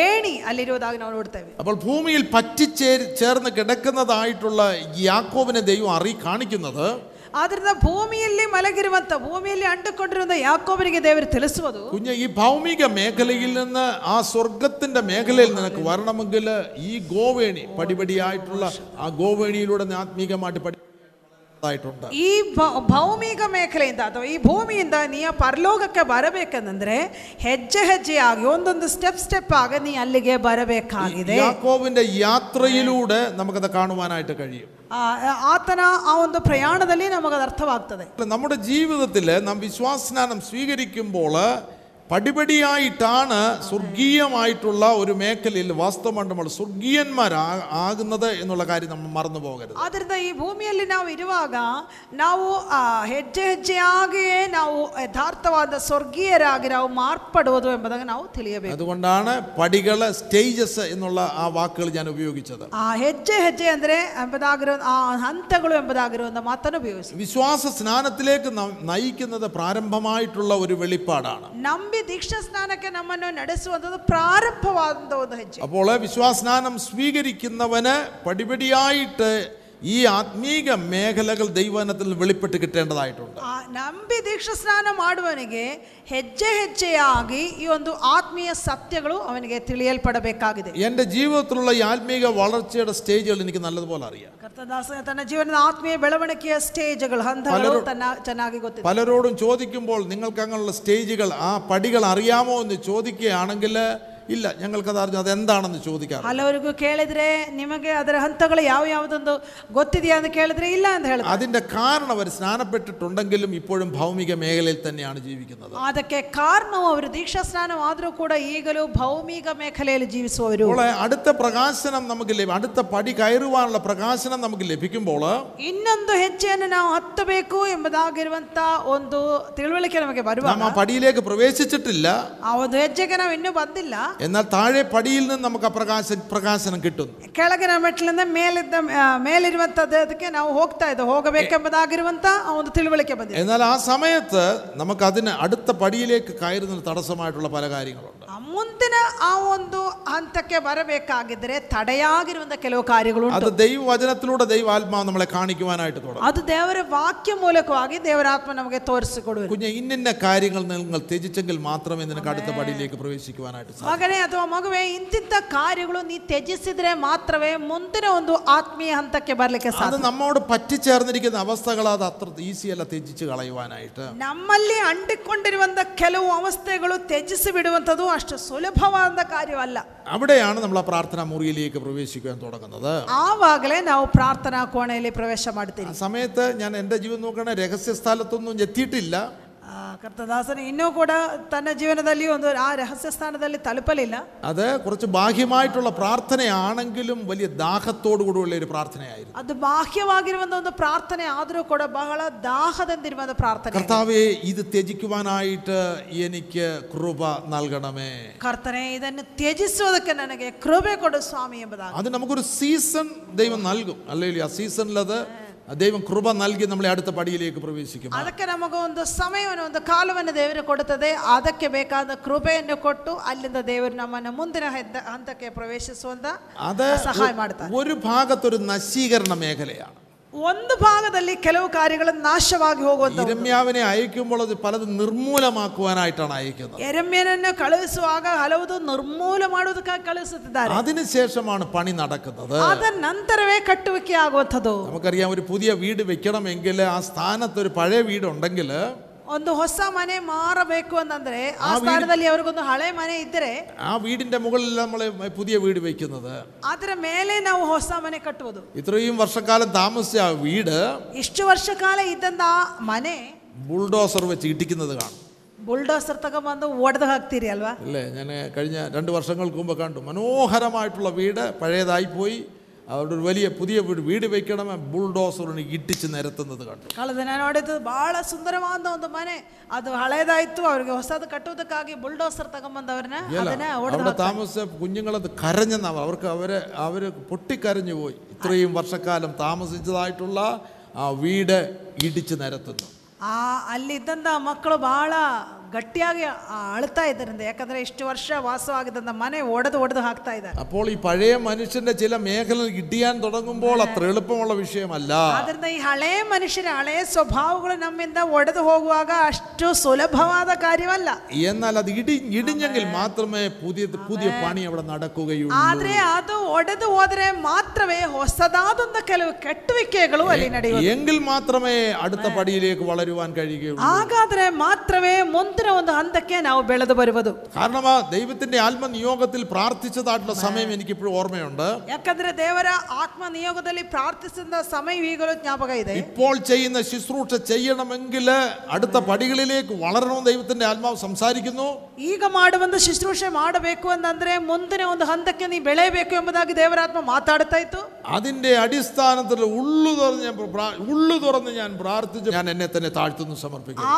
ಏಣಿ ಅಲ್ಲಿರುವುದಾಗಿ ನಾವು ನೋಡ್ತೇವೆ അപ്പോൾ ഭൂമിയിൽ പറ്റിച്ചേർ ചേർന്ന് കിടക്കുന്നതായിട്ടുള്ള യാക്കോബിനെ ദൈവം അറി കാണിക്കുന്നത് ಆದ್ರಿಂದ ಭೂಮಿಯಲ್ಲಿ ಮಲಗಿರುವಂಥ ಭೂಮಿಯಲ್ಲಿ ಅಂಟುಕೊಂಡಿರುವಂಥ ಯಾಕೋಬನಿಗೆ ದೇವರು ತಿಳಿಸುವುದು കുഞ്ഞ് ഈ ഭൗമിക മേഖലയിൽ നിന്ന് ആ സ്വർഗത്തിന്റെ മേഖലയിൽ നിനക്ക് വരണമെങ്കിൽ ഈ ഗോവേണി പടിപടിയായിട്ടുള്ള ആ ഗോവേണിയിലൂടെ നീ ആത്മീകമായിട്ട് പഠി ായിട്ടുണ്ട് ಈ ಭ- ಭೌಮಿಕ ಮೇಖಲೆಯಿಂದ ಅಥವಾ ಈ ಭೂಮಿಯಿಂದ ನೀ ಆ ಪರಲೋಕಕ್ಕೆ ಬರಬೇಕಂದ್ರೆ ಹೆಜ್ಜೆ ಹೆಜ್ಜೆಯಾಗಿ ಒಂದೊಂದು ಸ್ಟೆಪ್ ಸ್ಟೆಪ್ ಆಗಿ ನೀ ಅಲ್ಲಿಗೆ ಬರಬೇಕಾಗಿದೆ യാക്കോബിന്റെ യാത്രയിലൂടെ നമുക്കത് കാണുവാനായിട്ട് കഴിയും ಆ, ಆತನ ಆ ಒಂದು ಪ್ರಯಾಣದಲ್ಲಿ ನಮಗದು ಅರ್ಥವಾಗ್ತದೆ നമ്മുടെ ജീവിതത്തിൽ നാം വിശ്വാസസ്നാനം സ്വീകരിക്കുമ്പോൾ പടിപടിയായിട്ടാണ് സ്വർഗീയമായിട്ടുള്ള ഒരു മേഖലയിൽ വാസ്തവമാണ് നമ്മൾ സ്വർഗീയന്മാരാ ಆಗುತ್ತದೆ എന്നുള്ള കാര്യം നമ്മൾ മറന്നു പോകരുത് ಆದ್ದರಿಂದ ಈ ಭೂಮಿಯಲ್ಲಿ ನಾವು ಇರುವಾಗ ನಾವು ಆ, ಹೆಜ್ಜೆ ಹೆಜ್ಜೆಯಾಗಿಯೇ ನಾವು ಯಥಾರ್ಥವಾದ ಸ್ವರ್ಗೀಯರಾಗಿ ನಾವು ಮಾರ್ಪಡುವುದು ಎಂಬುದಾಗಿ ನಾವು ತಿಳಿಯಬೇಕು അതുകൊണ്ടാണ് പടികള് സ്റ്റേജസ് എന്നുള്ള ആ വാക്കുകൾ ഞാൻ ഉപയോഗിച്ചത് ಆ ಹೆಜ್ಜೆ ಹೆಜ್ಜೆ ಅಂದ್ರೆ ಎಂಬುದಾಗಿರೋ ಆ ಹಂತಗಳು ಎಂಬುದಾಗಿರುವಂತ ಮಾತನ್ನು ಉಪಯೋಗಿಸಿ വിശ്വാസ സ്നാനത്തിലേക്ക് ന- നയിക്കുന്നത് പ്രാരംഭമായിട്ടുള്ള ഒരു വെളിപ്പാടാണ് ನಂಬಿ ದೀಕ್ಷಾ ಸ್ನಾನಕ್ಕೆ ನಮ್ಮನ್ನು ನಡೆಸುವಂಥದ್ದು ಪ್ರಾರಂಭವಾದ ಒಂದು ಹೆಜ್ಜೆ അപ്പോൾ വിശ്വാസസ്നാനം സ്വീകരിക്കുന്നവന് പടിപടിയായിട്ട് ഈ ആത്മീക മേഖലകൾ ദൈവനത്തിൽ വെളിപ്പെട്ട് കിട്ടേണ്ടതായിട്ടുണ്ട് ಆ ನಂಬಿ ದೀಕ್ಷಾ ಸ್ನಾನ ಮಾಡುವವನಿಗೆ ಹೆಜ್ಜೆ ಹೆಜ್ಜೆಯಾಗಿ ಈ ಒಂದು ಆತ್ಮೀಯ ಸತ್ಯಗಳು ಅವನಿಗೆ ತಿಳಿಯಲ್ಪಡಬೇಕಾಗಿದೆ എൻ്റെ ജീവിതത്തിലുള്ള ഈ ആത്മീക വളർച്ചയുടെ സ്റ്റേജുകൾ എനിക്ക് നല്ലതുപോലെ അറിയാം ಕರ್ತದಾಸ ತನ್ನ ಜೀವನದ ಆತ್ಮೀಯ ಬೆಳವಣಿಗೆಯ ಸ್ಟೇಜ್ಗಳು ಹಂತಗಳು ಪಲರು- ತನ್ನ ಚೆನ್ನಾಗಿ ಗೊತ್ತಿದೆ പലരോടും ചോദിക്കുമ്പോൾ നിങ്ങൾക്ക് അങ്ങനെയുള്ള സ്റ്റേജുകൾ ആ പടികൾ അറിയാമോ എന്ന് ചോദിക്കുകയാണെങ്കിൽ ഇല്ല ഞങ്ങൾക്കത് അറിഞ്ഞു അതെന്താണെന്ന് ചോദിക്കാറ് ಹಲವರಿಗೂ ಕೇಳಿದ್ರೆ ನಿಮಗೆ ಅದರ ಹಂತಗಳು ಯಾವ ಯಾವುದೊಂದು ಗೊತ್ತಿದೆಯಾ ಅಂತ ಕೇಳಿದ್ರೆ ಇಲ್ಲ ಅಂತ ಹೇಳ್ತಾರೆ അതിൻ്റെ കാരണം അവർ സ്നാനപ്പെട്ടിട്ടുണ്ടെങ്കിലും ഇപ്പോഴും ഭൗമിക മേഖലയിൽ തന്നെയാണ് ജീവിക്കുന്നത് ಅದಕ್ಕೆ ಕಾರಣವು ಅವರು ದೀಕ್ಷಾ ಸ್ನಾನವಾದರೂ ಕೂಡ ಈಗಲೂ ಭೌಮಿಕ ಮೇಖಲೆಯಲ್ಲಿ ಜೀವಿಸುವವರು അപ്പോൾ അടുത്ത പ്രകാശനം നമുക്ക് ലഭി അടുത്ത പടി കയറുവാനുള്ള പ്രകാശനം നമുക്ക് ലഭിക്കുമ്പോൾ ಇನ್ನೊಂದು ಹೆಜ್ಜೆಯನ್ನು ನಾವು ಹತ್ತಬೇಕು ಎಂಬುದಾಗಿರುವಂತ ಒಂದು ತಿಳುವಳಿಕೆ ನಮಗೆ ಬರುವ നാം ആ പടിയിലേക്ക് പ്രവേശിച്ചിട്ടില്ല ಆ ಒಂದು ಹೆಜ್ಜೆಗೆ ನಾವು ಇನ್ನೂ ಬಂದಿಲ್ಲ എന്നാൽ താഴെ പടിയിൽ നിന്ന് നമുക്ക് ആ പ്രകാശ പ്രകാശനം കിട്ടുന്നു ಕೆಳಗಿನ ಮೆಟ್ಲಿಂದ ಮೇಲಿದ್ದ ಆ, ಮೇಲಿರುವಂತದ್ದು ಅದಕ್ಕೆ ನಾವು ಹೋಗ್ತಾ ಇದ್ದೇವೆ ಹೋಗಬೇಕೆಂಬುದಾಗಿರುವಂತ ಆ ಒಂದು ತಿಳುವಳಿಕೆ ಬಂದಿದೆ എന്നാൽ ആ സമയത്ത് നമുക്ക് അതിന് അടുത്ത പടിയിലേക്ക് കയറുന്നതിന് തടസ്സമായിട്ടുള്ള പല കാര്യങ്ങളുണ്ട് ಆ ಮುಂದಿನ ಆ ಒಂದು ಹಂತಕ್ಕೆ ಬರಬೇಕಾಗಿದ್ರೆ ತಡೆಯಾಗಿರುವಂತ ಕೆಲವು ಕಾರ್ಯಗಳು അത് ദൈവവചനത്തിലൂടെ ദൈവാത്മാവ് നമ്മളെ കാണിക്കുവാനായിട്ട് തുടങ്ങും ಅದು ದೇವರ ವಾಕ್ಯ ಮೂಲಕವಾಗಿ ದೇವರ ಆತ್ಮ ನಮಗೆ ತೋರಿಸಿಕೊಡುವರು കുഞ്ഞെ ഇന്നിന്ന കാര്യങ്ങൾ നിങ്ങൾ ത്യജിച്ചെങ്കിൽ മാത്രമേ നിനക്ക് അടുത്ത പടിയിലേക്ക് പ്രവേശിക്കുവാനായിട്ട് സാധിക്കൂ ಮಗನೇ ಅಥವಾ ಮಗುವೆ ಇಂತಿಂತ ಕಾರ್ಯಗಳು ನೀ ತ್ಯಜಿಸಿದ್ರೆ ಮಾತ್ರವೇ ಮುಂದಿನ ಒಂದು ಆತ್ಮೀಯ ಹಂತಕ್ಕೆ ಬರ್ಲಿಕ್ಕೆ അത് ಸಾಧ್ಯ നമ്മോട് പറ്റിച്ചേർന്നിരിക്കുന്ന അവസ്ഥകൾ അത് അത്ര ഈസിയല്ല ത്യജിച്ച് കളയുവാനായിട്ട് ನಮ್ಮಲ್ಲಿ ಅಂಟಿಕೊಂಡಿರುವಂತ ಕೆಲವು ಅವಸ್ಥೆಗಳು ತ್ಯಜಿಸಿ ಬಿಡುವಂಥದ್ದು ಅಷ್ಟು സുലഭമാകുന്ന കാര്യമല്ല. അവിടെയാണ് നമ്മൾ ആ പ്രാർത്ഥനാ മുറിയിലേക്ക് പ്രവേശിക്കാൻ തുടങ്ങുന്നത്. ആവാകലെ നാവ് പ്രാർത്ഥനാ കോണയിലെ പ്രവേശം സമയത്ത് ഞാൻ എന്റെ ജീവിതം നോക്കണ രഹസ്യ സ്ഥലത്തൊന്നും എത്തിയിട്ടില്ല. ಕರ್ತದಾಸನು ಇನ್ನೂ ಕೂಡ ತನ್ನ ಜೀವನದಲ್ಲಿ ಒಂದು ಆ ರಹಸ್ಯ ಸ್ಥಾನದಲ್ಲಿ ತಲುಪಲಿಲ್ಲ അത് കുറച്ച് ബാഹ്യമായിട്ടുള്ള പ്രാർത്ഥനയാണെങ്കിലും വലിയ ദാഹത്തോടു കൂടിയുള്ള ഒരു പ്രാർത്ഥനയായിരുന്നു ಅದು ಬಾಹ್ಯವಾಗಿರುವಂತ ಒಂದು ಪ್ರಾರ್ಥನೆ ಆದರೂ ಕೂಡ ಬಹಳ ದಾಹದಿಂದಿರುವಂತ ಪ್ರಾರ್ಥನೆ കർത്താവെ ഇത് ത്യജിക്കുവാനായിട്ട് എനിക്ക് കൃപ നൽകണമേ ಕರ್ತನೆ ಇದನ್ನು ತ್ಯಜಿಸುವುದಕ್ಕೆ ನನಗೆ ಕೃಪೆ ಕೊಡು ಸ್ವಾಮಿ ಎಂಬುದಾಗಿ അത് നമുക്കൊരു സീസൺ ദൈവം നൽകും അല്ലെങ്കിൽ ആ സീസണിൽ അത് ദൈവം കൃപ നൽകി നമ്മളെ അടുത്ത പടിയിലേക്ക് പ്രവേശിക്കും ಅದಕ್ಕೆ ನಮಗೆ ಒಂದು ಸಮಯವನ್ನು ಒಂದು ಕಾಲವನ್ನು ದೇವರು ಕೊಡುತ್ತದೆ ಅದಕ್ಕೆ ಬೇಕಾದ ಕೃಪೆಯನ್ನು ಕೊಟ್ಟು ಅಲ್ಲಿಂದ ದೇವರು ನಮ್ಮನ್ನು ಮುಂದಿನ ಹೆದ್ದ- ಹಂತಕ್ಕೆ ಪ್ರವೇಶಿಸುವಂತ അത് ಸಹಾಯ ಮಾಡ್ತಾರೆ ഒരു ഭാഗത്തൊരു നശീകരണ മേഖലയാണ് ಒಂದು ಭಾಗದಲ್ಲಿ ಕೆಲವು ಕಾರ್ಯಗಳು ನಾಶವಾಗಿ ಹೋಗುವಂತ ഇരമ്യാവിനെ അയക്കുമ്പോൾ അത് പലതും നിർമൂലമാക്കുവാനായിട്ടാണ് അയക്കുന്നത് ಎರೆಮ್ಯನನ್ನು ಕಳುಹಿಸುವಾಗ ಹಲವುದು ನಿರ್ಮೂಲ ಮಾಡುವುದಕ್ಕಾಗಿ ಕಳುಹಿಸುತ್ತಿದ್ದಾರೆ അതിനുശേഷമാണ് പണി നടക്കുന്നത് ಅದರ ನಂತರವೇ ಕಟ್ಟುವಿಕೆ ಆಗುವಂಥದ್ದು നമുക്കറിയാം ഒരു പുതിയ വീട് വെക്കണമെങ്കിൽ ആ സ്ഥാനത്ത് ഒരു പഴയ വീടുണ്ടെങ്കിൽ ಒಂದು ಹೊಸ ಮನೆ ಮಾರಬೇಕು ಅಂತಂದ್ರೆ ಆ ಸ್ಥಾನದಲ್ಲಿ ಅವ್ರಿಗೊಂದು ಹಳೆ ಮನೆ ಇದ್ದರೆ ആ വീടിന്റെ മുകളിൽ നമ്മൾ പുതിയ വീട് വെക്കുന്നത് ಅದರ ಮೇಲೆ ನಾವು ಹೊಸ ಮನೆ ಕಟ್ಟುವುದು ഇത്രയും വർഷക്കാലം താമസിച്ച ആ വീട് ಇಷ್ಟು ವರ್ಷ ಕಾಲ ಇದ್ದಂತ ಆ ಮನೆ ബുൾഡോസർ വെച്ച് ഇടിക്കുന്നത് കാണും ಬುಲ್ಡೋಸರ್ ತಗೊಂಬಂದು ಒಡೆದು ಹಾಕ್ತೀರಿ ಅಲ್ವಾ അല്ലേ ഞാൻ കഴിഞ്ഞ രണ്ട് വർഷങ്ങൾക്ക് മുമ്പ് കണ്ടു മനോഹരമായിട്ടുള്ള വീട് പഴയതായി പോയി അവരുടെ ഒരു വലിയ പുതിയ വീട് വീട് വെക്കണം ബുൾഡോസറിന് ഇടിച്ച് നിരത്തുന്നത് കണ്ടു ಕಳೆದ ದಿನ ನೋಡಿದ್ದು ಬಹಳ ಸುಂದರವಾದ ಒಂದು ಮನೆ ಅದು ಹಳೇದಾಯ್ತು ಅವ್ರಿಗೆ ಹೊಸದು ಕಟ್ಟುವುದಕ್ಕಾಗಿ ಬುಲ್ಡೋಸರ್ ತಗೊಂಬಂದವ್ರನ್ನ ಅದನ್ನ ಒಡೆದು അവിടെ താമസിച്ച കുഞ്ഞുങ്ങളത് കരഞ്ഞെന്നാ അവർക്ക് അവരെ അവർ പൊട്ടിക്കരഞ്ഞു പോയി ഇത്രയും വർഷക്കാലം താമസിച്ചതായിട്ടുള്ള ആ വീട് ഇടിച്ച് നിരത്തുന്നു ಆ ಅಲ್ಲಿದ್ದಂಥ ಮಕ್ಕಳು ಬಹಳ ಗಟ್ಟಿಯಾಗಿ ಆ ಅಳ್ತಾ ಇದ್ದಾರಿಂದ ಯಾಕಂದ್ರೆ ಇಷ್ಟು ವರ್ಷ ವಾಸವಾಗಿದ್ದಂಥ ಮನೆ ಒಡೆದು ಒಡೆದು ಹಾಕ್ತಾ ಇದ್ದಾರೆ അപ്പോൾ ഈ പഴയ മനുഷ്യന്റെ ചില മേഖലകൾ ഇടിയാൻ തുടങ്ങുമ്പോൾ അത്ര എളുപ്പമുള്ള വിഷയമല്ല ಆದ್ರಿಂದ ಈ ಹಳೇ ಮನುಷ್ಯರ ಹಳೇ ಸ್ವಭಾವಗಳು ನಮ್ಮಿಂದ ಒಡೆದು ಹೋಗುವಾಗ ಅಷ್ಟು ಸುಲಭವಾದ ಕಾರ್ಯವಲ್ಲ എന്നാൽ അത് ഇടി ഇടിഞ്ഞെങ്കിൽ മാത്രമേ പുതിയ പുതിയ പണി അവിടെ നടക്കുകയുള്ളൂ ಆದ್ರೆ ಅದು ಒಡೆದು ಹೋದ್ರೆ ಮಾತ್ರವೇ ಹೊಸದಾದಂತ ಕೆಲವು ಕೆಟ್ಟುವಿಕೆಗಳು ಅಲ್ಲಿ ನಡೆಯುವುದು എങ്കിൽ മാത്രമേ അടുത്ത പടിയിലേക്ക് വളരുവാൻ കഴിയുകയുള്ളൂ ಹಾಗಾದ್ರೆ ಮಾತ್ರವೇ ಮುಂದಿನ ಮುಂದಿನ ಒಂದು ಹಂತಕ್ಕೆ ನಾವು ಬೆಳೆದು ಬರುವುದು കാരണം ആ ദൈവത്തിന്റെ ആത്മനിയോഗത്തിൽ പ്രാർത്ഥിച്ചതായിട്ടുള്ള സമയം എനിക്കിപ്പോഴും ഓർമ്മയുണ്ട് ಯಾಕಂದ್ರೆ ದೇವರ ಆತ್ಮ ನಿಯೋಗದಲ್ಲಿ ಪ್ರಾರ್ಥಿಸಿದ ಸಮಯ ಈಗಲೂ ಜ್ಞಾಪಕ ಇದೆ ഇപ്പോൾ ചെയ്യുന്ന ശുശ്രൂഷ ചെയ്യണമെങ്കിൽ അടുത്ത പടികളിലേക്ക് വളരണമെന്ന് ദൈവത്തിന്റെ ആത്മാവ് സംസാരിക്കുന്നു ಈಗ ಮಾಡುವಂತ ಶುಶ್ರೂಷೆ ಮಾಡಬೇಕು ಅಂತಂದ್ರೆ ಮುಂದಿನ ಒಂದು ಹಂತಕ್ಕೆ ನೀ ಬೆಳೆಯಬೇಕು ಎಂಬುದಾಗಿ ದೇವರಾತ್ಮ ಮಾತಾಡ್ತಾ ಇತ್ತು അതിന്റെ അടിസ്ഥാനത്തിൽ ഉള്ളു തുറന്ന് ഞാൻ പ്രാ- ഉള്ളു തുറന്ന് ഞാൻ പ്രാർത്ഥിച്ചു ഞാൻ എന്നെ തന്നെ താഴ്ത്തുന്നു സമർപ്പിക്കുന്നു ಆ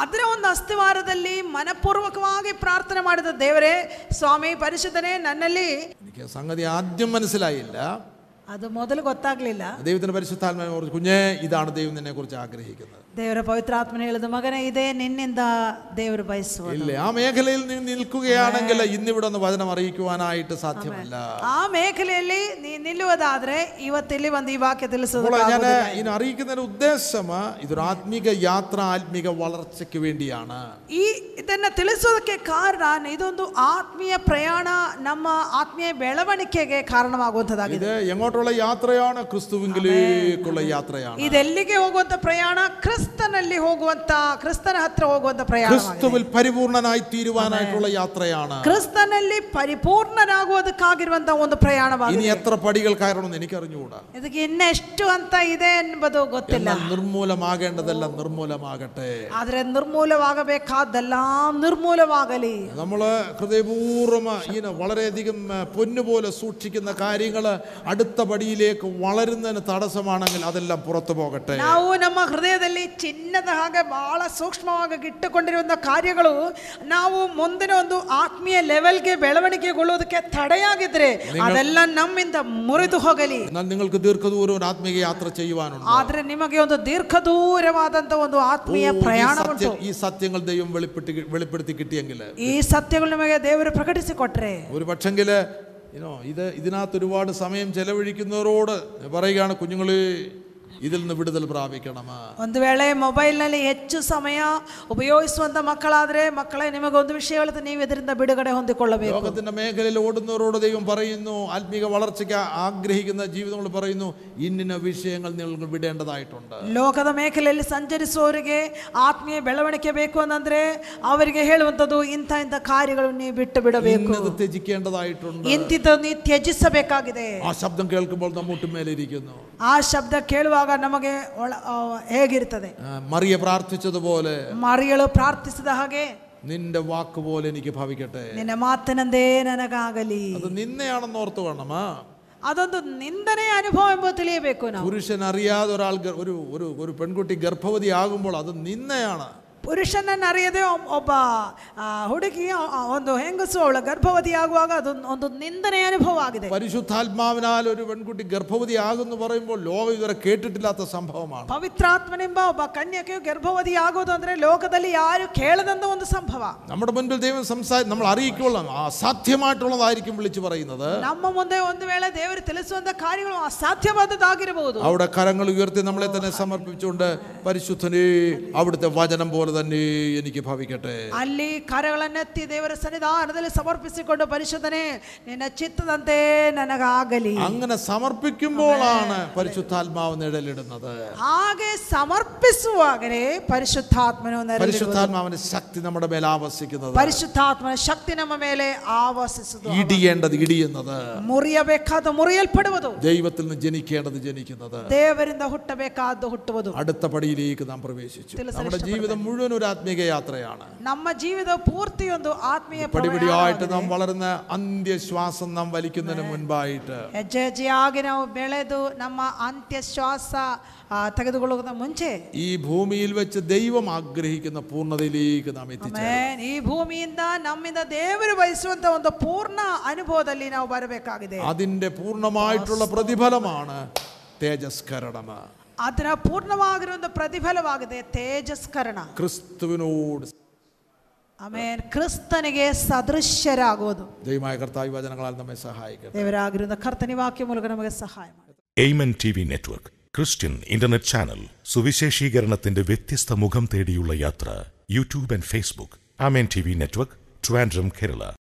ಅದರ ಒಂದು ಅಸ್ಥಿವಾರದಲ್ಲಿ ಮನಪೂರ್ವಕವಾಗಿ ಪ್ರಾರ್ಥನೆ ಮಾಡಿದ ದೇವರೇ ಸ್ವಾಮಿ ಪರಿಶುದ್ಧನೇ ನನ್ನಲ್ಲಿ എനിക്ക് സംഗതി ആദ്യം മനസ്സിലായില്ല ಅದು ಮೊದಲು ಗೊತ್ತಾಗ್ಲಿಲ್ಲ ദൈവത്തിന്റെ പരിശുദ്ധാത്മാവിനെ കുറിച്ച് കുഞ്ഞേ ഇതാണ് ദൈവം നിന്നെ കുറിച്ച് ആഗ്രഹിക്കുന്നത് ದೇವರ ಪವಿತ್ರಾತ್ಮನ ಹೇಳಿದ ಮಗನೇ ಇದೇ ನಿನ್ನಿಂದ ದೇವರು ಬಯಸುವ ഇല്ല ആ മേഖലയിൽ നീ നിൽക്കുകയാണെങ്കിൽ ഇന്നിവിടെ ഒന്ന് വചനം അറിയിക്കുവാനായിട്ട് സാധ്യമല്ല ಆ ಮೇಖಲೆಯಲ್ಲಿ ನೀ ನಿಲ್ಲುವುದಾದ್ರೆ ಇವತ್ತಿಲ್ಲಿ ಒಂದು ಈ ವಾಕ್ಯ അപ്പോൾ ತಿಳಿಸೋದು ഞാൻ ഇനി അറിയിക്കുന്നതിന്റെ ഉദ്ദേശം ഇതൊരു ആത്മീക യാത്ര ആത്മീക വളർച്ചയ്ക്ക് വേണ്ടിയാണ് ಈ ಇದನ್ನ ತಿಳಿಸೋದಕ್ಕೆ ಕಾರಣ ಇದೊಂದು ಆತ್ಮೀಯ ಪ್ರಯಾಣ ನಮ್ಮ ಆತ್ಮೀಯ ಬೆಳವಣಿಗೆಗೆ ಕಾರಣವಾಗುವಂಥದ್ದಾಗಿದೆ ഇത് എങ്ങോട്ടുള്ള യാത്രയാണ് ക്രിസ്തുവിങ്കിലേക്കുള്ള യാത്രയാണ് ಇದೆಲ್ಲಿಗೆ ಹೋಗುವಂತ ಪ್ರಯಾಣ ಕ್ರಿಸ್ತನಲ್ಲಿ ಹೋಗುವಂತ ಕ್ರಿಸ್ತನ ಹತ್ರ ಹೋಗುವಂತ ಪ್ರಯಾಣ ക്രിസ്തുവിൽ പരിപൂർണനായി തീരുവാനായിട്ടുള്ള യാത്രയാണ് ಕ್ರಿಸ್ತನಲ್ಲಿ ಪರಿಪೂರ್ಣನಾಗುವುದಕ್ಕಾಗಿರುವಂತ ಒಂದು ഇനി ಪ್ರಯಾಣವಾಗಿದೆ എത്ര പടികൾ കയറണമെന്ന് എനിക്ക് അറിഞ്ഞുകൂടാ ಇದಕ್ಕೆ ಇನ್ನೆಷ್ಟು ಅಂತ ಇದೆ ಎಂಬುದು ಗೊತ್ತಿಲ್ಲ എന്നാൽ നിർമൂലമാകേണ്ടതെല്ലാം നിർമൂലമാകട്ടെ ಆದ್ರೆ ನಿರ್ಮೂಲವಾಗಬೇಕಾದ್ದೆಲ್ಲ ನಿರ್ಮೂಲವಾಗಲಿ നമ്മൾ ഹൃദയപൂർവ്വം ഇങ്ങനെ വളരെയധികം ആ, പൊന്നുപോലെ സൂക്ഷിക്കുന്ന കാര്യങ്ങൾ അടുത്ത പടിയിലേക്ക് വളരുന്നതിന് തടസ്സമാണെങ്കിൽ അതെല്ലാം പുറത്തു പോകട്ടെ ನಾವು ನಮ್ಮ ಹೃದಯದಲ್ಲಿ ಚಿನ್ನದ ಹಾಗೆ ಬಹಳ ಸೂಕ್ಷ್ಮವಾಗಿ ಇಟ್ಟುಕೊಂಡಿರುವಂಥ ಕಾರ್ಯಗಳು ನಾವು ಮುಂದಿನ ಒಂದು ಆತ್ಮೀಯ ಲೆವೆಲ್ಗೆ ಬೆಳವಣಿಗೆಗೊಳ್ಳುವುದಕ್ಕೆ ತಡೆಯಾಗಿದ್ರೆ ಅದೆಲ್ಲ ನಮ್ಮಿಂದ ಮುರಿದು ಹೋಗಲಿ എന്നാൽ നിങ്ങൾക്ക് ദീർഘദൂരം ഒരു ആത്മീയ യാത്ര ചെയ്യുവാനുണ്ട് ಆದ್ರೆ ನಿಮಗೆ ಒಂದು ದೀರ್ಘ ದೂರವಾದಂತ ಒಂದು ഓ, ಆತ್ಮೀಯ ഈ ಪ್ರಯಾಣ സത്യ- ಉಂಟು ഈ സത്യങ്ങൾ ദൈവം വെളിപ്പെട്ട് വെളിപ്പെടുത്തി കിട്ടിയെങ്കിൽ ಈ ಸತ್ಯಗಳು ನಿಮಗೆ ದೇವರು ಪ್ರಕಟಿಸಿಕೊಟ್ರೆ ഒരു പക്ഷെങ്കിൽ ഇനോ ഇത് ഇതിനകത്ത് ഒരുപാട് സമയം ചെലവഴിക്കുന്നവരോട് പറയുകയാണ് കുഞ്ഞുങ്ങൾ ഇതിൽ നിന്ന് വിടുതൽ പ്രാപിക്കണം ಒಂದು ವೇಳೆ ಮೊಬೈಲ್ನಲ್ಲಿ ಹೆಚ್ಚು ಸಮಯ ಉಪಯೋಗಿಸುವಂತ ಮಕ್ಕಳಾದ್ರೆ ಮಕ್ಕಳೇ ನಿಮಗೊಂದು ವಿಷಯ ಹೇಳುತ್ತೆ ನೀವು ಇದರಿಂದ ಬಿಡುಗಡೆ ಹೊಂದಿಕೊಳ್ಳಬೇಕು ലോകത്തിന്റെ മേഖലയിൽ ഓടുന്നവരോട് ദൈവം പറയുന്നു ആത്മീക വളർച്ചയ്ക്ക് ആഗ്രഹിക്കുന്ന ജീവിതങ്ങൾ പറയുന്നു ഇന്നിന്ന വിഷയങ്ങൾ നിങ്ങൾ വിടേണ്ടതായിട്ടുണ്ട് ಲೋಕದ ಮೇಖಲೆಯಲ್ಲಿ ಸಂಚರಿಸುವವರಿಗೆ ಆತ್ಮೀಯ ಬೆಳವಣಿಗೆ ಬೇಕು ಅಂತಂದ್ರೆ ಅವರಿಗೆ ಹೇಳುವಂಥದ್ದು ಇಂಥ ಇಂಥ ಕಾರ್ಯಗಳು ನೀವು ಬಿಟ್ಟು ಬಿಡಬೇಕು ഇന്നത് ത്യജിക്കേണ്ടതായിട്ടുണ്ട് ಇಂತಿದ್ದು ನೀವು ತ್ಯಜಿಸಬೇಕಾಗಿದೆ ആ ശബ്ദം കേൾക്കുമ്പോൾ നമ്മൂട്ട് മേലിരിക്കുന്നു ಆ ಶಬ್ದ ಕೇಳುವಾಗ ನಮಗೆ ಒಳ ಆ, ಹೇಗಿರ್ತದೆ ആ, മറിയ പ്രാർത്ഥിച്ചതുപോലെ ಮರಿಯಳು ಪ್ರಾರ್ಥಿಸಿದ ಹಾಗೆ നിന്റെ വാക്ക് പോലെ എനിക്ക് ഭവിക്കട്ടെ ನಿನ್ನ ಮಾತಿನಂದೇ ನನಗಾಗಲಿ അത് നിന്നെയാണെന്ന് ഓർത്ത് വേണം ആ ಅದೊಂದು ನಿಂದನೆ ಅನುಭವ ಎಂಬುದು ತಿಳಿಯಬೇಕು ನಾವು പുരുഷൻ അറിയാതെ ഒരാൾ ഗർ- ഒരു ഒരു ഒരു പെൺകുട്ടി ഗർഭവതി ആകുമ്പോൾ അത് നിന്നയാണ് ಪುರುಷನನ್ನು ಅರಿಯದೆ ಒಬ್- ಒಬ್ಬ ಆ, ಹುಡುಗಿ ಆ, ಆ, ಒಂದು ಹೆಂಗಸು ಅವಳ ಗರ್ಭವತಿ ಆಗುವಾಗ ಅದು ಒಂದು ನಿಂದನೆ ಅನುಭವ ಆಗಿದೆ പരിശുദ്ധാത്മാവിനാൽ ഒരു പെൺകുട്ടി ഗർഭവതി ആകുന്നു പറയുമ്പോൾ ലോകം ഇതുവരെ കേട്ടിട്ടില്ലാത്ത സംഭവമാണ് ಪವಿತ್ರಾತ್ಮನೆಂಬ ಒಬ್ಬ ಕನ್ಯಕೆಯು ಗರ್ಭವತಿ ಆಗೋದು ಅಂದ್ರೆ ಲೋಕದಲ್ಲಿ ಯಾರು ಕೇಳದಂತ ಒಂದು ಸಂಭವ നമ്മുടെ മുൻപിൽ ദൈവം സംസാരി നമ്മൾ അറിയിക്കുള്ള അസാധ്യമായിട്ടുള്ളതായിരിക്കും വിളിച്ചു പറയുന്നത് ನಮ್ಮ ಮುಂದೆ ಒಂದು ವೇಳೆ ದೇವರು ತಿಳಿಸುವಂತ ಕಾರ್ಯಗಳು ಅಸಾಧ್ಯವಾದದ್ದಾಗಿರಬಹುದು അവിടെ കരങ്ങൾ ഉയർത്തി നമ്മളെ തന്നെ സമർപ്പിച്ചുകൊണ്ട് പരിശുദ്ധനെ അവിടുത്തെ വചനം പോലെ തന്നെ എനിക്ക് ഭവിക്കട്ടെ ಅಲ್ಲಿ ಕರಗಳನ್ನೆತ್ತಿ ದೇವರ ಸನ್ನಿಧಾನದಲ್ಲಿ ಸಮರ್ಪಿಸಿಕೊಂಡು ಪರಿಶುದ್ಧನೆ ನಿನ್ನ ಚಿತ್ತದಂತೆ ನನಗಾಗಲಿ അങ്ങനെ സമർപ്പിക്കുമ്പോഴാണ് പരിശുദ്ധാത്മാവ് നിഴലിടുന്നത് ಹಾಗೆ ಸಮರ್ಪಿಸುವಾಗಲೇ ಪರಿಶುದ್ಧಾತ್ಮನು ನೆರಳಿರುವುದು. പരിശുദ്ധാത്മാവിന്റെ ശക്തി നമ്മുടെ മേൽ ആവസിക്കുന്നത് ಪರಿಶುದ್ಧಾತ್ಮನ ಶಕ್ತಿ ನಮ್ಮ ಮೇಲೆ ಆವಸಿಸುವುದು ഇടിയേണ്ടത് ഇടിയുന്നത് ಮುರಿಯಬೇಕಾದ ಮುರಿಯಲ್ಪಡುವುದು ദൈവത്തിൽ നിന്ന് ജനിക്കേണ്ടത് ജനിക്കുന്നത് ದೇವರಿಂದ ಹುಟ್ಟಬೇಕಾದ್ದು ಹುಟ್ಟುವುದು അടുത്ത പടിയിലേക്ക് നാം പ്രവേശിച്ചു ತಿಳಿಸಲು നമ്മുടെ ജീവിതം മുഴുവൻ ഒരു ആത്മീക യാത്രയാണ് ನಮ್ಮ ಜೀವಿತ ಪೂರ್ತಿ ಒಂದು ಆತ್ಮೀಯ പടിപടിയായിട്ട് നാം വളർന്ന അന്ത്യശ്വാസം നാം വലിക്കുന്നതിന് മുൻപായിട്ട് ಹೆಜ್ಜೆ ಹೆಜ್ಜೆಯಾಗಿ ನಾವು ಬೆಳೆದು ನಮ್ಮ ಅಂತ್ಯ ಶ್ವಾಸ ಆ, ತೆಗೆದುಕೊಳ್ಳುವುದಕ್ಕಿಂತ ಮುಂಚೆ ഈ ഭൂമിയിൽ വെച്ച് ദൈവം ആഗ്രഹിക്കുന്ന പൂർണ്ണതയിലേക്ക് നാം എത്തിച്ചേരും ಆಮೇನ್. ಈ ಭೂಮಿಯಿಂದ ನಮ್ಮಿಂದ ದೇವರು ಬಯಸುವಂತ ಒಂದು ಪೂರ್ಣ ಅನುಭವದಲ್ಲಿ ನಾವು ಬರಬೇಕಾಗಿದೆ അതിന്റെ പൂർണ്ണമായിട്ടുള്ള പ്രതിഫലമാണ് തേജസ്കരണം അതിന് പൂർണമാകുന്ന പ്രതിഫലമാകുന്നത് തേജസ്കരണ. ക്രിസ്തുവിനോട് അമേൻ ക്രിസ്തനികെ സദൃശ്യരാകുന്നു. ദൈവമായ കർത്താവ് വചനങ്ങളാൽ നമ്മെ സഹായിക്കട്ടെ. ദൈവരാഗ്രഹ കർത്തനി വാക്യം മൂലം നമുക്ക് സഹായം Amen T network Christian internet channel സുവിശേഷീകരണത്തിന്റെ വ്യത്യസ്ത മുഖം തേടിയുള്ള യാത്ര YouTube and Facebook Amen T V network Trivandrum Kerala